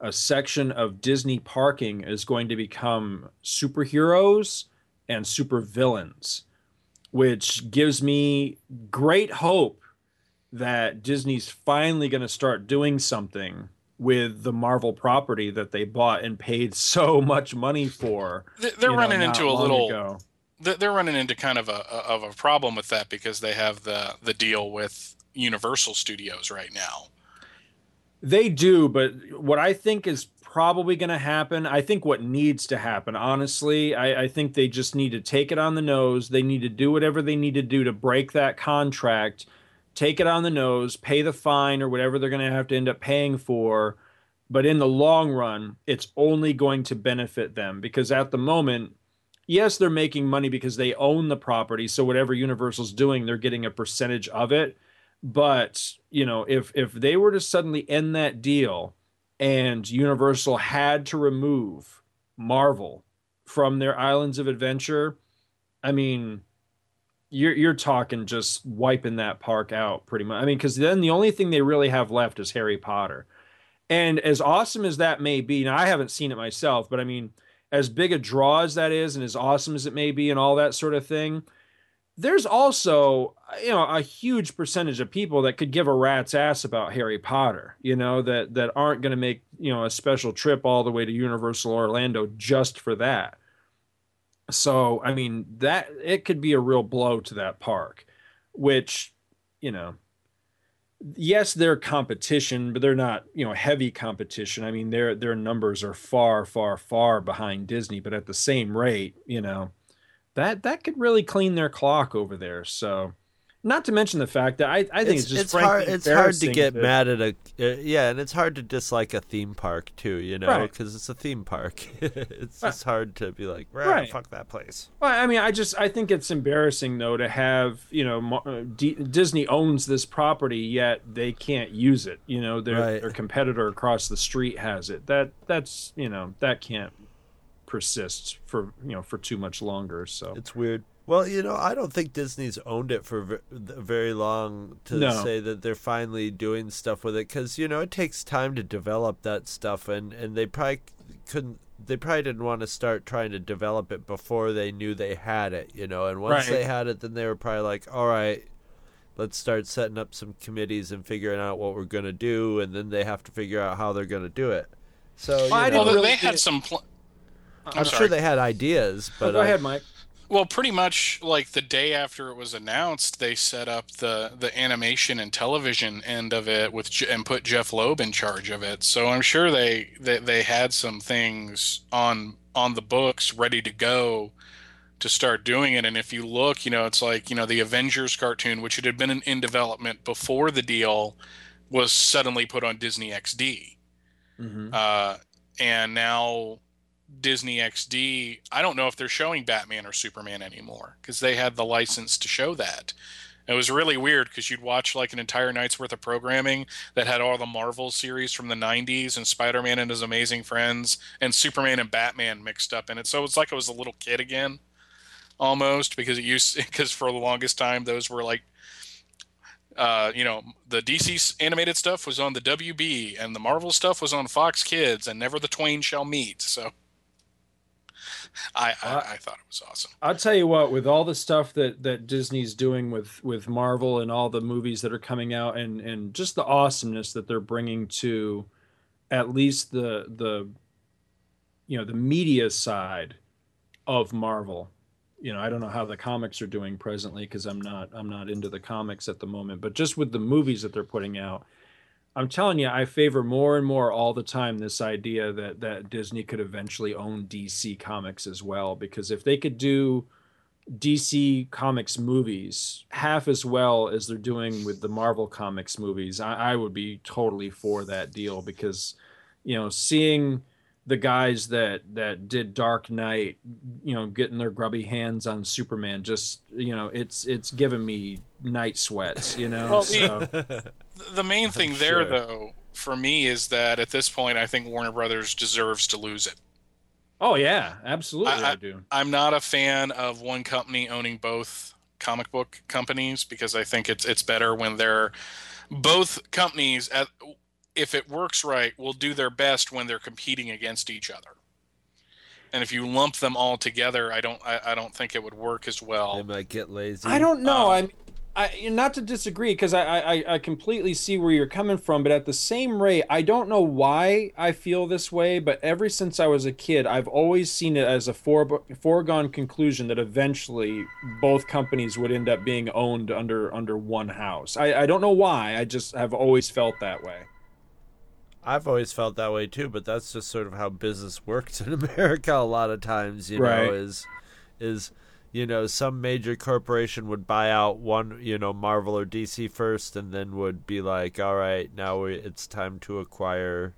a section of Disney parking is going to become superheroes and supervillains, which gives me great hope that Disney's finally going to start doing something with the Marvel property that they bought and paid <laughs> so much money for. They- They're you know, running into a little. ago. they- They're running into kind of a of a problem with that because they have the the deal with Universal Studios right now. They do, but what I think is probably going to happen, I think what needs to happen, honestly, I, I think they just need to take it on the nose. They need to do whatever they need to do to break that contract, take it on the nose, pay the fine or whatever they're going to have to end up paying for. But in the long run, it's only going to benefit them because at the moment, yes, they're making money because they own the property. So whatever Universal's doing, they're getting a percentage of it but you know if if they were to suddenly end that deal and universal had to remove marvel from their islands of adventure i mean you're you're talking just wiping that park out pretty much i mean because then the only thing they really have left is harry potter and as awesome as that may be now i haven't seen it myself but i mean as big a draw as that is and as awesome as it may be and all that sort of thing there's also you know a huge percentage of people that could give a rat's ass about Harry Potter, you know, that that aren't going to make, you know, a special trip all the way to Universal Orlando just for that. So, I mean, that it could be a real blow to that park, which, you know, yes, they're competition, but they're not, you know, heavy competition. I mean, their their numbers are far, far, far behind Disney, but at the same rate, you know, that that could really clean their clock over there. So, not to mention the fact that I, I think it's, just hard. frankly It's hard to get that- mad at a uh, yeah, and it's hard to dislike a theme park too. You know, Right. because it's a theme park. <laughs> it's just hard to be like, "Rah, Right. fuck that place. Well, I mean, I just I think it's embarrassing though to have you know uh, D- Disney owns this property yet they can't use it. You know, their Right. their competitor across the street has it. That that's you know that can't persist for you know for too much longer. So It's weird. Well, you know, I don't think Disney's owned it for very long to No. say that they're finally doing stuff with it because you know it takes time to develop that stuff, and and they probably couldn't. They probably didn't want to start trying to develop it before they knew they had it, you know. And once Right. they had it, then they were probably like, "All right, let's start setting up some committees and figuring out what we're gonna do," and then they have to figure out how they're gonna do it. So, you I know, Well, didn't they really had get- some. Pl- I'm sure they had ideas, Oh, but go uh, ahead, Mike. Well, pretty much like the day after it was announced, they set up the the animation and television end of it with and put Jeph Loeb in charge of it. So I'm sure they they, they had some things on on the books ready to go to start doing it. And if you look, you know, it's like you know the Avengers cartoon, which had been in, in development before the deal, was suddenly put on Disney XD, Mhm. uh, and now Disney XD, I don't know if they're showing Batman or Superman anymore because they had the license to show that. It was really weird because you'd watch like an entire night's worth of programming that had all the Marvel series from the 90s and Spider Man and his amazing friends and Superman and Batman mixed up in it. So it was like I was a little kid again almost because it used <laughs> because for the longest time those were like uh, you know, the DC animated stuff was on the WB, and the Marvel stuff was on Fox Kids, and never the twain shall meet. So, I I, uh, I thought it was awesome. I'll tell you what, with all the stuff that that Disney's doing with with Marvel and all the movies that are coming out, and and just the awesomeness that they're bringing to at least the the you know the media side of Marvel. You know, I don't know how the comics are doing presently because I'm not I'm not into the comics at the moment, but just with the movies that they're putting out, I'm telling you, I favor more and more all the time this idea that that Disney could eventually own DC Comics as well. Because if they could do DC Comics movies half as well as they're doing with the Marvel Comics movies, I, I would be totally for that deal. Because you know, seeing the guys that that did Dark Knight, you know, getting their grubby hands on Superman, just you know, it's it's giving me night sweats. You know, Well, so. The- The main thing there, sure. though, for me, is that at this point, I think Warner Brothers deserves to lose it. Oh yeah, absolutely, I, I- do. I'm not a fan of one company owning both comic book companies because I think it's it's better when they're both companies at if it works right will do their best when they're competing against each other. And if you lump them all together, I don't I, I don't think it would work as well. They might get lazy. I don't know. Uh, I'm, I not to disagree because I, I I completely see where you're coming from, but at the same rate, I don't know why I feel this way. But ever since I was a kid, I've always seen it as a fore, foregone conclusion that eventually both companies would end up being owned under under one house. I I don't know why. I just have always felt that way. I've always felt that way too, but that's just sort of how business <laughs> works in America. A lot of times, you Right. know, is is you know some major corporation would buy out one, you know, Marvel or DC first, and then would be like, all right, now we, it's time to acquire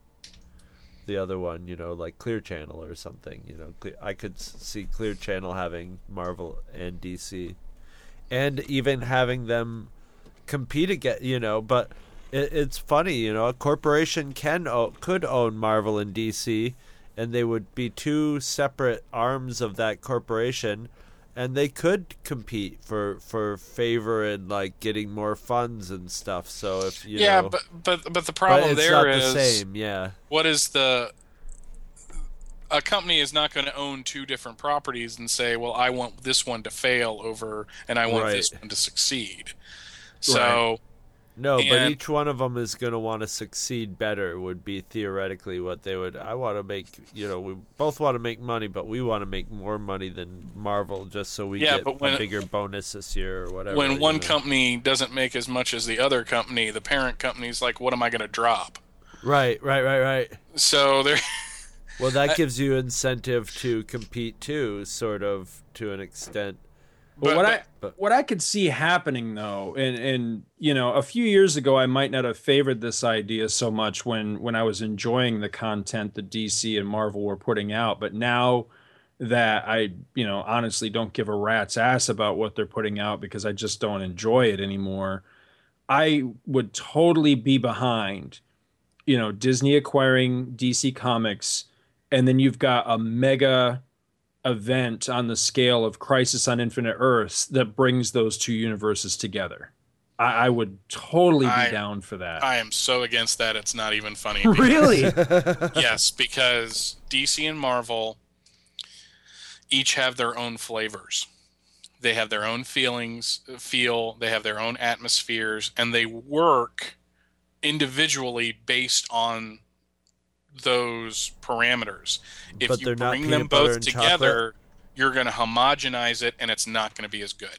the other one, you know, like Clear Channel or something. You know, I could see Clear Channel having Marvel and DC, and even having them compete again, you know, but it, it's funny, you know, a corporation can could own Marvel and DC, and they would be two separate arms of that corporation, and they could compete for for favor and like getting more funds and stuff. So if you yeah, know, but but but the problem it's there is the same. Yeah, what is the a company is not going to own two different properties and say, "Well, I want this one to fail over, and I want this one to succeed." So no, but each one of them is going to want to succeed better. Would be theoretically what they would. I want to make. You know, we both want to make money, but we want to make more money than Marvel, just so we Yeah, get when- a bigger bonus this year or whatever. when one know. company doesn't make as much as the other company, the parent company's like, "What am I going to drop?" Right, right, right, right. So there, <laughs> Well, that gives you incentive to compete too, sort of to an extent. But, But- what but- I but- what I could see happening though, and and you know, a few years ago, I might not have favored this idea so much when when I was enjoying the content that DC and Marvel were putting out. But now that I, you know, honestly don't give a rat's ass about what they're putting out because I just don't enjoy it anymore. I would totally be behind, you know, Disney acquiring DC Comics, and then you've got a mega event on the scale of Crisis on Infinite Earths that brings those two universes together. I, I would totally be I- down for that. I am so against that. It's not even funny. <laughs> really? <laughs> yes, because DC and Marvel each have their own flavors. They have their own feelings, feel, they have their own atmospheres, and they work individually based on those parameters. If But you bring them both and together, you're going to homogenize it and it's not going to be as good.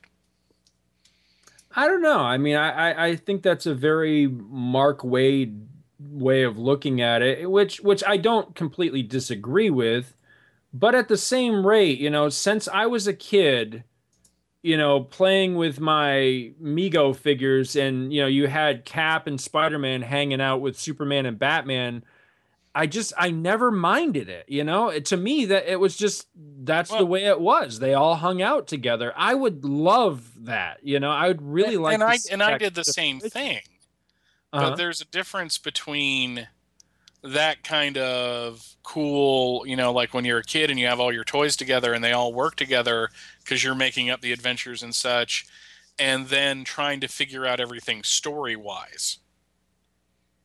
I don't know. I mean, I, I, I think that's a very Mark Waid way of looking at it, which which I don't completely disagree with. But at the same rate, you know, since I was a kid, you know, playing with my Mego figures, and you know, you had Cap and Spider Man hanging out with Superman and Batman. I just I never minded it, you know. It, to me, that it was just that's well, the way it was. They all hung out together. I would love that, you know. I would really and, like. And I and I did the same thing, uh-huh. but there's a difference between that kind of cool, you know, like when you're a kid and you have all your toys together and they all work together because you're making up the adventures and such, and then trying to figure out everything story wise,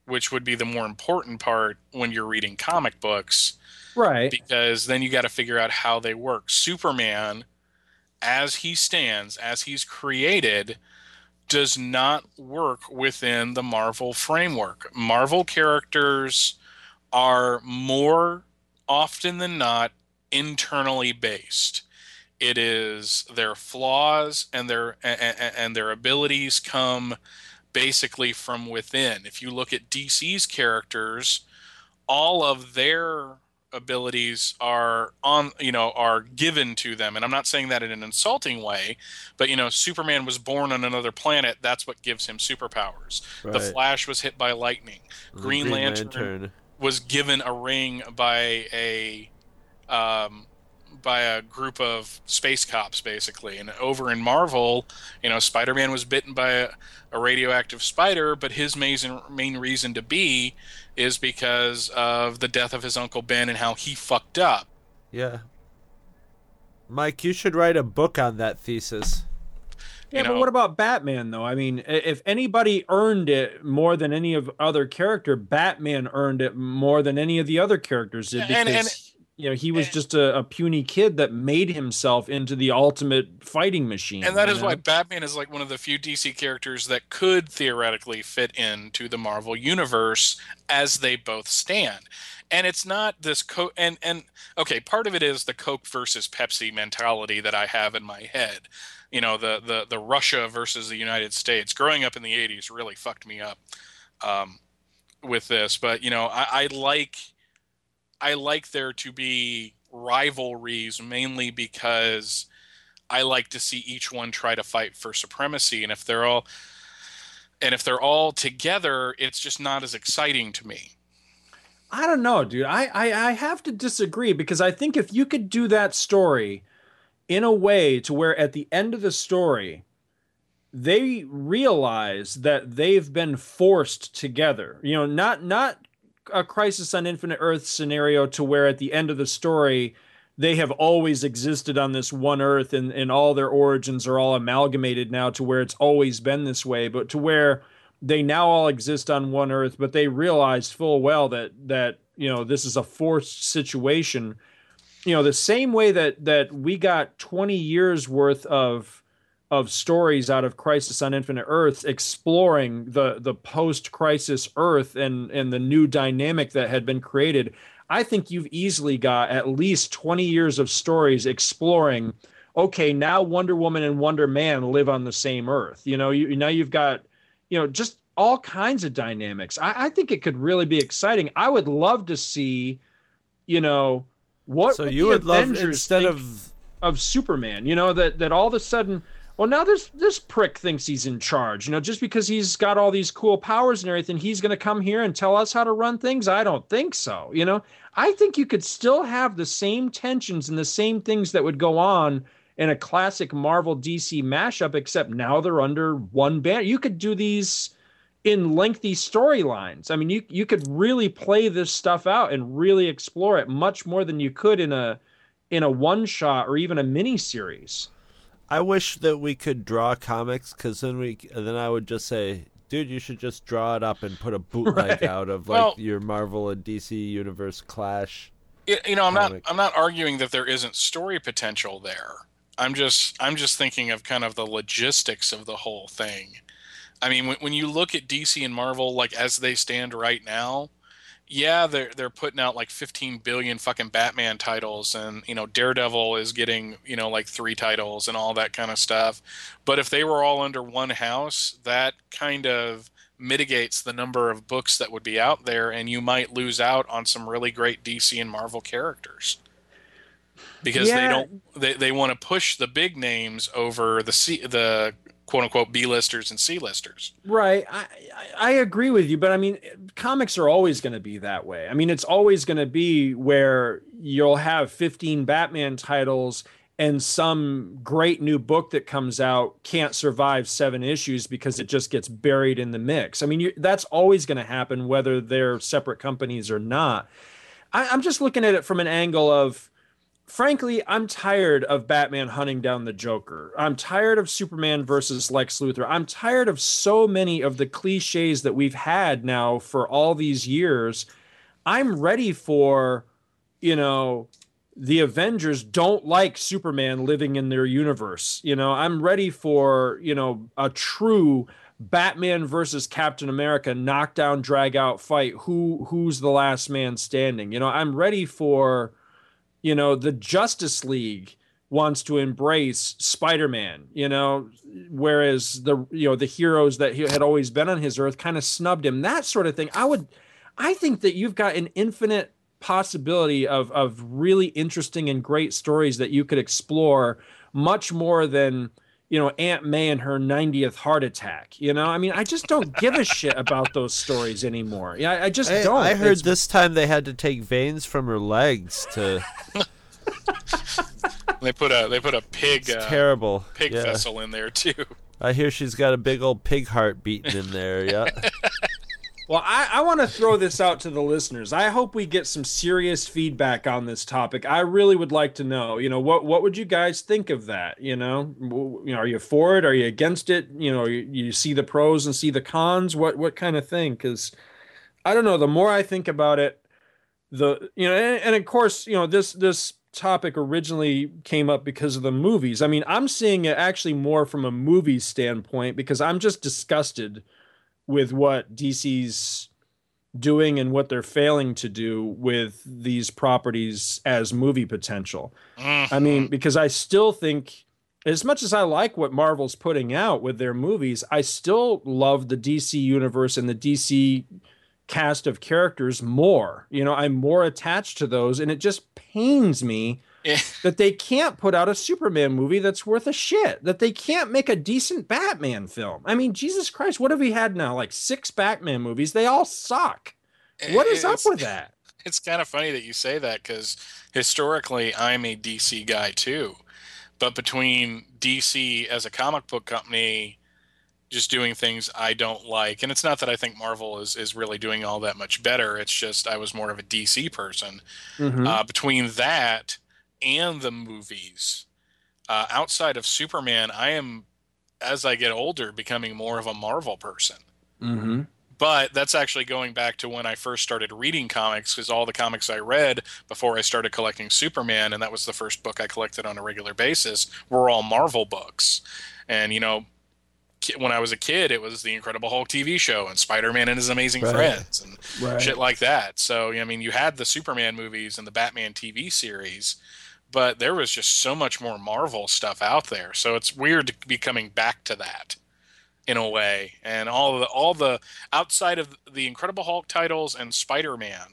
which would be the more important part when you're reading comic books. Right. Because then you got to figure out how they work. Superman, as he stands, as he's created, does not work within the Marvel framework. Marvel characters are more often than not internally based. It is their flaws and their and, and their abilities come basically from within. If you look at DC's characters, all of their abilities are on you know are given to them. And i'm not saying that in an insulting way but you know superman was born on another planet. That's what gives him superpowers. Right. the flash was hit by lightning. Green, green lantern, lantern, was given a ring by a um, by a group of space cops basically. And over in marvel you know spider-man was bitten by a, a radioactive spider but his main, main reason to be is because of the death of his uncle ben and how he fucked up. Yeah. Mike you should write a book on that thesis. Yeah, know, but what about Batman though? I mean, if anybody earned it more than any of other character, Batman earned it more than any of the other characters did because and, and, you know he was and, just a, a, puny kid that made himself into the ultimate fighting machine. And that is know? why Batman is like one of the few DC characters that could theoretically fit into the Marvel universe as they both stand and it's not this co and and okay part of it is the coke versus pepsi mentality that i have in my head you know the the the Russia versus the United States. Growing up in the '80s really fucked me up um, with this, but you know I, I like I like there to be rivalries mainly because I like to see each one try to fight for supremacy, and if they're all and if they're all together, it's just not as exciting to me. I don't know, dude. I, I I have to disagree because I think if you could do that story in a way to where at the end of the story they realize that they've been forced together you know not not a crisis on infinite earth scenario to where at the end of the story they have always existed on this one earth and, and all their origins are all amalgamated now to where it's always been this way but to where they now all exist on one earth but they realize full well that that you know this is a forced situation. You know the same way that that we got 20 years worth of of stories out of Crisis on Infinite Earths exploring the the post crisis Earth and and the new dynamic that had been created. I think you've easily got at least 20 years of stories exploring okay, now Wonder Woman and Wonder Man live on the same Earth. You know, you now you've got you know just all kinds of dynamics. I, I think it could really be exciting. I would love to see, you know, what so you would Avengers love instead of of Superman, you know that that all of a sudden, well now this this prick thinks he's in charge, you know, just because he's got all these cool powers and everything, he's going to come here and tell us how to run things. I don't think so, you know. I think you could still have the same tensions and the same things that would go on in a classic Marvel DC mashup, except now they're under one banner. You could do these in lengthy storylines. I mean, you you could really play this stuff out and really explore it much more than you could in a in a one shot or even a mini series. I wish that we could draw comics because then we then I would just say, dude, you should just draw it up and put a <laughs> bootleg right. out of like well, your Marvel and DC universe clash. You know, I'm comic. not I'm not arguing that there isn't story potential there. I'm just I'm just thinking of kind of the logistics of the whole thing I mean, when, when you look at DC and Marvel, like as they stand right now, yeah, they're they're putting out like 15 billion fucking Batman titles, and you know Daredevil is getting you know like three titles and all that kind of stuff. But if they were all under one house, that kind of mitigates the number of books that would be out there, and you might lose out on some really great DC and Marvel characters because they don't they, they want to push the big names over the the quote unquote B listers and C listers. Right. I, I agree with you, but I mean, comics are always going to be that way. I mean, it's always going to be where you'll have 15 Batman titles and some great new book that comes out can't survive seven issues because it just gets buried in the mix. I mean, you, that's always going to happen whether they're separate companies or not. I, I'm just looking at it from an angle of frankly, I'm tired of Batman hunting down the Joker. I'm tired of Superman versus Lex Luthor. I'm tired of so many of the cliches that we've had now for all these years. I'm ready for, you know, the Avengers don't like Superman living in their universe. You know, I'm ready for, you know, a true Batman versus Captain America knockdown drag out fight. Who who's the last man standing? You know, I'm ready for you know the justice league wants to embrace spider-man you know whereas the you know the heroes that he had always been on his earth kind of snubbed him. That sort of thing i would i think that you've got an infinite possibility of of really interesting and great stories that you could explore much more than you know aunt may and her 90th heart attack you know i mean i just don't give a shit about those stories anymore yeah I, I just I, don't I heard It's- this time they had to take veins from her legs to. <laughs> They put a they put a pig uh, terrible. pig yeah. vessel in there too. I hear she's got a big old pig heart beating in there. Yeah. <laughs> Well, I, I want to throw this out to the listeners. I hope we get some serious feedback on this topic. I really would like to know, you know, what what would you guys think of that? You know, you know, are you for it? Are you against it? You know, you, you see the pros and see the cons. What what kind of thing? Because I don't know. The more I think about it, the you know, and, and of course, you know, this this topic originally came up because of the movies. I mean, I'm seeing it actually more from a movie standpoint because I'm just disgusted with what DC's doing and what they're failing to do with these properties as movie potential. Mm-hmm. I mean, because I still think as much as I like what Marvel's putting out with their movies, I still love the DC universe and the DC cast of characters more. You know, I'm more attached to those and it just pains me <laughs> that they can't put out a Superman movie that's worth a shit. That they can't make a decent Batman film. I mean, Jesus Christ, what have we had now? Like six Batman movies. They all suck. What is up with that? <laughs> It's kind of funny that you say that because historically I'm a DC guy too, but between DC as a comic book company just doing things I don't like, and it's not that I think Marvel is is really doing all that much better. It's just I was more of a DC person. Mhm. Uh, between that and the movies, uh, outside of Superman, I am as I get older becoming more of a Marvel person Mm-hmm. but that's actually going back to when I first started reading comics because all the comics I read before I started collecting Superman, and that was the first book I collected on a regular basis, were all Marvel books. And, you know, when I was a kid, it was the Incredible Hulk TV show and Spider Man and his amazing Right. friends and Right. shit like that. So, I mean, you had the Superman movies and the Batman TV series, but there was just so much more Marvel stuff out there. So it's weird to be coming back to that in a way. And all the all the outside of the Incredible Hulk titles and Spider-Man,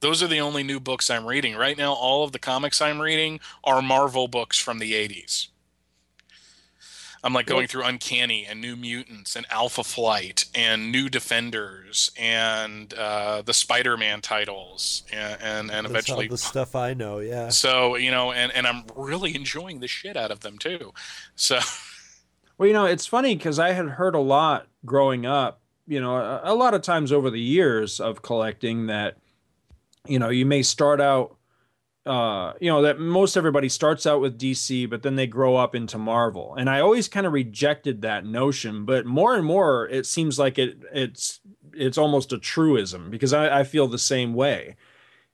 those are the only new books I'm reading right now. All of the comics I'm reading are Marvel books from the 80s. I'm like going through Uncanny and New Mutants and Alpha Flight and New Defenders and uh, the Spider-Man titles and and, and eventually all the stuff I know. Yeah. so you know and and I'm really enjoying the shit out of them too. So <laughs> Well, you know, it's funny because I had heard a lot growing up, you know, a, a lot of times over the years of collecting that, you know, you may start out, uh, you know, that most everybody starts out with DC, but then they grow up into Marvel. And I always kind of rejected that notion, but more and more it seems like it it's it's almost a truism because I, I feel the same way.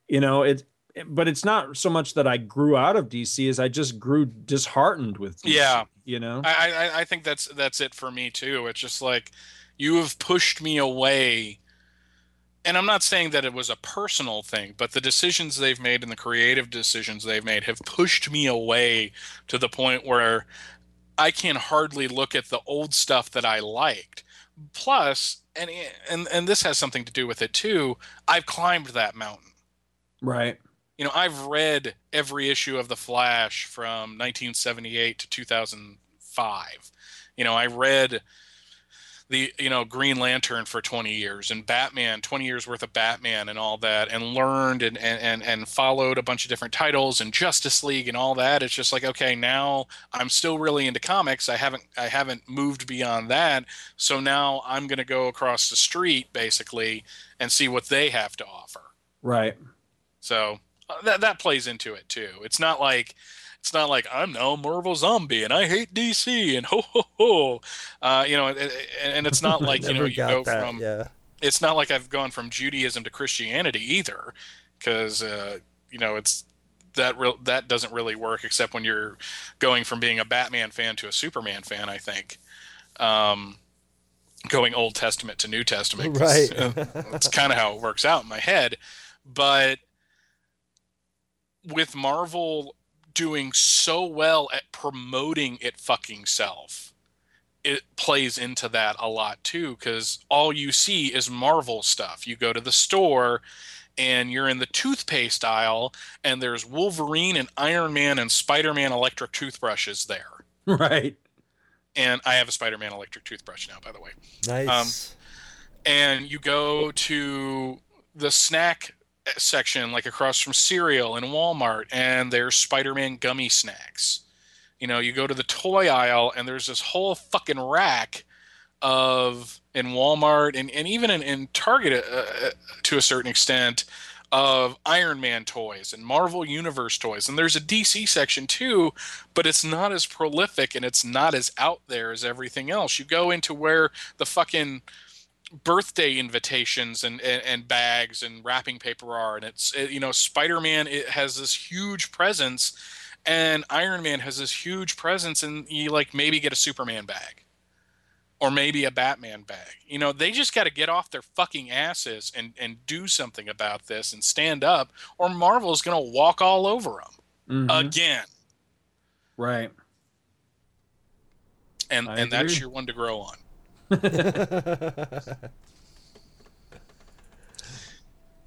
You know, it but it's not so much that I grew out of DC as I just grew disheartened with DC, Yeah. you know. I, I I think that's that's it for me too. It's just like you have pushed me away and I'm not saying that it was a personal thing, but the decisions they've made and the creative decisions they've made have pushed me away to the point where I can hardly look at the old stuff that I liked. Plus, and and and this has something to do with it too. I've climbed that mountain. Right. You know, I've read every issue of The Flash from 1978 to 2005. You know, I read the you know Green Lantern for 20 years and Batman 20 years worth of Batman and all that and learned and and and followed a bunch of different titles and Justice League and all that. It's just like okay now I'm still really into comics. I haven't I haven't moved beyond that. So now I'm going to go across the street basically and see what they have to offer. Right. so uh, that that plays into it too. It's not like it's not like I'm now Marvel zombie and I hate DC and ho ho ho, uh, you know, and, and it's not <laughs> like you know you go that, from yeah. it's not like I've gone from Judaism to Christianity either, because uh, you know it's that real that doesn't really work except when you're going from being a Batman fan to a Superman fan. I think. Um, going Old Testament to New <laughs> Testament. Right. that's kind of how it works out in my head. But with Marvel doing so well at promoting it fucking self, it plays into that a lot too because all you see is Marvel stuff. You go to the store and you're in the toothpaste aisle and there's Wolverine and Iron Man and Spider Man electric toothbrushes there. <laughs> Right. And I have a Spider Man electric toothbrush now, by the way Nice. Um, and you go to the snack section like across from cereal in Walmart and there's Spider-Man gummy snacks. You know, you go to the toy aisle and there's this whole fucking rack of in Walmart and, and even in, in Target uh, uh, to a certain extent of Iron Man toys and Marvel Universe toys. And there's a DC section too, but it's not as prolific and it's not as out there as everything else. You go into where the fucking birthday invitations and, and, and bags and wrapping paper are and it's it, you know spider-man it has this huge presence and iron man has this huge presence and you like maybe get a superman bag or maybe a batman bag you know they just got to get off their fucking asses and and do something about this and stand up or marvel's going to walk all over them Mhm. again right. and I and that's your one to grow on <laughs>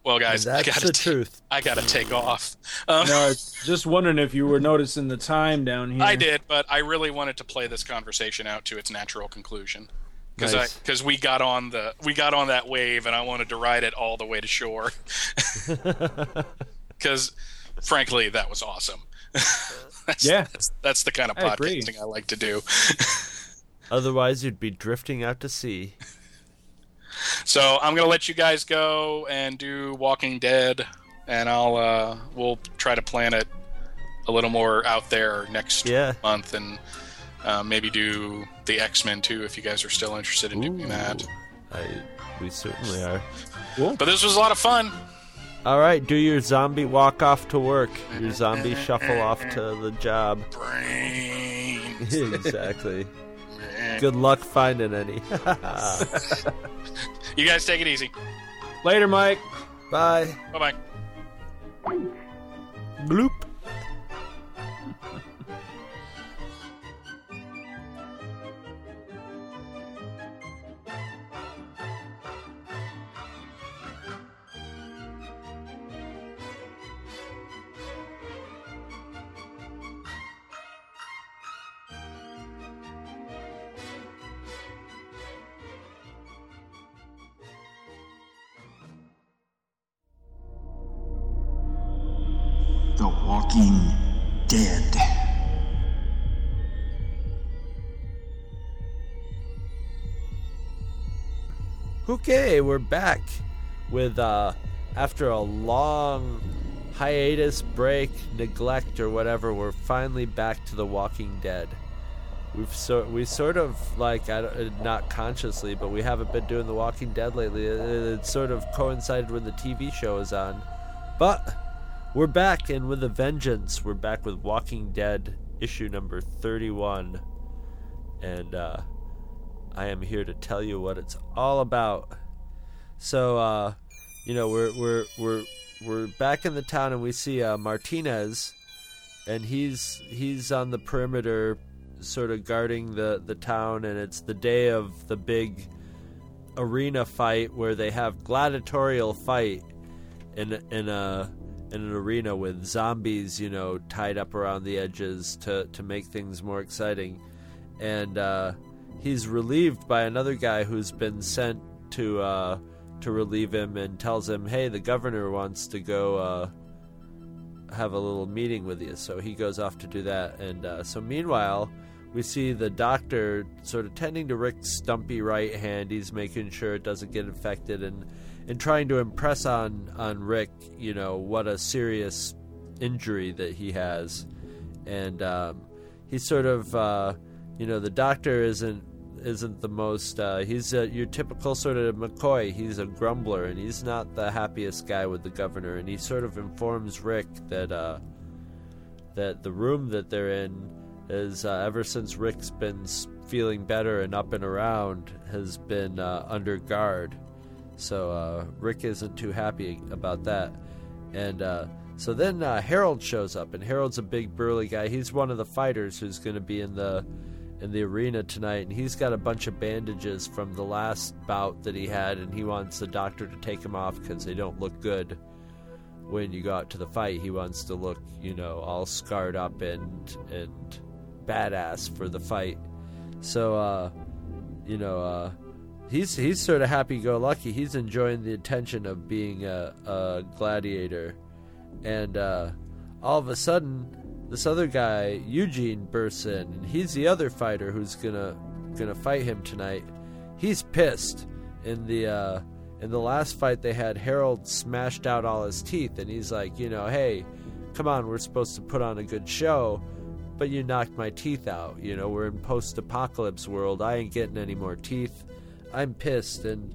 well guys And i gotta the t- truth. i gotta take off um, No, it's just wondering if you were noticing the time down <laughs> here. I did, but I really wanted to play this conversation out to its natural conclusion because Nice. because we got on the we got on that wave, and I wanted to ride it all the way to shore. <laughs> Because frankly, that was awesome. that's, Yeah. that's, that's the kind of I podcasting I like to do. Otherwise, you'd be drifting out to sea. So I'm gonna let you guys go and do Walking Dead, and I'll uh, we'll try to plan it a little more out there next Yeah. month, and uh, maybe do the X Men too if you guys are still interested in doing that. I, we certainly are. But this was a lot of fun. All right, do your zombie walk off to work. Your <laughs> zombie shuffle off to the job. Brains. <laughs> exactly. Good luck finding any. <laughs> You guys take it easy. Later, Mike. Bye Bye. bye. Bloop. Okay, we're back with uh after a long hiatus, break, neglect or whatever, we're finally back to The Walking Dead. We've so we sort of like uh, not consciously, but we haven't been doing The Walking Dead lately. It, it sort of coincided when the TV show is on. But we're back and with a vengeance. We're back with Walking Dead issue number 31. And uh I am here to tell you what it's all about. So, uh, you know, we're we're we're we're back in the town, and we see uh, Martinez, and he's he's on the perimeter, sort of guarding the the town, and it's the day of the big arena fight where they have gladiatorial fight in in a in an arena with zombies, you know, tied up around the edges to to make things more exciting, and uh, he's relieved by another guy who's been sent to uh, to relieve him and tells him, "Hey, the governor wants to go uh, have a little meeting with you." So he goes off to do that, and uh, so meanwhile. We see the doctor sort of tending to Rick's stumpy right hand. He's making sure it doesn't get infected, and and trying to impress on on Rick, you know, what a serious injury that he has, and um, he's sort of, uh, you know, the doctor isn't isn't the most. Uh, he's a, your typical sort of McCoy. He's a grumbler, and he's not the happiest guy with the governor. And he sort of informs Rick that uh, that the room that they're in is uh, ever since Rick's been feeling better and up and around has been uh, under guard. So uh, Rick isn't too happy about that. And uh, so then uh, Harold shows up, and Harold's a big burly guy. He's one of the fighters who's going to be in the in the arena tonight, and he's got a bunch of bandages from the last bout that he had, and he wants the doctor to take them off because they don't look good when you go out to the fight. He wants to look, you know, all scarred up and and badass for the fight. So, uh, you know, uh, he's he's sort of happy-go-lucky. He's enjoying the attention of being a, a gladiator, and uh, all of a sudden, this other guy Eugene bursts in, and he's the other fighter who's gonna gonna fight him tonight. He's pissed. In the uh, in the last fight they had, Harold smashed out all his teeth, and he's like, you know, hey, come on, we're supposed to put on a good show but you knocked my teeth out. You know, we're in post apocalypse world. I ain't getting any more teeth. I'm pissed. And,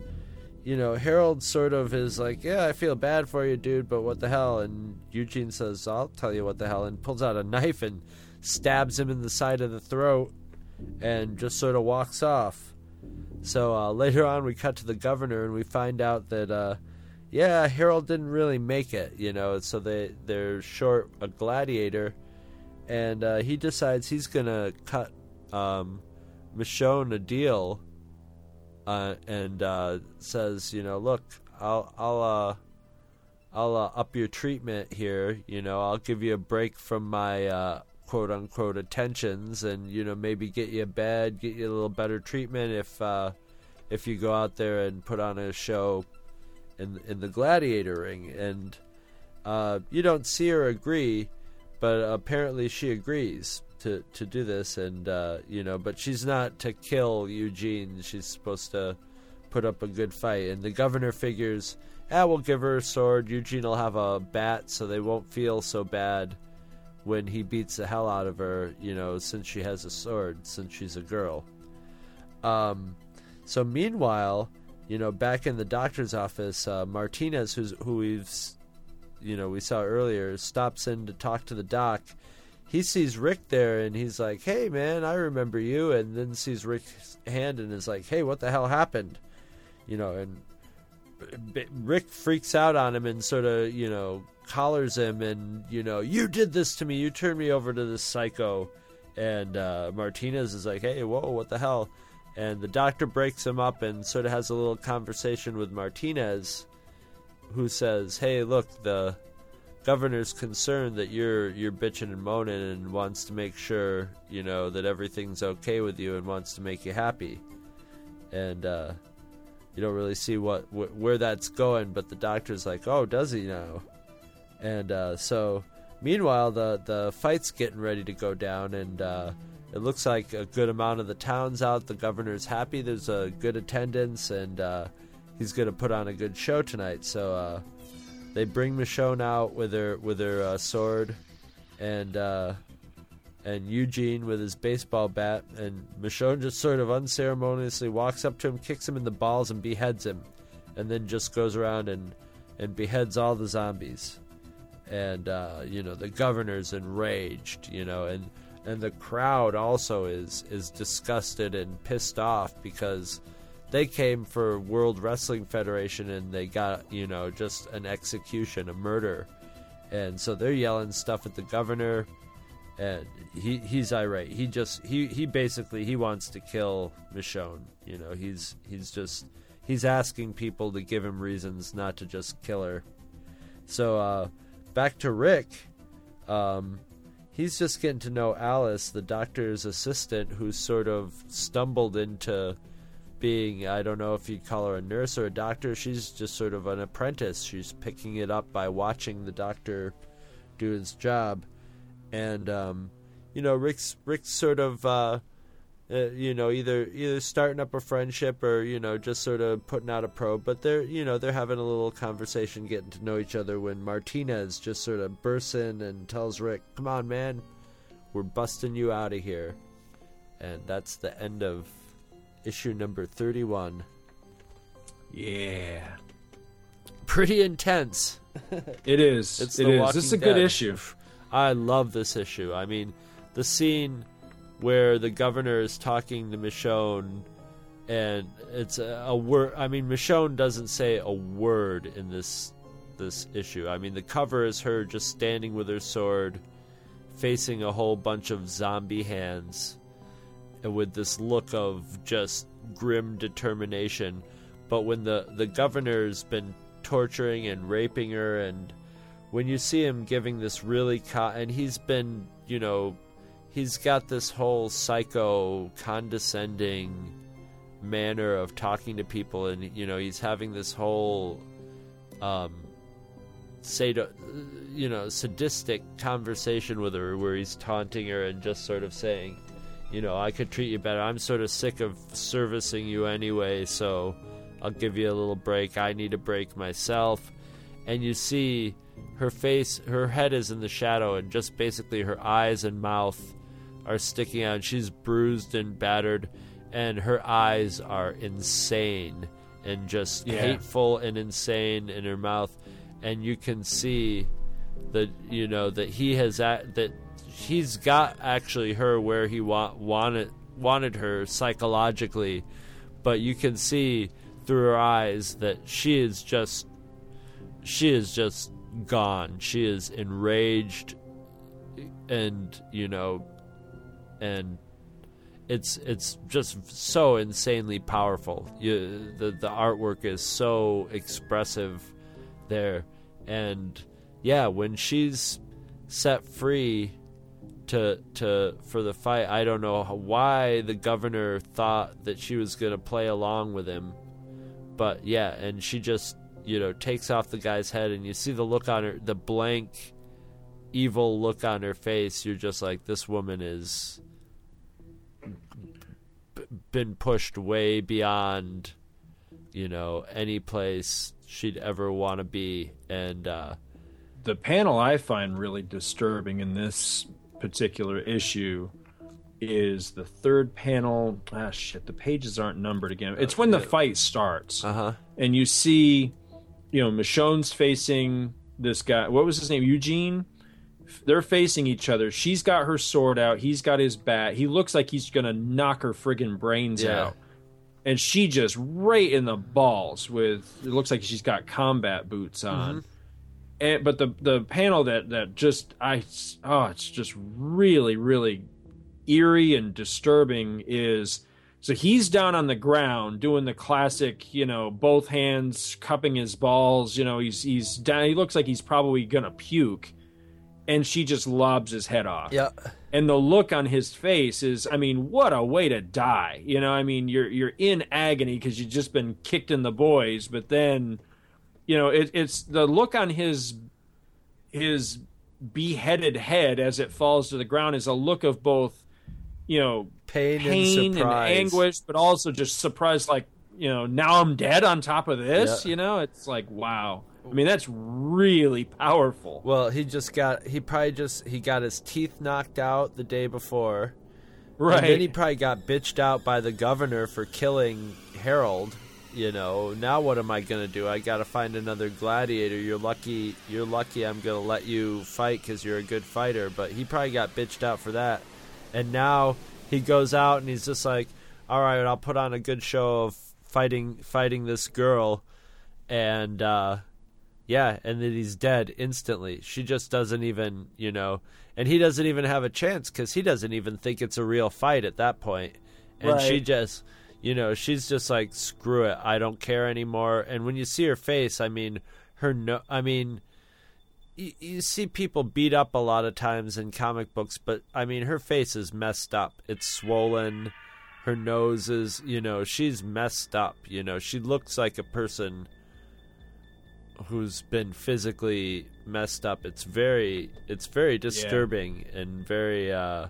you know, Harold sort of is like, yeah, I feel bad for you, dude, but what the hell? And Eugene says, I'll tell you what the hell, and pulls out a knife and stabs him in the side of the throat and just sort of walks off. So uh, <laughs> later on, we cut to the governor and we find out that, uh, yeah, Harold didn't really make it, you know, so they, they're short a gladiator and uh, he decides he's gonna cut um, Michonne a deal, uh, and uh, says, you know, look, I'll I'll uh, I'll uh, up your treatment here. You know, I'll give you a break from my uh, quote unquote attentions, and you know maybe get you a bed, get you a little better treatment if if you go out there and put on a show in in the gladiator ring, and you don't see her agree but apparently she agrees to to do this, and uh, you know, but she's not to kill Eugene. She's supposed to put up a good fight, and the governor figures, ah, we'll give her a sword. Eugene will have a bat, so they won't feel so bad when he beats the hell out of her. You know, since she has a sword, since she's a girl. Um, so meanwhile, you know, back in the doctor's office, uh, Martinez, who's who we've you know we saw earlier stops in to talk to the doc he sees rick there and he's like hey man i remember you. And then sees rick's hand and is like hey what the hell happened? You know and rick freaks out on him and sort of you know collars him and you know you did this to me. You turned me over to this psycho. And uh, martinez is like hey whoa what the hell? And the doctor breaks him up and sort of has a little conversation with martinez who says, "Hey, look, the governor's concerned that you're you're bitching and moaning and wants to make sure you know that everything's okay with you and wants to make you happy." And uh, you don't really see what wh- where that's going, but the doctor's like, "Oh, does he now?" And uh, so, meanwhile, the the fight's getting ready to go down, and uh, it looks like a good amount of the town's out. The governor's happy. There's a good attendance, and uh, he's going to put on a good show tonight. So uh, they bring Michonne out with her with her uh, sword, and uh, and Eugene with his baseball bat, and Michonne just sort of unceremoniously walks up to him, kicks him in the balls, and beheads him, and then just goes around and and beheads all the zombies. And uh, you know the governor's enraged, you know, and and the crowd also is is disgusted and pissed off because they came for World Wrestling Federation and they got you know just an execution, a murder, and so they're yelling stuff at the governor, and he he's irate. He just he he basically he wants to kill Michonne. You know he's he's just he's asking people to give him reasons not to just kill her. So uh, back to Rick. Um, he's just getting to know Alice, the doctor's assistant, who sort of stumbled into being I don't know if you'd call her a nurse or a doctor. She's just sort of an apprentice. She's picking it up by watching the doctor do his job, and um, you know Rick's Rick's sort of uh, uh, you know either either starting up a friendship or you know just sort of putting out a probe. But they're you know they're having a little conversation, getting to know each other when Martinez just sort of bursts in and tells Rick, "Come on, man, we're busting you out of here," and that's the end of issue number 31. Yeah. Pretty intense. <laughs> It is. It's it is. This is a good Dead. issue. I love this issue. I mean, the scene where the governor is talking to Michonne, and it's a, a word. I mean, Michonne doesn't say a word in this this issue. I mean, the cover is her just standing with her sword, facing a whole bunch of zombie hands, and with this look of just grim determination. But when the the governor's been torturing and raping her and when you see him giving this really co- and he's been you know he's got this whole psycho condescending manner of talking to people and you know he's having this whole um sado- you know sadistic conversation with her where he's taunting her and just sort of saying you know I could treat you better. I'm sort of sick of servicing you anyway so I'll give you a little break. I need a break myself. And you see her face her head is in the shadow and just basically her eyes and mouth are sticking out. She's bruised and battered and her eyes are insane and just Yeah. hateful and insane in her mouth. And you can see that you know that he has that he's got actually her where he wa- wanted wanted her psychologically but you can see through her eyes that she is just she is just gone. She is enraged and you know and it's it's just so insanely powerful. You, the the artwork is so expressive there and yeah, when she's set free to to for the fight, I don't know why the governor thought that she was going to play along with him but yeah, and she just you know takes off the guy's head, and you see the look on her, the blank, evil look on her face. You're just like, this woman is been pushed way beyond, you know, any place she'd ever want to be, and uh, the panel I find really disturbing in this particular issue is the third panel. Ah, shit, the pages aren't numbered again. It's when the fight starts, uh huh, and you see, you know, Michonne's facing this guy. What was his name? Eugene. They're facing each other. She's got her sword out. He's got his bat. He looks like he's gonna knock her friggin' brains Yeah. out. And she just right in the balls with. It looks like she's got combat boots on and but the the panel that that just I oh it's just really really eerie and disturbing is so he's down on the ground doing the classic you know both hands cupping his balls you know he's he's down he looks like he's probably gonna puke and she just lobs his head off. Yeah, and the look on his face is i mean what a way to die you know i mean you're you're in agony because you've just been kicked in the boys but then you know it, it's the look on his his beheaded head as it falls to the ground is a look of both you know pain, pain and and, anguish but also just surprise like you know now i'm dead on top of this Yeah. you know it's like wow i mean that's really powerful Well, he just got he probably just he got his teeth knocked out the day before. right And then he probably got bitched out by the governor for killing Harold. You know, now what am I gonna do? I gotta find another gladiator. You're lucky. You're lucky. I'm gonna let you fight because you're a good fighter. But he probably got bitched out for that. And now he goes out and he's just like, "All right, I'll put on a good show of fighting fighting this girl, and uh, yeah, and then he's dead instantly. She just doesn't even, you know, and he doesn't even have a chance because he doesn't even think it's a real fight at that point, and she just, you know, she's just like, screw it, I don't care anymore. And when you see her face, I mean, her no, I mean. You, you see people beat up a lot of times in comic books, but I mean, her face is messed up. It's swollen. Her nose is, you know, she's messed up. You know, she looks like a person who's been physically messed up. It's very it's very disturbing and very uh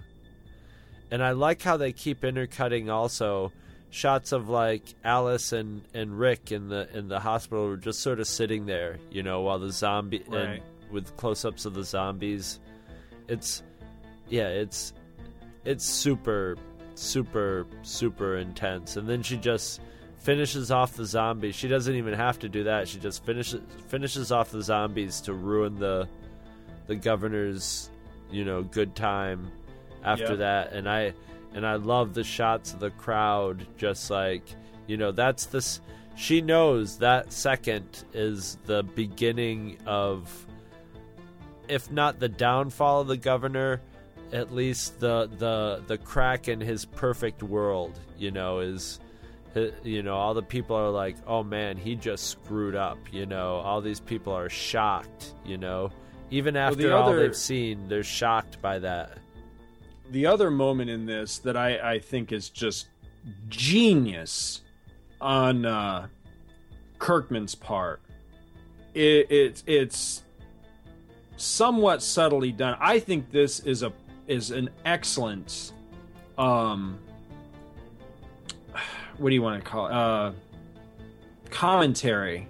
and I like how they keep intercutting also shots of like Alice and, and Rick in the in the hospital were just sort of sitting there, you know, while the zombie and with close ups of the zombies. It's yeah, it's it's super super super intense. And then she just finishes off the zombies she doesn't even have to do that. She just finishes finishes off the zombies to ruin the the governor's you know good time after Yep. that. And i and i love the shots of the crowd just like you know that's this she knows that second is the beginning of if not the downfall of the governor at least the the the crack in his perfect world you know is you know all the people are like oh man he just screwed up you know? All these people are shocked you know? Even after all other- they've seen they're shocked by that the other moment in this that I, I think is just genius on uh, Kirkman's part. It, it it's somewhat subtly done. I think this is a is an excellent um <sighs> what do you want to call it? Uh, commentary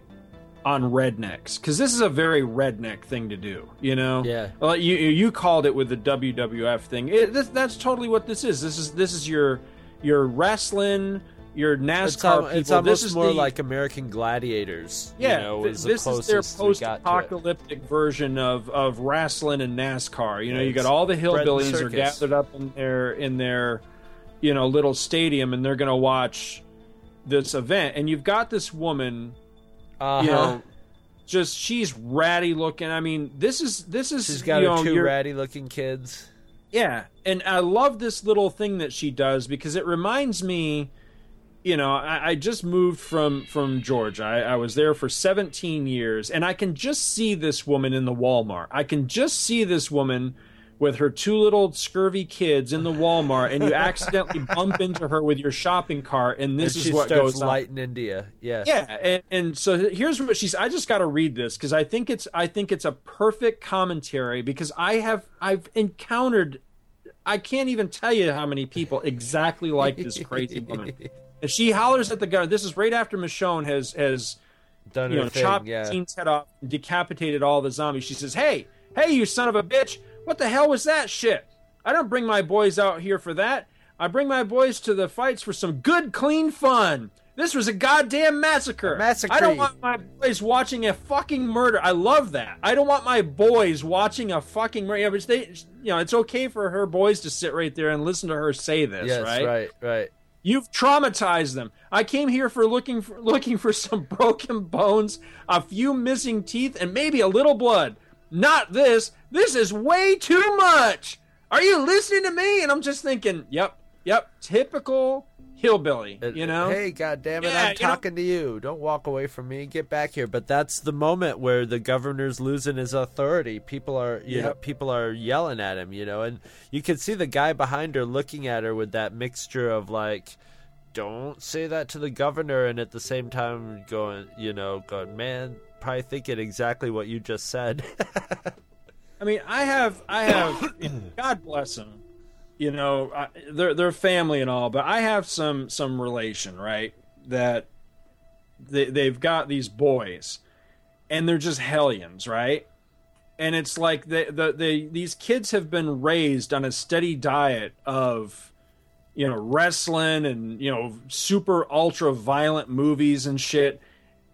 on rednecks because this is a very redneck thing to do. You know, Yeah. Well, you you called it with the WWF thing. It, this, that's totally what this is. This is this is your your wrestling, your NASCAR it's, al- people. it's this almost is more the- like american gladiators yeah. you know, th- was the this is their closest we got to it. post-apocalyptic version of of wrestling and NASCAR. You know, you It's got all the hillbillies are gathered up in their in their you know little stadium, and they're going to watch this event. And you've got this woman uh-huh. you know just she's ratty looking. I mean this is this is she's got you know, 2 ratty looking kids. Yeah and i love this little thing that she does because it reminds me you know i, I just moved from from georgia. I, I was there for 17 years and i can just see this woman in the walmart. I can just see this woman with her two little scurvy kids in the walmart and you <laughs> accidentally bump into her with your shopping cart and this and is what goes on. lighting india. Yeah yeah and, and so here's what she's i just got to read this because i think it's i think it's a perfect commentary because i have i've encountered i can't even tell you how many people exactly like this crazy woman. <laughs> And she hollers at the gun this is right after michonne has has done you know thing chopped yeah. head off and decapitated all the zombies. She says hey hey you son of a bitch what the hell was that shit i don't bring my boys out here for that i bring my boys to the fights for some good clean fun this was a goddamn massacre. A massacre. I don't want my boys watching a fucking murder. I love that. I don't want my boys watching a fucking murder. Yeah, but they, you know, it's okay for her boys to sit right there and listen to her say this, yes right? right right You've traumatized them. I came here for looking for <laughs> looking for some broken bones, a few missing teeth, and maybe a little blood. Not this. This is way too much. Are you listening to me? And I'm just thinking, yep, yep, typical hillbilly. Uh, You know? hey god damn it Yeah, i'm you know- talking to you don't walk away from me get back here but that's the moment where the governor's losing his authority people are you know people are yelling at him you know and you can see the guy behind her looking at her with that mixture of like don't say that to the governor and at the same time going you know going man probably thinking exactly what you just said <laughs> I mean, I have, I have, <coughs> God bless them. You know, I, they're they're family and all, but I have some some relation, right? That they they've got these boys, and they're just hellions, right? And it's like the the they, these kids have been raised on a steady diet of, you know, wrestling and you know super ultra violent movies and shit.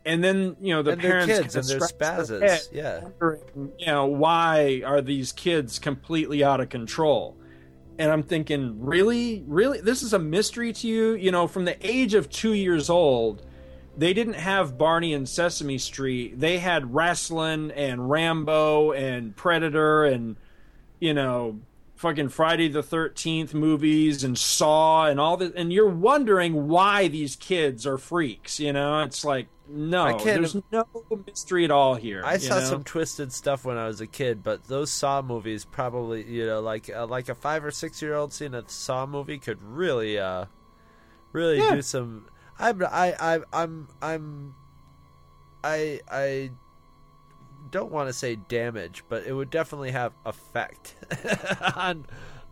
And then you know the and parents kids and their spazzes head yeah wondering, you know, why are these kids completely out of control? And I'm thinking, really, really, this is a mystery to you. You know, from the age of two years old, they didn't have Barney and Sesame Street. They had wrestling and Rambo and Predator and you know fucking Friday the 13th movies and Saw and all this and you're wondering why these kids are freaks, you know? It's like no, I can't- there's no mystery at all here. I saw know? some twisted stuff when I was a kid, but those Saw movies probably, you know, like uh, like a five or six year old seeing a Saw movie could really, uh, really Yeah. do some. I'm I I I'm I'm I I don't want to say damage, but it would definitely have effect <laughs> on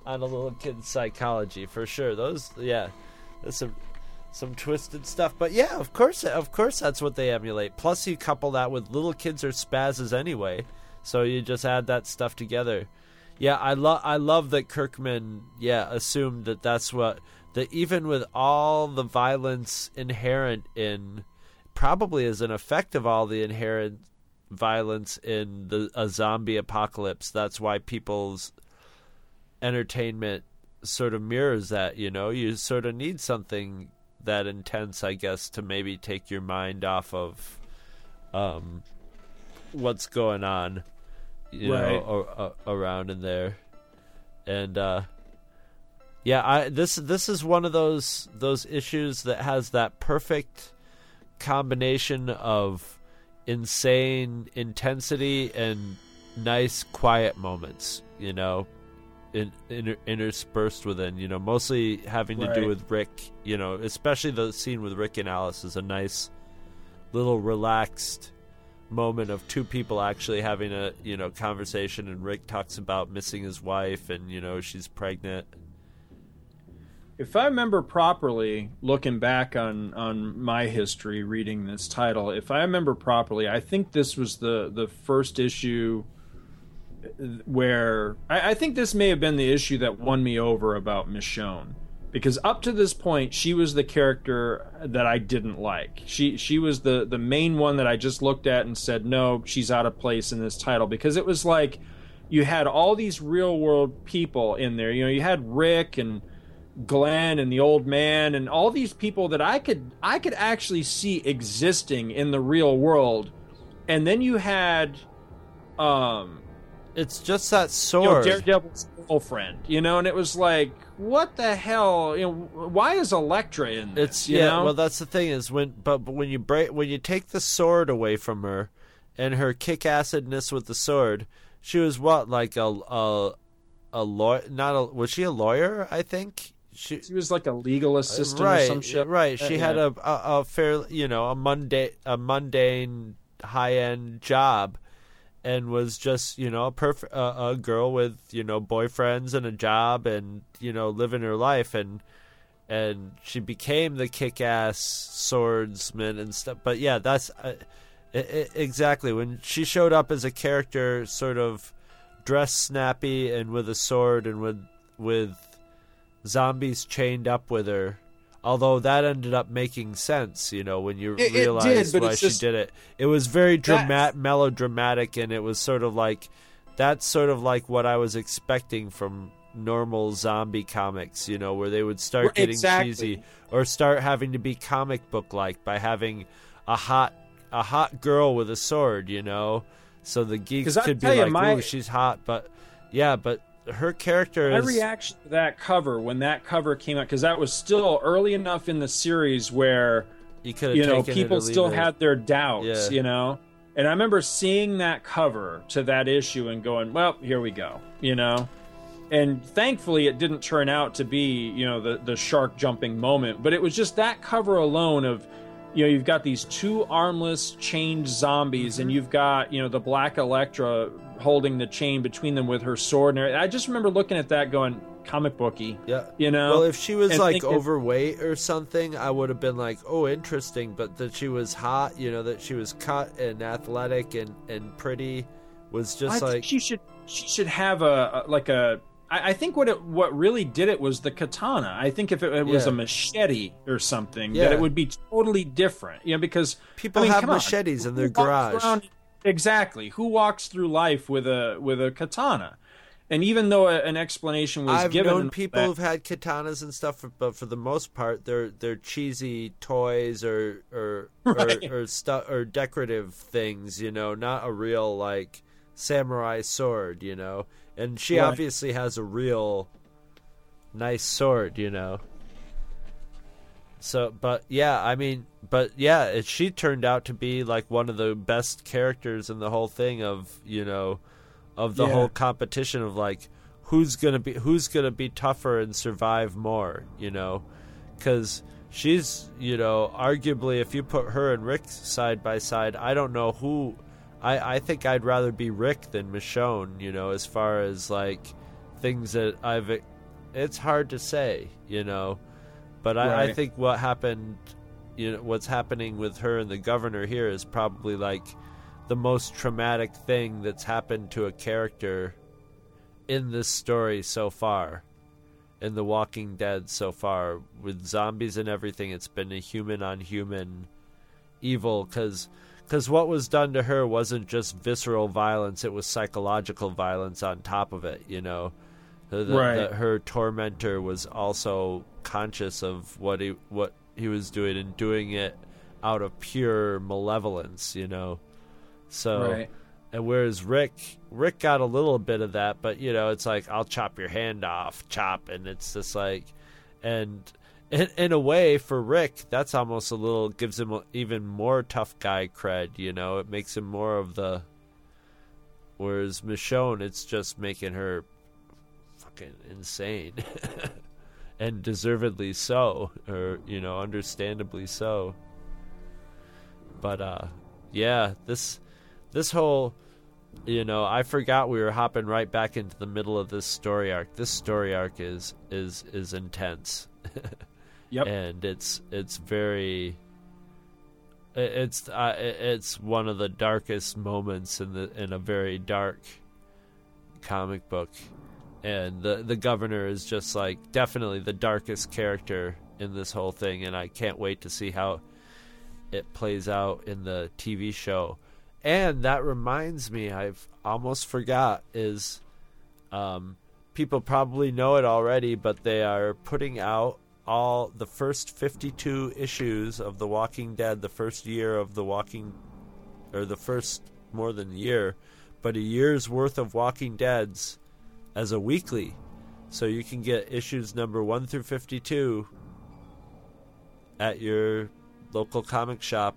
on a little kid's psychology for sure. Those yeah, that's some some twisted stuff. But yeah, of course, of course, that's what they emulate. Plus, you couple that with little kids are spazzes anyway, so you just add that stuff together. Yeah, I love I love that Kirkman yeah assumed that that's what that even with all the violence inherent in probably as an effect of all the inherent violence in the a zombie apocalypse that's why people's entertainment sort of mirrors that you know you sort of need something that intense i guess to maybe take your mind off of um what's going on you Right. know a, around in there and uh yeah i this this is one of those those issues that has that perfect combination of insane intensity and nice quiet moments you know in, inter, interspersed within you know mostly having to do with rick you know especially the scene with rick and alice is a nice little relaxed moment of two people actually having a you know conversation and rick talks about missing his wife and you know she's pregnant. If I remember properly, looking back on on my history reading this title, if I remember properly, I think this was the the first issue where I, I think this may have been the issue that won me over about Michonne. Because up to this point, she was the character that I didn't like. She she was the the main one that I just looked at and said, no, she's out of place in this title. Because it was like you had all these real world people in there. You know, you had Rick and Glenn and the old man and all these people that I could I could actually see existing in the real world. And then you had um it's just that you know, sword Daredevil's girlfriend, you know, and it was like, what the hell? You know, why is Elektra in this? It's yeah. know? Well, that's the thing is when but, but when you break when you take the sword away from her, and her kick assedness with the sword, she was what like a a a lawyer? Not a was she a lawyer? I think she she was like a legal assistant right or some shit. right. She uh, Yeah. had a, a a fair you know a mundane a mundane high end job. And was just you know a perfect uh, a girl with you know boyfriends and a job and you know living her life and and she became the kick-ass swordsman and stuff. But yeah, that's uh, i i exactly when she showed up as a character, sort of dressed snappy and with a sword and with with zombies chained up with her. Although that ended up making sense, you know, when you It- it did, why she just- did it. It was very dramatic, melodramatic, and it was sort of like that's sort of like what I was expecting from normal zombie comics, you know, where they would start getting exactly. cheesy or start having to be comic book like by having a hot a hot girl with a sword, you know. So the geeks could be you, like, my- "Ooh, she's hot," but yeah, but her character My is reaction to that cover when that cover came out because that was still early enough in the series where you could you know people still it. had their doubts Yeah. you know and i remember seeing that cover to that issue and going well here we go you know and thankfully it didn't turn out to be you know the the shark jumping moment but it was just that cover alone of you know you've got these two armless chained zombies Mm-hmm. and you've got you know the black Elektra holding the chain between them with her sword and i just remember looking at that going comic booky Yeah. you know Well, if she was and like thinking- overweight or something, I would have been like, "Oh, interesting." But that she was hot, you know, that she was cut and athletic and and pretty was just I like think she should she should have a, a like a. I, I think what it what really did it was the katana. I think if it, it was Yeah. a machete or something, Yeah. that it would be totally different. You know, because people I mean, have come on. machetes in their walks garage. around- exactly. Who walks through life with a with a katana? And even though a, an explanation was I've given, known people that- who've had katanas and stuff, but for the most part, they're they're cheesy toys or or <laughs> Right. or, or stuff or decorative things. You know, not a real like samurai sword. You know, and she Right. obviously has a real nice sword. You know. So, but yeah, I mean, but yeah, it, she turned out to be like one of the best characters in the whole thing of you know, of the Yeah. whole competition of like who's gonna be who's gonna be tougher and survive more, you know, because she's you know arguably if you put her and Rick side by side, I don't know who. I, I think I'd rather be Rick than Michonne, you know, as far as like things that I've. It's hard to say, you know, but I, I think what happened, you know, what's happening with her and the governor here is probably like the most traumatic thing that's happened to a character in this story so far. In The Walking Dead so far, with zombies and everything, it's been a human on human evil because because what was done to her wasn't just visceral violence; it was psychological violence on top of it. You know, the, Right. the- her tormentor was also conscious of what he what he was doing and doing it out of pure malevolence. You know, so Right. and whereas Rick Rick got a little bit of that, but you know, it's like I'll chop your hand off, chop, and it's just like, and in, in a way for Rick, that's almost a little gives him even more tough guy cred. You know, it makes him more of the. Whereas Michonne, it's just making her fucking insane, <laughs> and deservedly so, or you know, understandably so. But uh, yeah, this this whole you know i forgot we were hopping right back into the middle of this story arc this story arc is is is intense <laughs> Yep. and it's it's very it's uh, it's one of the darkest moments in the in a very dark comic book and the the governor is just like definitely the darkest character in this whole thing and i can't wait to see how it plays out in the TV show. And that reminds me, I've almost forgot is um, people probably know it already, but they are putting out all the first 52 issues of The Walking Dead, the first year of The Walking or the first more than a year, but a year's worth of Walking Deads as a weekly. So you can get issues number 1 through 52 at your local comic shop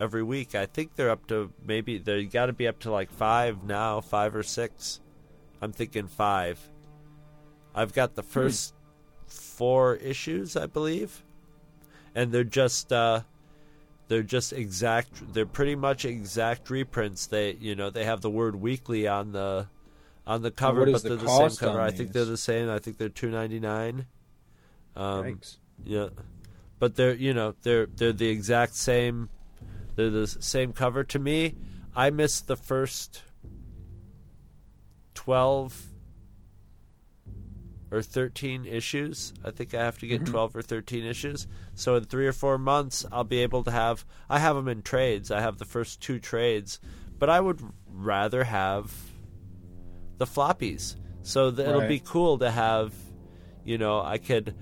every week. I think they're up to maybe they got to be up to like 5 now, 5 or 6. I'm thinking 5. I've got the hmm. first 4 issues, I believe. And they're just uh they're just exact they're pretty much exact reprints. They you know, they have the word weekly on the on the cover, but the they're the same cover. I think these? they're the same. I think they're 2.99. Um Yikes. yeah, but they're you know they're they're the exact same. They're the same cover to me. I missed the first twelve or thirteen issues. I think I have to get mm-hmm. twelve or thirteen issues. So in three or four months, I'll be able to have. I have them in trades. I have the first two trades, but I would rather have the floppies. So that it'll be cool to have. You know, I could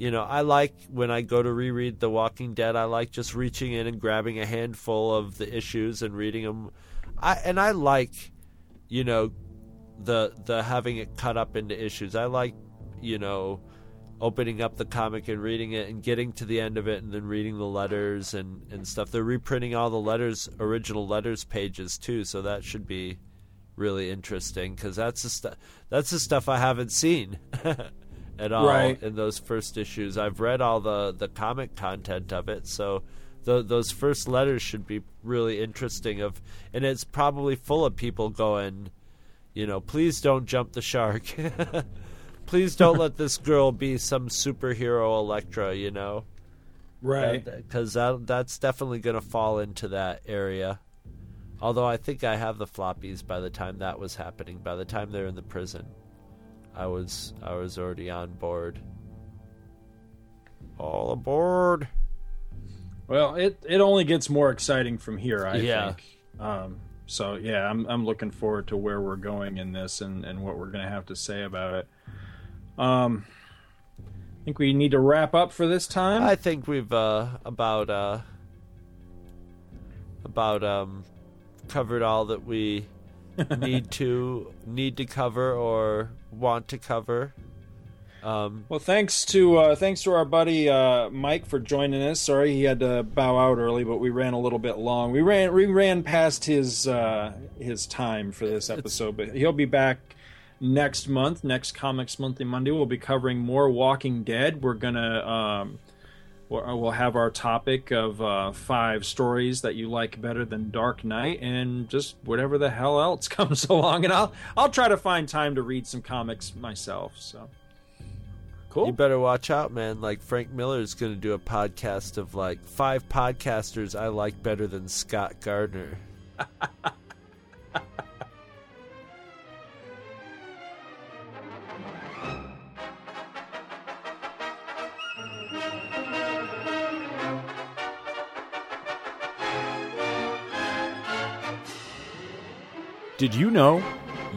you know, I like when I go to reread The Walking Dead. I like just reaching in and grabbing a handful of the issues and reading them. I and I like, you know, the the having it cut up into issues. I like, you know, opening up the comic and reading it and getting to the end of it and then reading the letters and and stuff. They're reprinting all the letters, original letters pages too, so that should be really interesting because that's the stuff that's the stuff I haven't seen. <laughs> at all Right. in those first issues. I've read all the the comic content of it, so th- those first letters should be really interesting. Of and it's probably full of people going, you know, please don't jump the shark. <laughs> please don't let this girl be some superhero Elektra. You know, Right. Because that that's definitely going to fall into that area. Although I think I have the floppies by the time that was happening. By the time they're in the prison. I was I was already on board. All aboard. Well, it it only gets more exciting from here. I Yeah. think. Um, so yeah, I'm I'm looking forward to where we're going in this and and what we're gonna have to say about it. Um, I think we need to wrap up for this time. I think we've uh, about uh, about um, covered all that we <laughs> need to need to cover or want to cover. Um, well, thanks to uh, thanks to our buddy uh, Mike for joining us. Sorry he had to bow out early, but we ran a little bit long. We ran we ran past his uh, his time for this episode, but he'll be back next month. Next Comics Monthly Monday, we'll be covering more Walking Dead. We're gonna um, we'll have our topic of uh, five stories that you like better than Dark Knight, and just whatever the hell else <laughs> comes along. And I'll I'll try to find time to read some comics myself. So. Cool. You better watch out, man. Like Frank Miller is going to do a podcast of like five podcasters I like better than Scott Gardner. <laughs> Did you know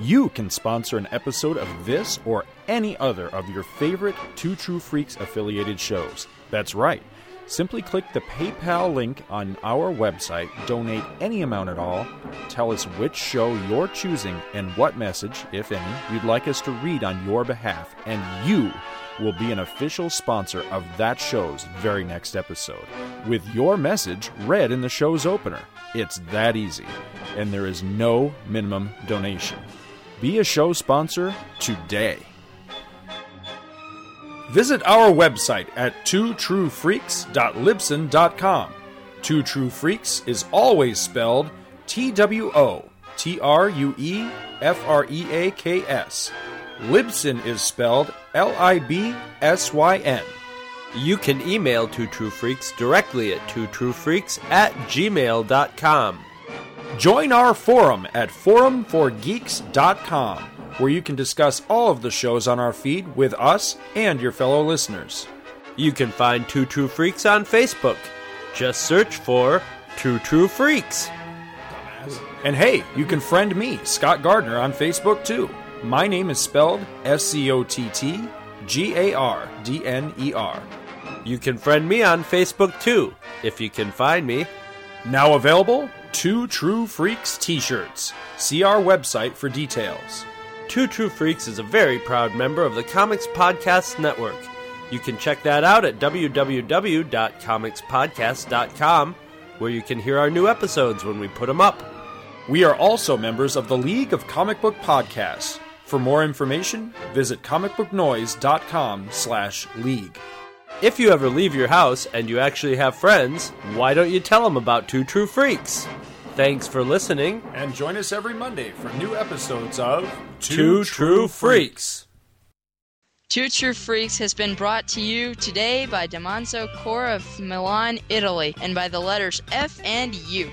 you can sponsor an episode of this or any other of your favorite Two True Freaks affiliated shows. That's right. Simply click the PayPal link on our website, donate any amount at all, tell us which show you're choosing and what message, if any, you'd like us to read on your behalf, and you will be an official sponsor of that show's very next episode, with your message read in the show's opener. It's that easy, and there is no minimum donation. Be a show sponsor today. Visit our website at twotruefreaks.libsyn.com. Two True Freaks is always spelled T W O T R U E F R E A K S. Libsyn is spelled L I B S Y N. You can email Two True Freaks directly at twotruefreaks at gmail.com. Join our forum at forumforgeeks.com, where you can discuss all of the shows on our feed with us and your fellow listeners. You can find Two True Freaks on Facebook. Just search for Two True Freaks. And hey, you can friend me, Scott Gardner, on Facebook too. My name is spelled S C O T T G A R D N E R. You can friend me on Facebook too, if you can find me. Now available Two True Freaks t shirts. See our website for details. Two True Freaks is a very proud member of the Comics Podcast Network. You can check that out at www.comicspodcast.com, where you can hear our new episodes when we put them up. We are also members of the League of Comic Book Podcasts. For more information, visit comicbooknoise.com slash league. If you ever leave your house and you actually have friends, why don't you tell them about Two True Freaks? Thanks for listening. And join us every Monday for new episodes of Two, Two True Freaks. Two True Freaks has been brought to you today by Damanzo Core of Milan, Italy, and by the letters F and U.